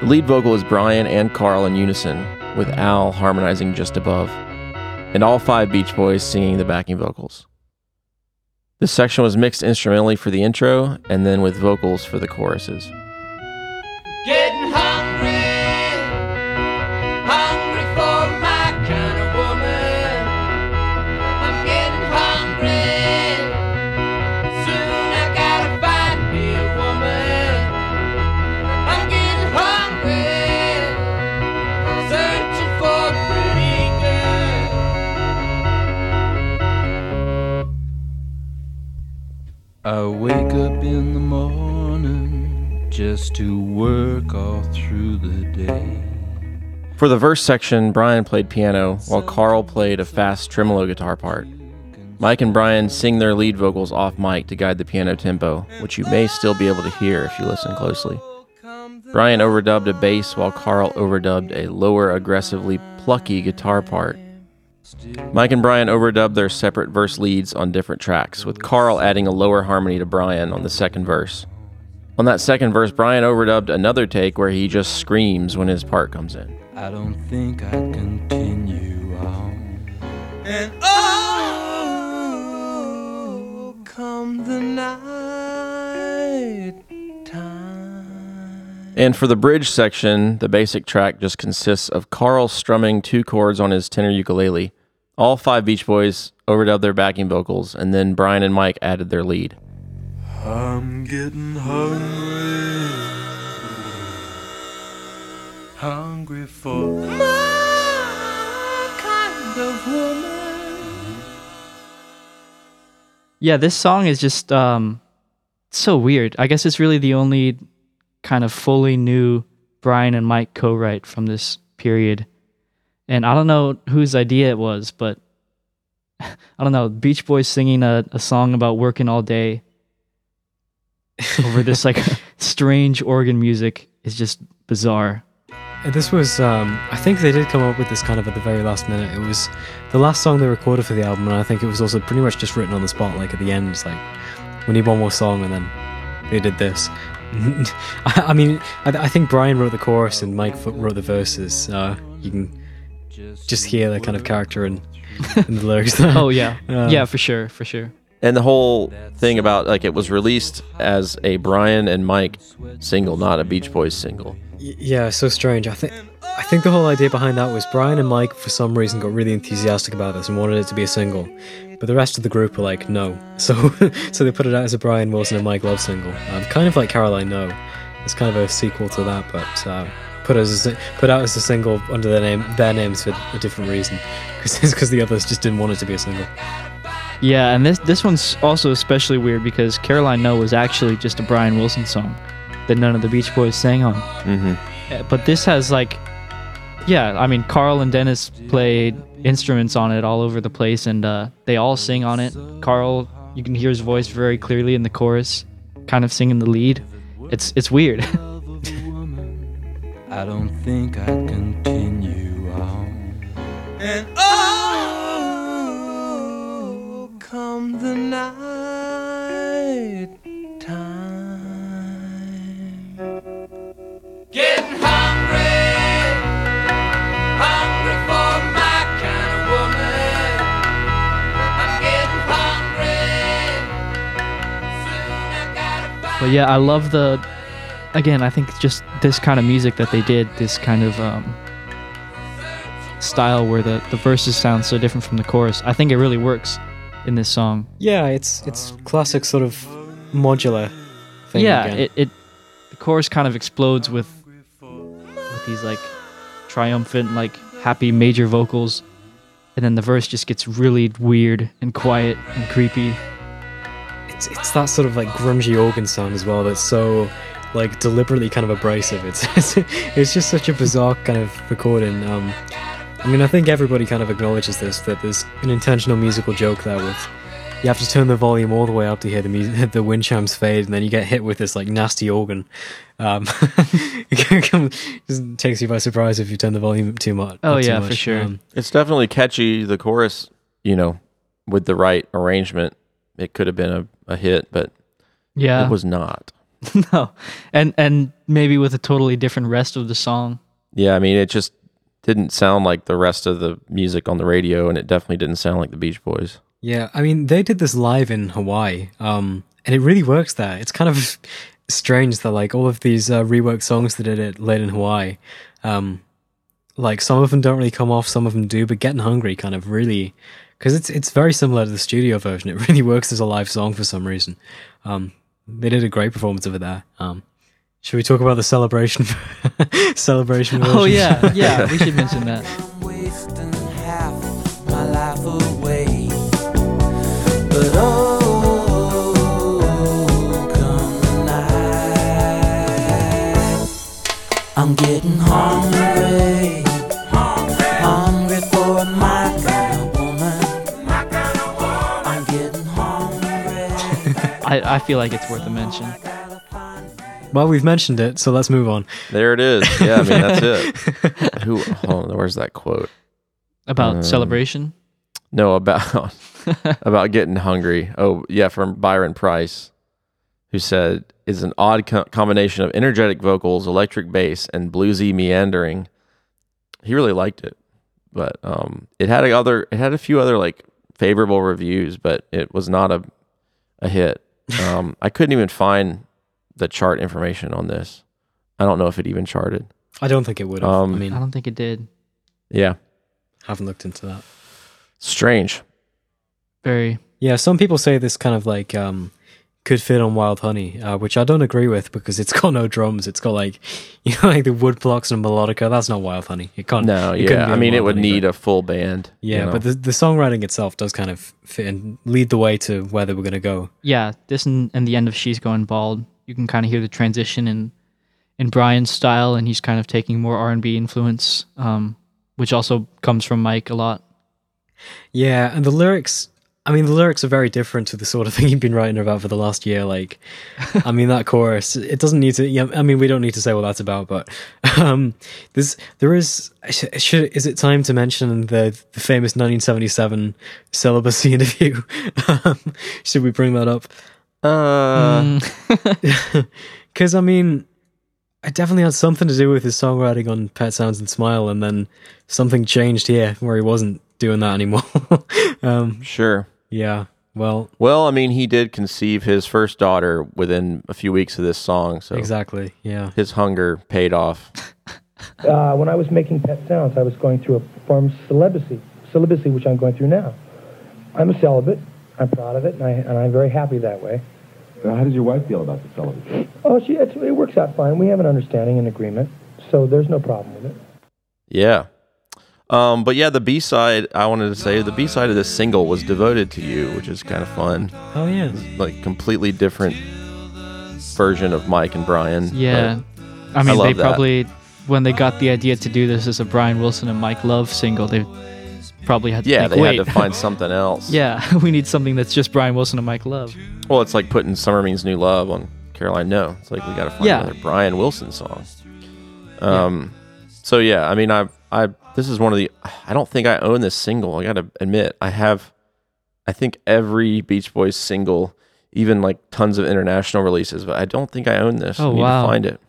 C: The lead vocal is Brian and Carl in unison, with Al harmonizing just above, and all five Beach Boys singing the backing vocals. This section was mixed instrumentally for the intro, and then with vocals for the choruses.
N: Getting hungry, I
Q: wake up in the morning just to work all through the day.
C: For the verse section, Brian played piano while Carl played a fast tremolo guitar part. Mike and Brian sing their lead vocals off mic to guide the piano tempo, which you may still be able to hear if you listen closely. Brian overdubbed a bass while Carl overdubbed a lower, aggressively plucky guitar part. Mike and Brian overdubbed their separate verse leads on different tracks, with Carl adding a lower harmony to Brian on the second verse. On that second verse, Brian overdubbed another take where he just screams when his part comes in.
Q: I don't think I'd continue on.
F: And oh, come the night
C: And for the bridge section, the basic track just consists of Carl strumming two chords on his tenor ukulele. All five Beach Boys overdubbed their backing vocals, and then Brian and Mike added their lead.
F: I'm getting hungry. Hungry for my kind of woman.
E: Yeah, this song is just um so weird. I guess it's really the only kind of fully new Brian and Mike co-write from this period. And I don't know whose idea it was, but [laughs] I don't know, Beach Boys singing a, a song about working all day over this like [laughs] strange organ music is just bizarre.
D: And This was, um, I think they did come up with this kind of at the very last minute. It was the last song they recorded for the album, and I think it was also pretty much just written on the spot. Like at the end, it's like, we need one more song, and then they did this. [laughs] I, mean, I, I think Brian wrote the chorus and Mike wrote the verses. Uh, you can just hear that kind of character in, [laughs] in the lyrics. There. [laughs]
E: Oh yeah.
D: Um,
E: yeah, for sure, for sure.
C: And the whole thing about like it was released as a Brian and Mike single, not a Beach Boys single.
D: Y- Yeah, so strange. I think I think the whole idea behind that was Brian and Mike for some reason got really enthusiastic about this and wanted it to be a single. But the rest of the group were like, no. [laughs] So so they put it out as a Brian Wilson and Mike Love single. Um, kind of like Caroline No. It's kind of a sequel to that, but uh, put as a, put out as a single under their name their names for a different reason. It's because the others just didn't want it to be a single.
E: Yeah, and this this one's also especially weird because Caroline No was actually just a Brian Wilson song that none of the Beach Boys sang on.
C: Mm-hmm.
E: Uh, But this has like, yeah, I mean, Carl and Dennis played instruments on it all over the place, and uh, they all sing on it. Carl, you can hear his voice very clearly in the chorus, kind of singing the lead. It's it's weird. [laughs]
Q: I don't think I'd continue on.
F: And oh, come the night time. Getting hungry, hungry for my kind of woman. I'm getting hungry.
E: But yeah, I love the. Again, I think just this kind of music that they did, this kind of um, style where the, the verses sound so different from the chorus. I think it really works in this song.
D: Yeah, it's it's classic sort of modular thing.
E: yeah,
D: again.
E: it, it the chorus kind of explodes with with these like triumphant, like happy major vocals, and then the verse just gets really weird and quiet and creepy.
D: it's it's that sort of like grungy organ sound as well that's so like deliberately kind of abrasive it's [laughs] it's, it's just such a bizarre kind of recording um i mean i think everybody kind of acknowledges this that there's an intentional musical joke there with you have to turn the volume all the way up to hear the music, [laughs] the wind chimes fade, and then you get hit with this like nasty organ. Um, [laughs] it just takes you by surprise if you turn the volume up too much.
E: Oh,
D: up too
E: yeah, for sure.
D: Um,
C: It's definitely catchy. The chorus, you know, with the right arrangement, it could have been a, a hit, but
E: Yeah.
C: it was not. [laughs]
E: no, and and maybe with a totally different rest of the song.
C: Yeah, I mean, it just didn't sound like the rest of the music on the radio, and it definitely didn't sound like the Beach Boys.
D: Yeah, I mean, they did this live in Hawaii, um, and it really works there. It's kind of [laughs] strange that like all of these uh, reworked songs that did it late in Hawaii, um, like some of them don't really come off, some of them do, but "Getting Hungry" kind of really, because it's it's very similar to the studio version. It [laughs] really works as a live song for some reason. Um, they did a great performance of it there. Um, should we talk about the celebration [laughs] celebration?
E: Oh yeah, yeah, we should [laughs] mention that.
F: wasting half my life away. But oh, come the night, I'm getting hungry,
E: I, I feel like it's worth a mention.
D: Well, we've mentioned it, so let's move on.
C: There it is. Yeah, I mean that's it. [laughs] Who? Hold on, where's that quote?
E: About
C: Um,
E: celebration?
C: No, about [laughs] about getting hungry. Oh, yeah, from Byron Price, who said is an odd co- combination of energetic vocals, electric bass, and bluesy meandering. He really liked it, but um, it had a other it had a few other like favorable reviews, but it was not a a hit. Um, I couldn't even find the chart information on this. I don't know if it even charted.
D: I don't think it would have.
C: Um,
D: I mean,
E: I don't think it did.
C: Yeah,
D: haven't looked into that.
C: strange.
E: Very.
D: Yeah, some people say this kind of like um, could fit on Wild Honey, uh, which I don't agree with because it's [laughs] got no drums. It's got like [laughs] you know like the wood blocks and melodica. That's not Wild Honey. It can't.
C: No,
D: it
C: yeah. I
D: on
C: mean, it would
D: Honey,
C: need
D: but-
C: a full band. you
D: Yeah,
C: know?
D: but the the songwriting itself does kind of fit and lead the way to where they were going to go.
E: Yeah, this and, and the end of She's Going Bald, you can kind of hear the transition in in Brian's style, and he's kind of taking more R and B influence, um, which also comes from Mike a lot.
D: Yeah, and the lyrics. I mean, the lyrics are very different to the sort of thing you've been writing about for the last year. Like, [laughs] I mean, that chorus. It doesn't need to. Yeah, I mean, we don't need to say what that's about, but [laughs] um, there's there is. sh- Should is it time to mention the the famous 1977 celibacy [laughs] interview? um, should we bring that up?
C: Uh,
D: Because I mean, it definitely had something to do with his songwriting on Pet Sounds and Smile, and then something changed here where he wasn't doing that anymore. um,
C: sure.
D: Yeah. Well,
C: Well, I mean, he did conceive his first daughter within a few weeks of this song, so
D: exactly. Yeah.
C: his hunger paid off. [laughs]
R: uh, when I was making Pet Sounds, I was going through a form of celibacy, celibacy, which I'm going through now. I'm a celibate. I'm proud of it, and, I, and I'm very happy that way.
S: how does your wife feel about the celibacy?
R: Oh, she it works out fine. We have an understanding and agreement, so there's no problem with it.
C: Yeah. Um, but yeah, the B side, I wanted to say the B side of this single was devoted to you, which is kind of fun.
D: Oh yeah.
C: Like completely different version of Mike and Brian.
E: Yeah, I mean,
C: love
E: they
C: that.
E: probably when they got the idea to do this as a Brian Wilson and Mike Love single, they probably had to
C: Yeah,
E: think,
C: they
E: wait,
C: had to find [laughs] something else.
E: yeah, [laughs] we need something that's just Brian Wilson and Mike Love.
C: Well, it's like putting Summer Means New Love on Caroline No. It's like we got to find
E: Yeah.
C: another Brian Wilson song. Um, so yeah, I mean, I, I, this is one of the. I don't think I own this single. I got to admit, I have. I think every Beach Boys single, even like tons of international releases, but I don't think I own this.
E: Oh
C: I need
E: wow,
C: to find it.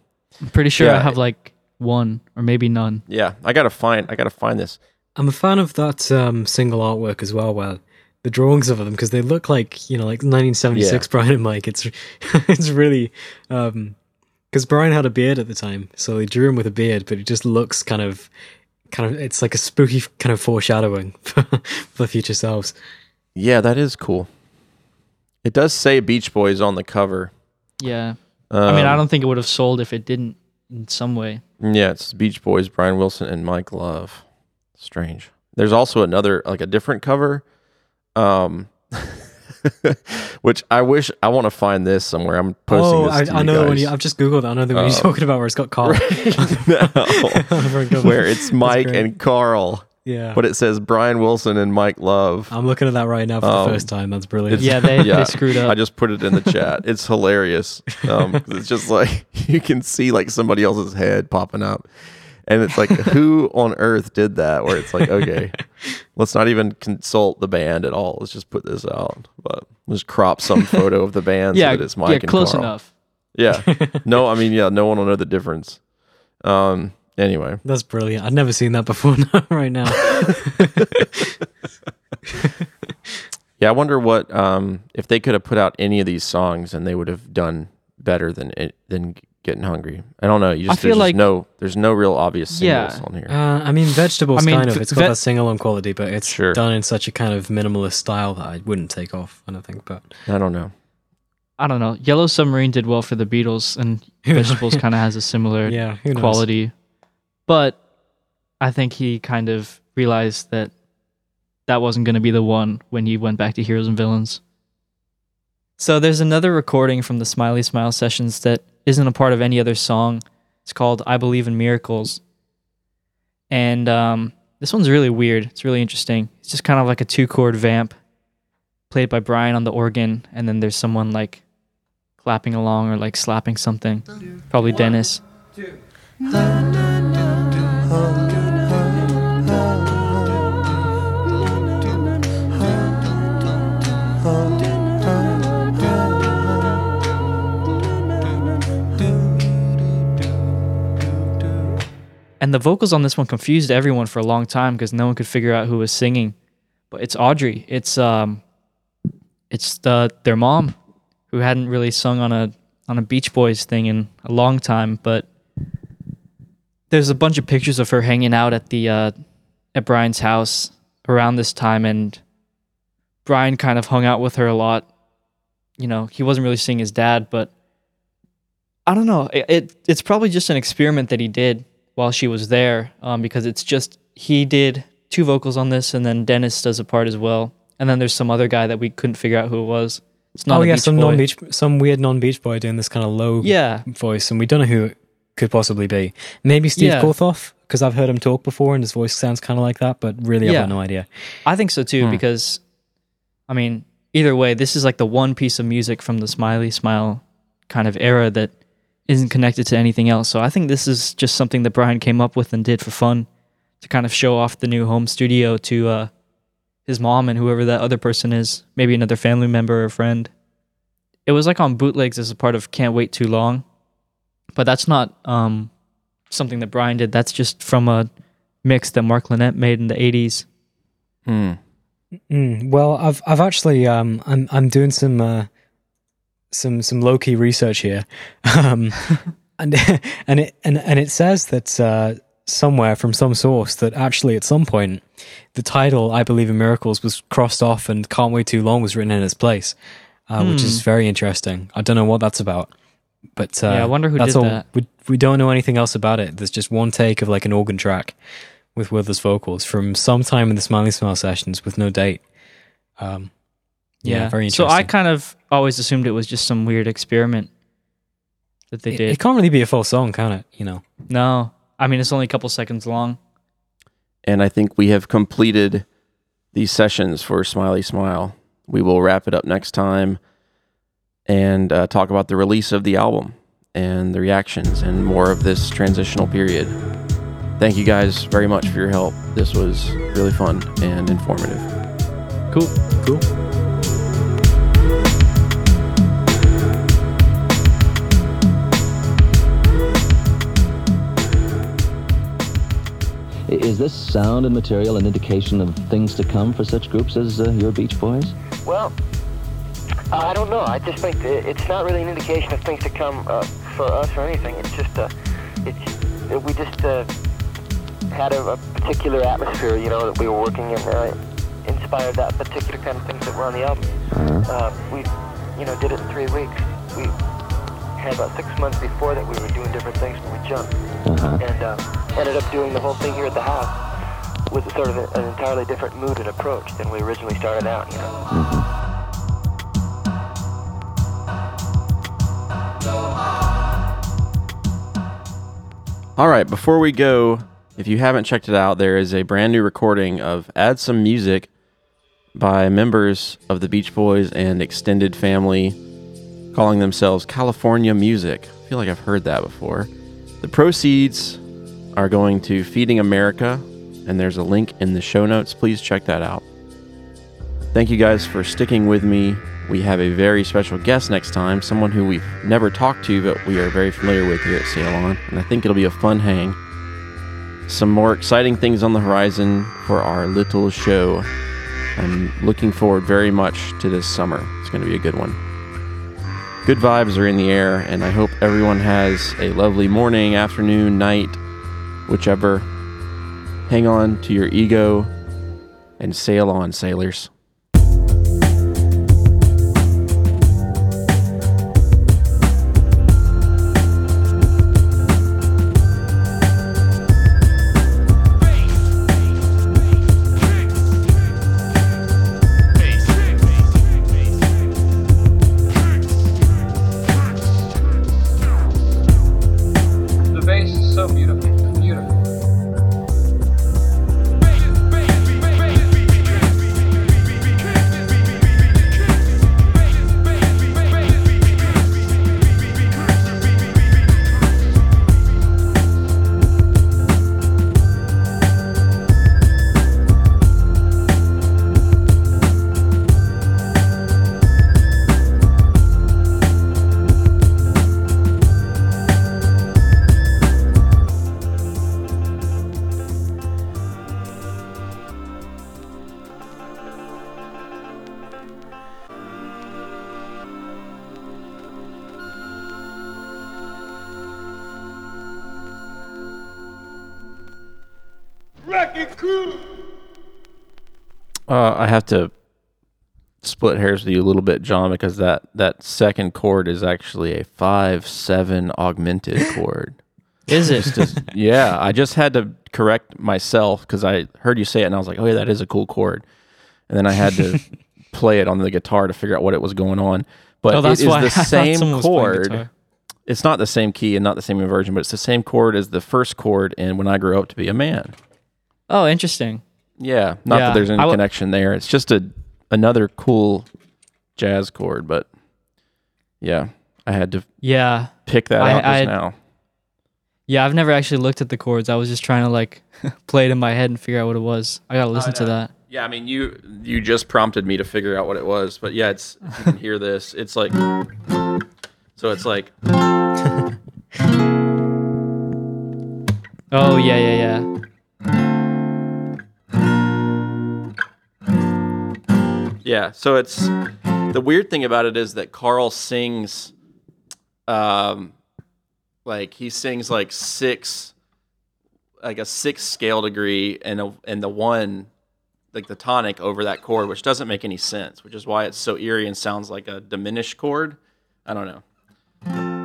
E: I'm pretty sure I have like one or maybe none.
C: Yeah, I gotta find. I gotta find this.
D: I'm a fan of that um, single artwork as well, where the drawings of them because they look like you know like 1976
C: Yeah.
D: Brian and Mike. It's [laughs] it's really because Brian had a beard at the time, so they drew him with a beard, but it just looks kind of kind of it's like a spooky kind of foreshadowing [laughs] for, for future selves.
C: Yeah, that is cool. It does say Beach Boys on the cover.
E: Yeah, I mean, I
C: Um,
E: don't think it would have sold if it didn't in some way.
C: Yeah, it's Beach Boys, Brian Wilson, and Mike Love. Strange. There's also another, like a different cover, um, [laughs] [laughs] which I wish I want to find this somewhere. I'm posting
D: oh,
C: this.
D: I, I
C: you
D: know the one you, I've just googled. it. I know the one you're
C: Uh,
D: talking about where it's got Carl. [laughs]
C: no, [laughs] where it's Mike and Carl.
D: Yeah.
C: but it says Brian Wilson and Mike Love.
D: I'm looking at that right now for
C: Um,
D: the first time. That's brilliant.
C: Yeah, they screwed up. I just put it in the chat. It's hilarious. Um, 'cause it's just like you can see like somebody else's head popping up, and it's like who on earth did that? Where it's like okay, [laughs] let's not even consult the band at all. Let's just put this out, but let's crop some photo of the band
E: Yeah,
C: so that it's Mike
E: yeah,
C: and
E: close
C: Carl.
E: enough.
C: Yeah, [laughs] no, I mean yeah, no one will know the difference. Um, anyway,
D: That's brilliant. I've never seen that before. [laughs] right now.
C: Yeah, I wonder what um, if they could have put out any of these songs and they would have done better than it than getting hungry. I don't know. You
E: I
C: just,
E: feel
C: there's just
E: like-
C: no there's no real obvious singles
E: Yeah.
C: on here.
D: Uh, I mean, vegetables
E: I mean,
D: kind of.
E: v-
D: It's got
E: ve-
D: that sing along quality, but it's
C: Sure.
D: done in such a kind of minimalist style that I wouldn't take off. I don't think. But
C: I don't know.
E: I don't know. Yellow Submarine did well for the Beatles, and [laughs] Vegetables kind of has a similar [laughs]
D: Yeah,
E: quality. But I think he kind of realized that that wasn't going to be the one when he went back to Heroes and Villains. So there's another recording from the Smiley Smile sessions that isn't a part of any other song. It's called "I Believe in Miracles," and um, this one's really weird. It's really interesting. It's just kind of like a two chord vamp played by Brian on the organ, and then there's someone like clapping along or like slapping something. Probably Dennis. And the vocals on this one confused everyone for a long time because no one could figure out who was singing. But it's Audrey. It's um it's the their mom who hadn't really sung on a on a Beach Boys thing in a long time, but there's a bunch of pictures of her hanging out at the uh at Brian's house around this time and Brian kind of hung out with her a lot. You know, he wasn't really seeing his dad, but I don't know. It, it it's probably just an experiment that he did while she was there, um, because it's just he did two vocals on this, and then Dennis does a part as well, and then there's some other guy that we couldn't figure out who it was. It's not
D: oh
E: a
D: yeah,
E: Beach
D: some
E: Boy.
D: non-beach, some weird non-beach boy doing this kind of low
E: Yeah.
D: voice, and we don't know who it could possibly be. Maybe Steve
E: Yeah.
D: Korthof, because I've heard him talk before, and his voice sounds kind of like that. But really, I've got no idea.
E: I think so too,
D: Hmm.
E: because I mean, either way, this is like the one piece of music from the Smiley Smile kind of era that isn't connected to anything else. So I think this is just something that Brian came up with and did for fun to kind of show off the new home studio to uh, his mom and whoever that other person is, maybe another family member or friend. It was like on bootlegs as a part of Can't Wait Too Long, but that's not um, something that Brian did. That's just from a mix that Mark Linett made in the 80s.
C: Hmm.
D: Mm, well, I've I've actually um I'm I'm doing some uh, some some low key research here, um, [laughs] and and it and and it says that uh, somewhere from some source that actually at some point the title I believe in miracles was crossed off and can't wait too long was written in its place, uh, which is
E: Hmm.
D: very interesting. I don't know what that's about, but uh,
E: Yeah, I wonder who
D: that's
E: did
D: all.
E: that.
D: We we don't know anything else about it. There's just one take of like an organ track with Withers vocals from sometime in the Smiley Smile sessions with no date. Um, yeah, very interesting. So.
E: I kind of always assumed it was just some weird experiment that they
D: it,
E: did.
D: it can't really be a full song, can it? You know.
E: no, I mean it's only a couple seconds long.
C: And I think we have completed these sessions for Smiley Smile. We will wrap it up next time and uh, talk about the release of the album and the reactions and more of this transitional period. Thank you guys very much for your help. This was really fun and informative.
E: Cool.
D: Cool.
T: Is this sound and material an indication of things to come for such groups as uh, your Beach Boys?
R: Well, I don't know. I just think it's not really an indication of things to come uh, for us or anything. It's just uh, it's uh, we just uh, had a, a particular atmosphere, you know, that we were working in, uh, inspired that particular kind of things that were on the album. Uh, we, you know, did it in three weeks. We had about six months before that we were doing different things, but we jumped
T: Uh-huh.
R: and uh, ended up doing the whole thing here at the house with sort of a, an entirely different mood and approach than we originally started out. You know.
C: All right, before we go, if you haven't checked it out, there is a brand new recording of Add Some Music by members of the Beach Boys and extended family calling themselves California Music. I feel like I've heard that before. The proceeds are going to Feeding America, and there's a link in the show notes. Please check that out. Thank you guys for sticking with me. We have a very special guest next time, someone who we've never talked to, but we are very familiar with here at Sail On, and I think it'll be a fun hang. Some more exciting things on the horizon for our little show. I'm looking forward very much to this summer. It's going to be a good one. Good vibes are in the air, and I hope everyone has a lovely morning, afternoon, night, whichever. Hang on to your ego and sail on, sailors. Have to split hairs with you a little bit, John, because that that second chord is actually a five seven augmented [laughs] chord.
E: Is it?
C: As- yeah, I just had to correct myself because I heard you say it and I was like, oh yeah, that is a cool chord, and then I had to [laughs] play it on the guitar to figure out what it was going on. But
E: Oh, that's
C: it is
E: why
C: the [laughs]
E: thought
C: same
E: someone was playing
C: chord. It's not the same key and not the same inversion, but it's the same chord as the first chord in "When I Grow Up to Be a Man."
E: Oh, interesting.
C: Yeah, not
E: Yeah,
C: that there's any
E: w-
C: connection there. It's just a another cool jazz chord, but yeah, I had to
E: Yeah.
C: pick that
E: I-
C: out just
E: I-
C: now.
E: Yeah, I've never actually looked at the chords. I was just trying to like [laughs] play it in my head and figure out what it was. I gotta listen to uh, that.
C: Yeah, I mean you you just prompted me to figure out what it was, but yeah, it's you can hear this, it's like so it's like [laughs]
E: Oh yeah, yeah, yeah.
C: Yeah, so it's the weird thing about it is that Carl sings um like he sings like six like a six scale degree and a, and the one like the tonic over that chord which doesn't make any sense, which is why it's so eerie and sounds like a diminished chord. I don't know.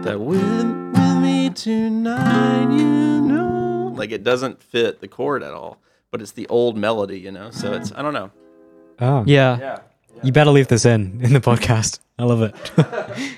C: That with, with me tonight, you know. Like it doesn't fit the chord at all, but it's the old melody, you know. So it's I don't know.
D: Oh.
E: Yeah.
C: Yeah.
D: You better leave this in in the podcast. I love it. [laughs]